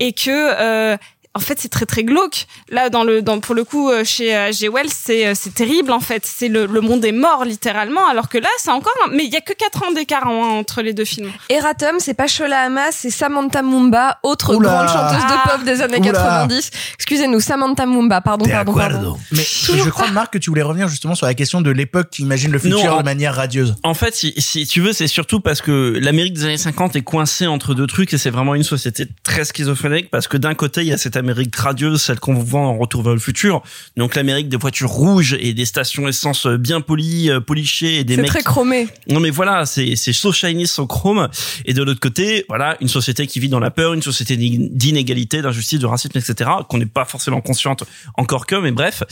et que euh, en fait, c'est très très glauque. Là, dans le, dans, pour le coup, euh, chez euh, G. Wells, c'est euh, c'est terrible en fait. C'est le, le monde est mort littéralement, alors que là, c'est encore. Mais il y a que 4 ans d'écart hein, entre les deux films. Eratum, c'est pas Shola Hama, c'est Samantha Mumba, autre Oula. grande chanteuse Ah. de pop des années Oula. 90. Excusez-nous, Samantha Mumba, pardon, pardon, pardon. Mais je crois, Marc, que tu voulais revenir justement sur la question de l'époque qui imagine le futur Non, de manière radieuse. En fait, si, si tu veux, c'est surtout parce que l'Amérique des années 50 est coincée entre deux trucs et c'est vraiment une société très schizophrénique parce que d'un côté, il y a cette Amérique radieuse, celle qu'on voit en Retour vers le futur. Donc l'Amérique des voitures rouges et des stations essence bien polies, euh, polichées et des mecs. très chromé. Non mais voilà, c'est c'est so shiny, so chrome. Et de l'autre côté, voilà, une société qui vit dans la peur, une société d'inégalité, d'injustice, de racisme, etc. Qu'on n'est pas forcément consciente encore que, mais bref.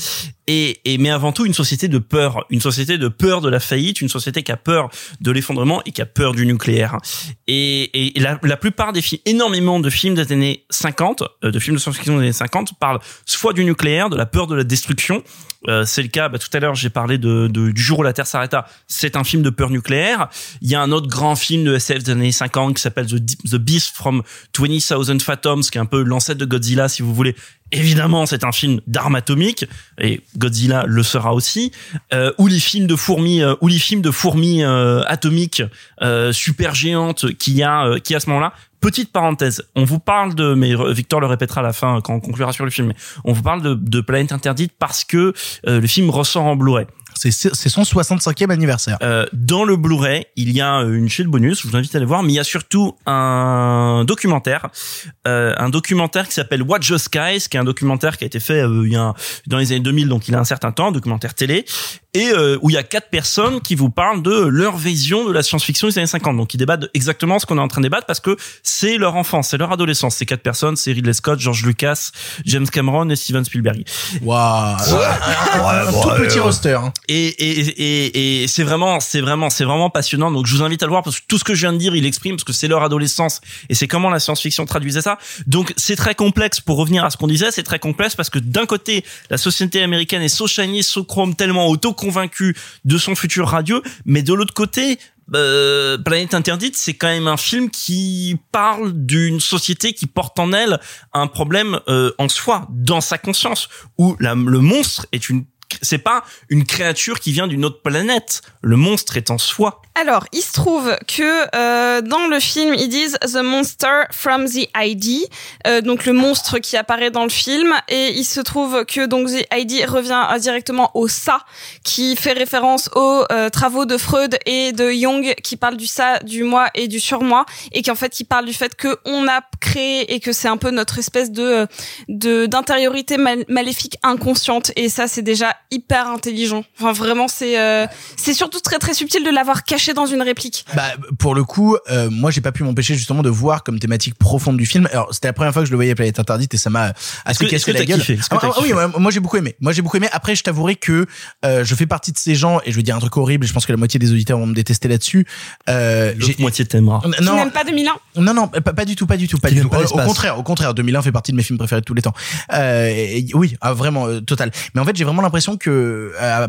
Et, et mais avant tout une société de peur, une société de peur de la faillite, une société qui a peur de l'effondrement et qui a peur du nucléaire. Et, et la, la plupart des films, énormément de films des années 50, euh, de films de science-fiction des années 50, parlent soit du nucléaire, de la peur de la destruction. Euh, c'est le cas. Bah, tout à l'heure, j'ai parlé de, de- du jour où la Terre s'arrêta. C'est un film de peur nucléaire. Il y a un autre grand film de SF des années 50 qui s'appelle The, Beast from 20,000 Fathoms, qui est un peu l'ancêtre de Godzilla, si vous voulez. Évidemment, c'est un film d'armes atomiques et Godzilla le sera aussi. Euh, ou les films de fourmis, euh, ou les films de fourmis euh, atomiques euh, super géantes qu'il y a, a à ce moment-là. Petite parenthèse, on vous parle de, mais Victor le répétera à la fin quand on conclura sur le film. mais On vous parle de, de Planète Interdite parce que le film ressort en Blu-ray. C'est son 65e anniversaire. Euh, dans le Blu-ray, il y a euh, une chaîne bonus, je vous invite à aller voir, mais il y a surtout un documentaire, euh, un documentaire qui s'appelle Watch the Skies, qui est un documentaire qui a été fait euh, il y a dans les années 2000, donc il a un certain temps, un documentaire télé, et euh, où il y a quatre personnes qui vous parlent de leur vision de la science-fiction des années 50. Donc ils débattent exactement ce qu'on est en train de débattre parce que c'est leur enfance, c'est leur adolescence. Ces quatre personnes, c'est Ridley Scott, George Lucas, James Cameron et Steven Spielberg. Waouh. Un tout petit roster. hein. Et, et, et, et c'est vraiment, c'est vraiment, c'est vraiment passionnant. Donc, je vous invite à le voir parce que tout ce que je viens de dire, il exprime parce que c'est leur adolescence et c'est comment la science-fiction traduisait ça. Donc, c'est très complexe pour revenir à ce qu'on disait. C'est très complexe parce que d'un côté, la société américaine est so shiny, so chrome, tellement auto-convaincue de son futur radieux, mais de l'autre côté, euh, Planète Interdite, c'est quand même un film qui parle d'une société qui porte en elle un problème euh, en soi, dans sa conscience, où le monstre est une c'est pas une créature qui vient d'une autre planète. Le monstre est en soi. Alors, il se trouve que euh, dans le film, ils disent The Monster from the ID, euh, donc le monstre qui apparaît dans le film, et il se trouve que donc the ID revient euh, directement au ça, qui fait référence aux euh, travaux de Freud et de Jung, qui parlent du ça, du moi et du surmoi, et qui en fait qui parle du fait que on a créé et que c'est un peu notre espèce de de d'intériorité mal- maléfique inconsciente, et ça c'est déjà hyper intelligent. Enfin vraiment c'est euh, c'est surtout très très subtil de l'avoir caché dans une réplique. Bah, pour le coup, euh, moi, j'ai pas pu m'empêcher justement de voir comme thématique profonde du film. Alors, c'était la première fois que je le voyais à Planète Interdite et ça m'a assez cassé la gueule. kiffé? Ah, ah, oui, ouais, moi j'ai beaucoup aimé. Moi j'ai beaucoup aimé. Après, je t'avouerai que euh, je fais partie de ces gens et je vais dire un truc horrible. et Je pense que la moitié des auditeurs vont me détester là-dessus. Euh, L'autre moitié t'aimera. Tu n'aimes pas 2001 non, non, pas, pas du tout, pas du tout, pas du tout. pas Au- contraire, au contraire, 2001 fait partie de mes films préférés de tous les temps. Euh, et- oui, ah, vraiment euh, total. Mais en fait, j'ai vraiment l'impression que euh,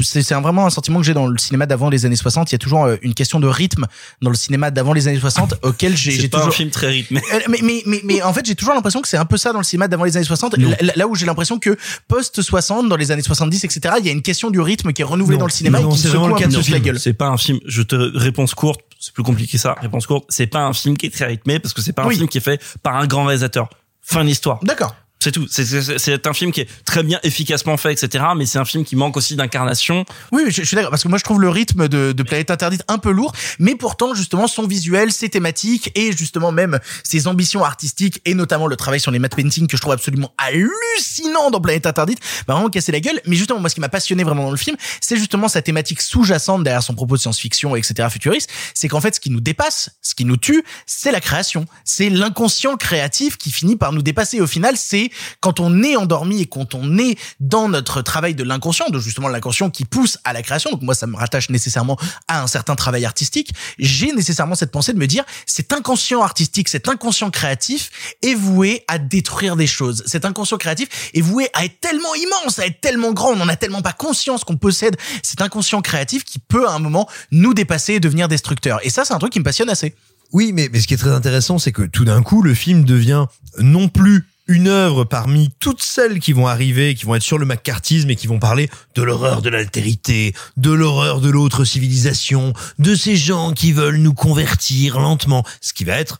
c'est vraiment un sentiment que j'ai dans le cinéma d'avant les années 60. Il y a toujours euh, une question de rythme dans le cinéma d'avant les années 60 auquel j'ai C'est pas toujours un film très rythmé. Euh, mais, mais, mais, mais en fait, j'ai toujours l'impression que c'est un peu ça dans le cinéma d'avant les années 60. Non. Là, là où j'ai l'impression que post 60, dans les années 70, etc., il y a une question du rythme qui est renouvelée Non. dans le cinéma Non, et qui c'est me vraiment le cas de ce la gueule. C'est pas un film. Je te réponse courte. C'est plus compliqué que ça. Réponse courte. C'est pas un film qui est très rythmé parce que c'est pas un Oui. film qui est fait par un grand réalisateur. Fin de l'histoire. D'accord. C'est tout. C'est- un film qui est très bien, efficacement fait, etc. Mais c'est un film qui manque aussi d'incarnation. Oui, je, je suis d'accord parce que moi je trouve le rythme de, de Planète Interdite un peu lourd, mais pourtant justement son visuel, ses thématiques et justement même ses ambitions artistiques et notamment le travail sur les matte painting que je trouve absolument hallucinant dans Planète Interdite, m'a vraiment cassé la gueule. Mais justement moi ce qui m'a passionné vraiment dans le film, c'est justement sa thématique sous-jacente derrière son propos de science-fiction, etc. futuriste, c'est qu'en fait ce qui nous dépasse, ce qui nous tue, c'est la création, c'est l'inconscient créatif qui finit par nous dépasser. Au final, c'est quand on est endormi et quand on est dans notre travail de l'inconscient, de justement l'inconscient qui pousse à la création. Donc moi, ça me rattache nécessairement à un certain travail artistique. J'ai nécessairement cette pensée de me dire, cet inconscient artistique, cet inconscient créatif est voué à détruire des choses. Cet inconscient créatif est voué à être tellement immense, à être tellement grand. On n'en a tellement pas conscience qu'on possède cet inconscient créatif qui peut à un moment nous dépasser et devenir destructeur. Et ça, c'est un truc qui me passionne assez. Oui, mais, mais ce qui est très intéressant, c'est que tout d'un coup, le film devient non plus une œuvre parmi toutes celles qui vont arriver, qui vont être sur le macartisme et qui vont parler de l'horreur de l'altérité, de l'horreur de l'autre civilisation, de ces gens qui veulent nous convertir lentement, ce qui va être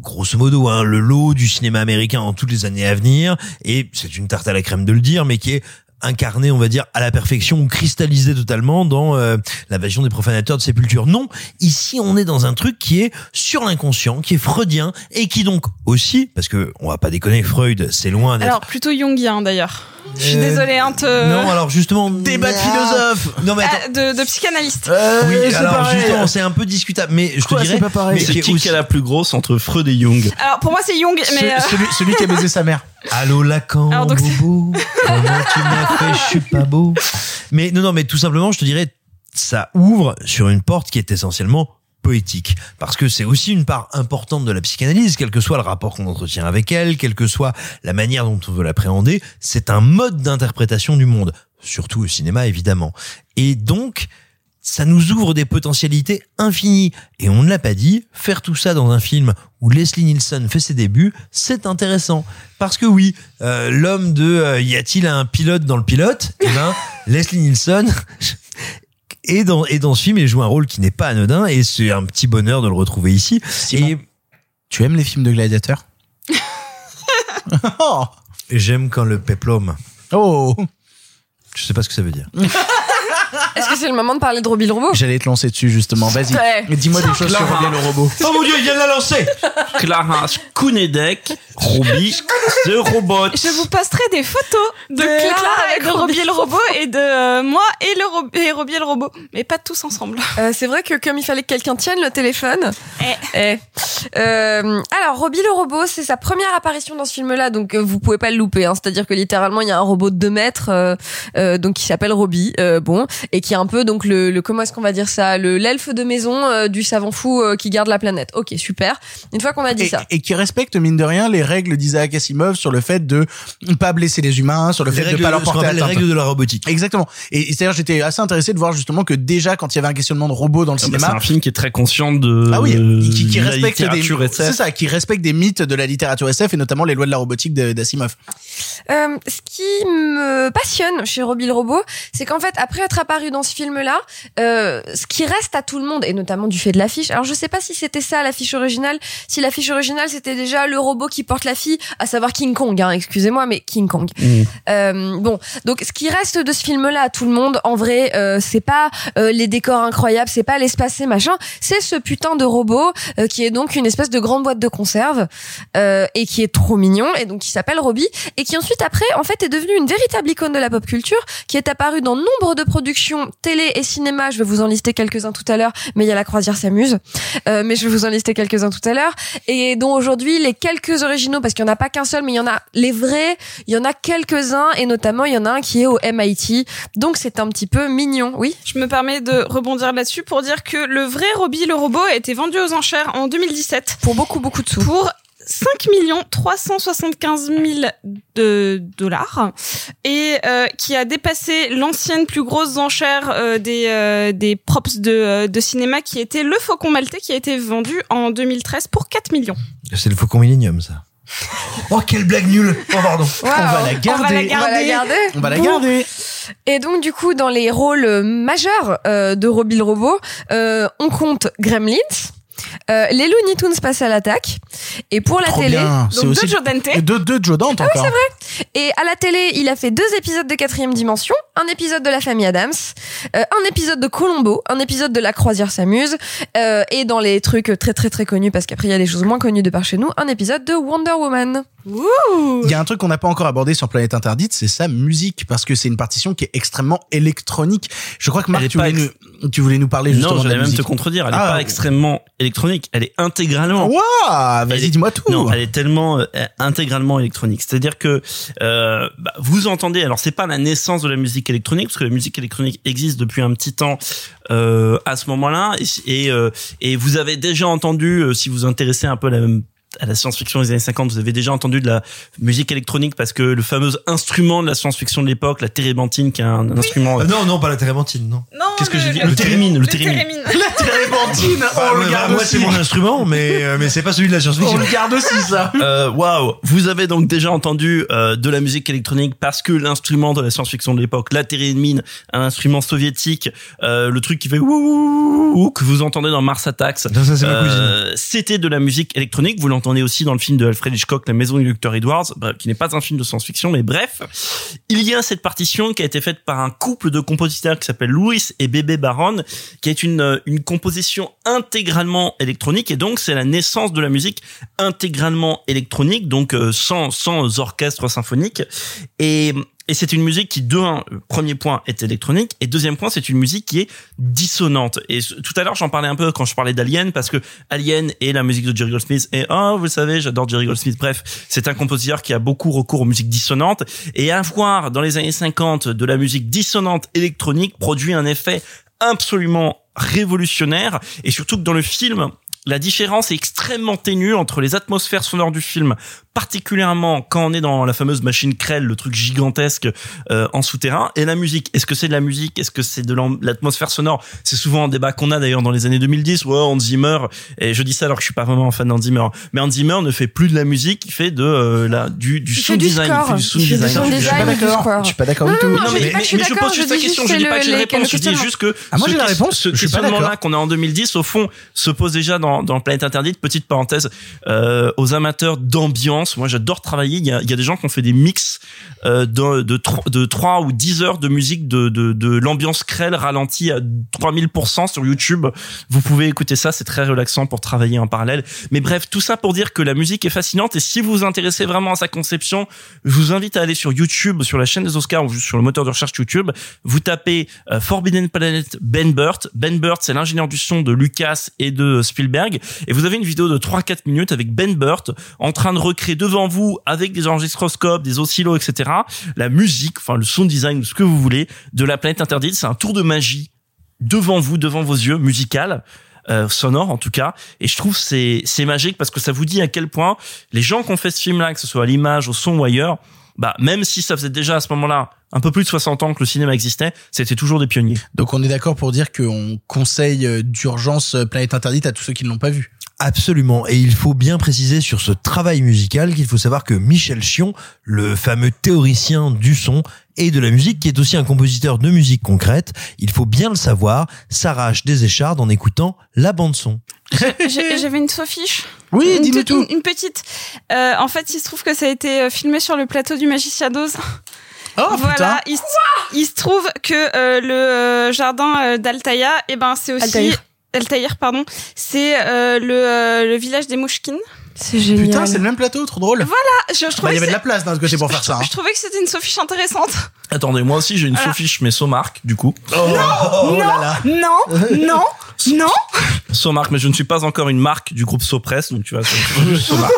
grosso modo hein, le lot du cinéma américain en toutes les années à venir. Et c'est une tarte à la crème de le dire mais qui est incarné, on va dire, à la perfection, ou cristallisé totalement dans euh, l'invasion des profanateurs de sépulture. Non, ici on est dans un truc qui est sur l'inconscient, qui est freudien et qui donc aussi, parce que on va pas déconner, Freud, c'est loin d'être Alors plutôt jungien d'ailleurs. Je suis désolée, hein, te... Non, alors justement débat de philosophe. Non mais attends. Ah, de, de psychanalyste. oui, alors pareil. justement, c'est un peu discutable, mais je Quoi, te dirais, c'est pas pareil mais C'est qui est qui est la plus grosse entre Freud et Jung? Alors pour moi c'est Jung, Ce- mais euh, celui, celui qui a baisé sa mère. Allô Lacan, Alors, donc, c'est- bobo, comment tu m'as fait, je suis pas beau. Mais non, non, mais tout simplement, je te dirais, ça ouvre sur une porte qui est essentiellement poétique. Parce que c'est aussi une part importante de la psychanalyse, quel que soit le rapport qu'on entretient avec elle, quelle que soit la manière dont on veut l'appréhender, c'est un mode d'interprétation du monde. Surtout au cinéma, évidemment. Et donc, ça nous ouvre des potentialités infinies. Et on ne l'a pas dit, faire tout ça dans un film où Leslie Nielsen fait ses débuts, c'est intéressant. Parce que oui, euh, l'homme de euh, y a-t-il un pilote dans le pilote? Eh ben, Leslie Nielsen est dans, est dans ce film et joue un rôle qui n'est pas anodin et c'est un petit bonheur de le retrouver ici. Et Tu aimes les films de gladiateurs oh. j'aime quand le peplum. oh Je sais pas ce que ça veut dire. Est-ce que c'est le moment de parler de Robbie le robot? J'allais te lancer dessus justement. Vas-y. Ouais. Mais Dis-moi des choses sur Clara. Robbie le robot. Oh mon dieu, il vient de la lancer Clara Skounedek, Robbie, The Robot. je vous posterai des photos de, Clara Clara avec avec Robbie le robot et de euh, moi et le ro- et Robbie le robot, mais pas tous ensemble. Euh, c'est vrai que comme il fallait que quelqu'un tienne le téléphone. Eh. Euh, alors, Robbie le robot, c'est sa première apparition dans ce film-là, donc euh, vous pouvez pas le louper. Hein. C'est-à-dire que littéralement, il y a un robot de 2 mètres, euh, euh, donc qui s'appelle Robbie, euh, bon, et qui est un peu donc le, le comment est-ce qu'on va dire ça, le l'elfe de maison euh, du savant fou euh, qui garde la planète. Ok, super. Une fois qu'on a dit Et, ça. et qui respecte mine de rien les règles d'Isaac Asimov sur le fait de ne pas blesser les humains, sur le Les fait de règles pas de- leur ce qu'on porter appelle les atteinte. règles de la robotique. Exactement. Et, et c'est-à-dire j'étais assez intéressé de voir justement que déjà quand il y avait un questionnement de robot dans le Ah bah, c'est cinéma, un film qui est très conscient de ah oui, qui, qui de la respecte des, littérature SF. c'est ça, qui respecte des mythes de la littérature SF et notamment les lois de la robotique d'Asimov. Euh, ce qui me passionne chez Robbie le robot, c'est qu'en fait, après être apparu dans ce film-là, euh, ce qui reste à tout le monde, et notamment du fait de l'affiche. Alors, je sais pas si c'était ça l'affiche originale. Si l'affiche originale c'était déjà le robot qui porte la fille, à savoir King Kong. Hein, excusez-moi, mais King Kong. Euh, bon, donc ce qui reste de ce film-là à tout le monde, en vrai, euh, c'est pas euh, les décors incroyables, c'est pas l'espace et machin, c'est ce putain de robot qui est donc une espèce de grande boîte de conserve et qui est trop mignon et donc qui s'appelle Robbie et qui ensuite après en fait est devenu une véritable icône de la pop culture qui est apparue dans nombre de productions télé et cinéma. Je vais vous en lister quelques-uns tout à l'heure, mais il y a la croisière s'amuse, euh, mais je vais vous en lister quelques-uns tout à l'heure et dont aujourd'hui les quelques originaux parce qu'il y en a pas qu'un seul, mais il y en a les vrais, il y en a quelques-uns et notamment il y en a un qui est au MIT. Donc c'est un petit peu mignon, oui? Je me permets de rebondir là-dessus pour dire que le vrai Robbie le robot a été vendu aux enchères en 2017 pour beaucoup beaucoup de sous. Pour 5 375 000 de dollars et euh, qui a dépassé l'ancienne plus grosse enchère euh, des euh, des props de euh, de cinéma qui était le Faucon Maltais qui a été vendu en 2013 pour 4 millions. C'est le Faucon Millennium, ça. Oh, quelle blague nulle Oh, pardon. Wow. On va la garder. On va la garder. On va la garder. Et donc du coup, dans les rôles euh, majeurs euh, de Robbie le robot, euh, on compte Gremlins. Euh, les Looney Tunes passent à l'attaque et pour la Trop télé bien. Donc aussi de Joe Dante. Et deux, deux Joe Dante Ah oui, encore. c'est vrai. Et à la télé, il a fait deux épisodes de quatrième dimension, un épisode de La Famille Adams, euh, un épisode de Colombo, un épisode de La Croisière s'amuse, euh, et dans les trucs très très très connus, parce qu'après il y a des choses moins connues de par chez nous, un épisode de Wonder Woman. Il y a un truc qu'on n'a pas encore abordé sur Planète Interdite, c'est sa musique, parce que c'est une partition qui est extrêmement électronique. Je crois que Marc, tu voulais, ex- nous, tu voulais nous parler justement Non, de la même musique. te contredire. Elle est Ah, pas extrêmement électronique. Elle est intégralement. Waouh Vas-y, dis-moi tout. Non, elle est tellement euh, intégralement électronique. C'est-à-dire que euh, bah, vous entendez. Alors c'est pas la naissance de la musique électronique parce que la musique électronique existe depuis un petit temps euh, à ce moment-là et et, euh, et vous avez déjà entendu euh, si vous vous intéressez un peu à la même à la science-fiction des années 50, vous avez déjà entendu de la musique électronique parce que le fameux instrument de la science-fiction de l'époque, la térébenthine, qui est un, un instrument. Euh, non, non, pas la térébenthine, non. Non, Qu'est-ce que j'ai dit le- térémine, le térémine. La térébenthine, Bah, on le ouais, garde bah, moi, aussi. c'est mon instrument, mais, euh, mais c'est pas celui de la On science-fiction. le garde aussi, ça. Euh, Waouh Vous avez donc déjà entendu euh, de la musique électronique parce que l'instrument de la science-fiction de l'époque, la térémine, un instrument soviétique, euh, le truc qui fait ouh, ouh, ouh, que vous entendez dans Mars Attacks, Non, ça, c'est ma c'était de la musique électronique. Vous l'entendez tourné aussi dans le film de Alfred Hitchcock, La Maison du Docteur Edwards, bah, qui n'est pas un film de science-fiction, mais bref, il y a cette partition qui a été faite par un couple de compositeurs qui s'appelle Louis et Bébé Baron, qui est une euh, une composition intégralement électronique, et donc c'est la naissance de la musique intégralement électronique, donc euh, sans sans orchestre symphonique, et et c'est une musique qui, de un, premier point, est électronique, et deuxième point, c'est une musique qui est dissonante. Et tout à l'heure, j'en parlais un peu quand je parlais d'Alien, parce que Alien et la musique de Jerry Goldsmith, et oh, vous savez, j'adore Jerry Goldsmith. Bref, c'est un compositeur qui a beaucoup recours aux musiques dissonantes, et avoir dans les années 50 de la musique dissonante électronique produit un effet absolument révolutionnaire, et surtout que dans le film, la différence est extrêmement ténue entre les atmosphères sonores du film, particulièrement quand on est dans la fameuse machine Krell, le truc gigantesque euh, en souterrain, et la musique. Est-ce que c'est de la musique? Est-ce que c'est de l'atmosphère sonore? C'est souvent un débat qu'on a d'ailleurs dans les années 2010. Ouais, Hans Zimmer, et je dis ça alors que je suis pas vraiment un fan d'Hans Zimmer, mais Hans Zimmer ne fait plus de la musique, il fait de euh, la du, du sound design. Il fait du sound Il fait du design. sound Je suis pas d'accord. Je suis pas d'accord du tout. non, mais, je pose juste je la question, je dis pas que j'ai la réponse, je dis juste que Ah, moi, ce j'ai la réponse. questionnement-là qu'on a en 2010, au fond, se pose déjà dans, dans Planète Interdite. Petite parenthèse, euh, aux amateurs d'ambiance, moi j'adore travailler, il y a, des gens qui ont fait des mix euh, de, de, tro- de 3 ou 10 heures de musique de, de, de l'ambiance Krell ralentie à 3000% sur YouTube. Vous pouvez écouter ça, c'est très relaxant pour travailler en parallèle. Mais bref, tout ça pour dire que la musique est fascinante et si vous vous intéressez vraiment à sa conception, je vous invite à aller sur YouTube, sur la chaîne des Oscars ou sur le moteur de recherche YouTube. Vous tapez euh, Forbidden Planet Ben Burt. Ben Burt, c'est l'ingénieur du son de Lucas et de Spielberg. Et vous avez une vidéo de 3-4 minutes avec Ben Burt en train de recréer devant vous, avec des enregistroscopes, des oscillos, etc., la musique, enfin le sound design, ce que vous voulez, de la planète interdite. C'est un tour de magie devant vous, devant vos yeux, musical. euh, sonore en tout cas et je trouve c'est c'est magique parce que ça vous dit à quel point les gens qui ont fait ce film là que ce soit à l'image au son ou ailleurs bah même si ça faisait déjà à ce moment-là un peu plus de 60 ans que le cinéma existait c'était toujours des pionniers Donc on est d'accord pour dire qu'on conseille d'urgence Planète Interdite à tous ceux qui ne l'ont pas vu. Absolument. Et il faut bien préciser sur ce travail musical qu'il faut savoir que Michel Chion, le fameux théoricien du son et de la musique, qui est aussi un compositeur de musique concrète, il faut bien le savoir, s'arrache des échardes en écoutant la bande son. J'avais une sophiche. Oui, dis-nous tout. Une, une petite. Euh, en fait, il se trouve que ça a été euh, filmé sur le plateau du Magicien d'Oz. Oh voilà, il, se- il se trouve que euh, le euh, jardin d'Altaïa, eh ben c'est aussi Altaïr. Altaïr, pardon, c'est euh, le, euh, le village des Mouchkines. C'est génial. Putain, c'est le même plateau, trop drôle. Voilà, je, je Bah, trouvais il y avait de la place d'un autre côté pour faire ça. hein. je trouvais que c'était une sophiche intéressante. attendez moi aussi j'ai une Voilà. Sofiche mais Somark du coup Oh, non, là là. non, non, non. Somark mais je ne suis pas encore une marque du groupe Sopress donc tu vois Somark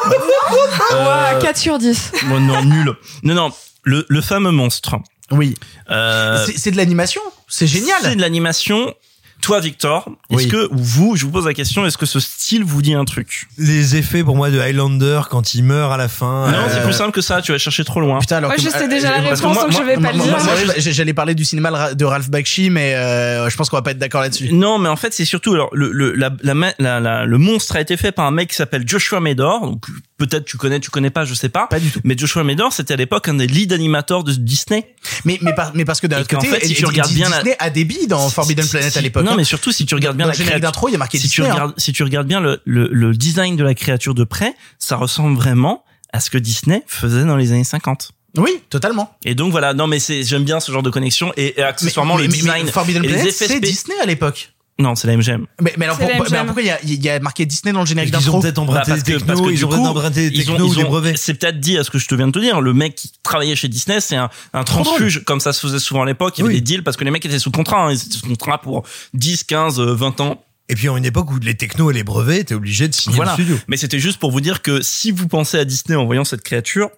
Euh, Ouah, 4 sur 10. bon, non nul non non le, le fameux monstre Oui. euh, C'est de l'animation? C'est génial. C'est de l'animation. Toi, Victor, est-ce Oui. que, ou vous, je vous pose la question, est-ce que ce style vous dit un truc? Les effets pour moi de Highlander quand il meurt à la fin. Non, euh, c'est plus simple que ça, tu vas chercher trop loin. Putain, alors Ouais, que- je sais déjà la euh, réponse, moi- donc je moi- vais pas le moi- dire. J'allais parler du cinéma de Ralph Bakshi, mais euh, je pense qu'on va pas être d'accord là-dessus. Non, mais en fait, c'est surtout alors le le la, la, ma- la- la- le monstre a été fait par un mec qui s'appelle Joshua Medor. Donc peut-être tu connais, tu connais pas, je sais pas. Pas du tout. Mais Joshua Medor, c'était à l'époque un des lead animateurs de Disney. Mais mais, par- mais parce que d'un autre côté, fait, si tu regardes bien la- Disney a des billes dans Forbidden Planet à l'époque. Non, mais surtout si tu regardes bien Dans la créature. d'intro, il y a marqué si tu Disney, hein. regardes, si tu regardes bien le, le, le design de la créature de près, ça ressemble vraiment à ce que Disney faisait dans les années 50. Oui, totalement. Et donc voilà, non mais c'est j'aime bien ce genre de connexion et, et accessoirement mais, le mais- design mais Forbidden et les effets c'est Disney à l'époque. Non, c'est la MGM. Mais, mais alors, pour- mais pourquoi il y a, il y a marqué Disney dans le générique Ils ont d'intro peut-être Bah, emprunté parce des que, technos, parce que ils ont coup, peut-être emprunté des ont- technos ou ils des ont- brevets. C'est peut-être dit à ce que je te viens de te dire. Le mec qui travaillait chez Disney, c'est un, un transfuge, comme ça se faisait souvent à l'époque. Il y avait Oui. des deals parce que les mecs étaient sous contrat. Hein, ils étaient sous contrat pour 10, 15, euh, 20 ans. Et puis en une époque où les technos et les brevets, t'es obligé de signer Voilà. le studio. Mais c'était juste pour vous dire que si vous pensez à Disney en voyant cette créature,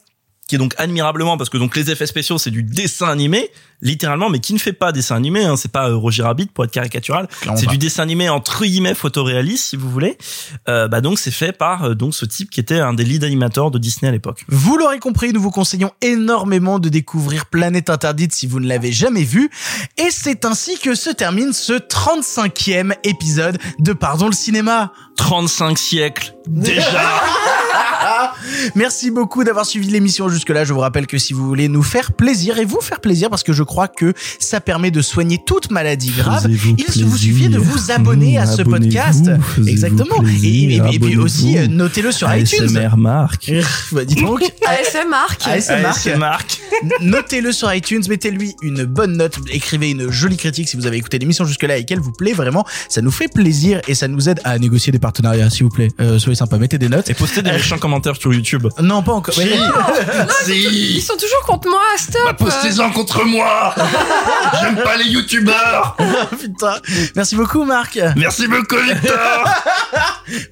qui est donc admirablement parce que donc les effets spéciaux c'est du dessin animé littéralement mais qui ne fait pas dessin animé hein, c'est pas euh, Roger Rabbit pour être caricatural. C'est du dessin animé entre guillemets photoréaliste si vous voulez. Euh, bah donc c'est fait par euh, donc ce type qui était un des lead animateurs de Disney à l'époque. Vous l'aurez compris, nous vous conseillons énormément de découvrir Planète Interdite si vous ne l'avez jamais vu. Et c'est ainsi que se termine ce 35e épisode de Pardon le cinéma. 35 siècles déjà Merci beaucoup d'avoir suivi l'émission jusque-là. Je vous rappelle que si vous voulez nous faire plaisir et vous faire plaisir, parce que je crois que ça permet de soigner toute maladie grave, il vous suffit de vous abonner à ce podcast. Exactement. Et, et- et puis aussi, euh, notez-le sur iTunes. ASMR Marc. bah, dis donc. ASM Marc. ASM Marc. Notez-le sur iTunes, mettez-lui une bonne note, écrivez une jolie critique si vous avez écouté l'émission jusque-là et qu'elle vous plaît vraiment. Ça nous fait plaisir et ça nous aide à négocier des partenariats, s'il vous plaît. Euh, soyez sympa, mettez des notes. Et postez des méchants commentaires sur YouTube. Non, pas encore. Si. Ils sont toujours contre moi, stop. Bah, postez-en contre moi J'aime pas les youtubeurs Putain. Merci beaucoup, Marc. Merci beaucoup, Victor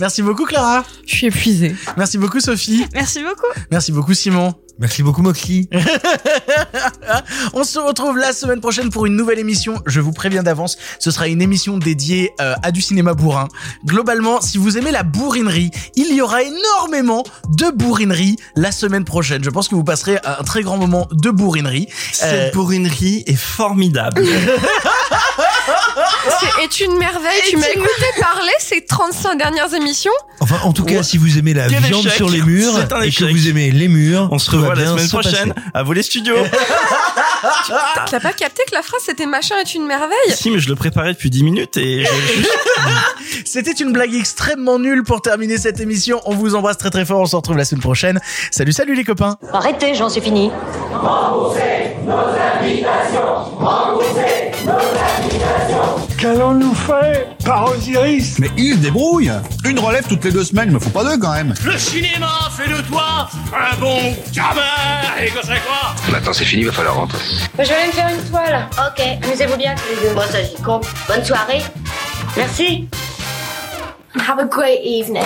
Merci beaucoup, Clara. Je suis épuisée. Merci beaucoup, Sophie. Merci beaucoup. Merci beaucoup, Simon. Merci beaucoup, Moxley. On se retrouve la semaine prochaine pour une nouvelle émission. Je vous préviens d'avance, ce sera une émission dédiée euh, à du cinéma bourrin. Globalement, si vous aimez la bourrinerie, il y aura énormément de bourrinerie la semaine prochaine. Je pense que vous passerez un très grand moment de bourrinerie. Cette Euh, bourrinerie est formidable. C'est est une merveille. Tu m'as écouté parler ces 35 dernières émissions. Enfin, en tout cas, si vous aimez la Quel viande échec. sur les murs et que vous aimez les murs, On se revoit la semaine se prochaine passer. à vous les studios. T'as pas capté que la phrase c'était machin est une merveille si, mais je le préparais depuis 10 minutes et je- C'était une blague extrêmement nulle pour terminer cette émission. On vous embrasse très très fort. On se retrouve la semaine prochaine. Salut, salut les copains. Arrêtez, j'en suis fini. Qu'allons-nous faire par Osiris Mais il se débrouille Une relève toutes les deux semaines, il me faut pas deux quand même Le cinéma fait de toi un bon gamin Et que c'est quoi? Maintenant c'est fini, va falloir rentrer. Je vais aller me faire une toile. Ok, amusez-vous bien tous les deux. Bon, ça j'y compte. Bonne soirée. Merci. Have a great evening.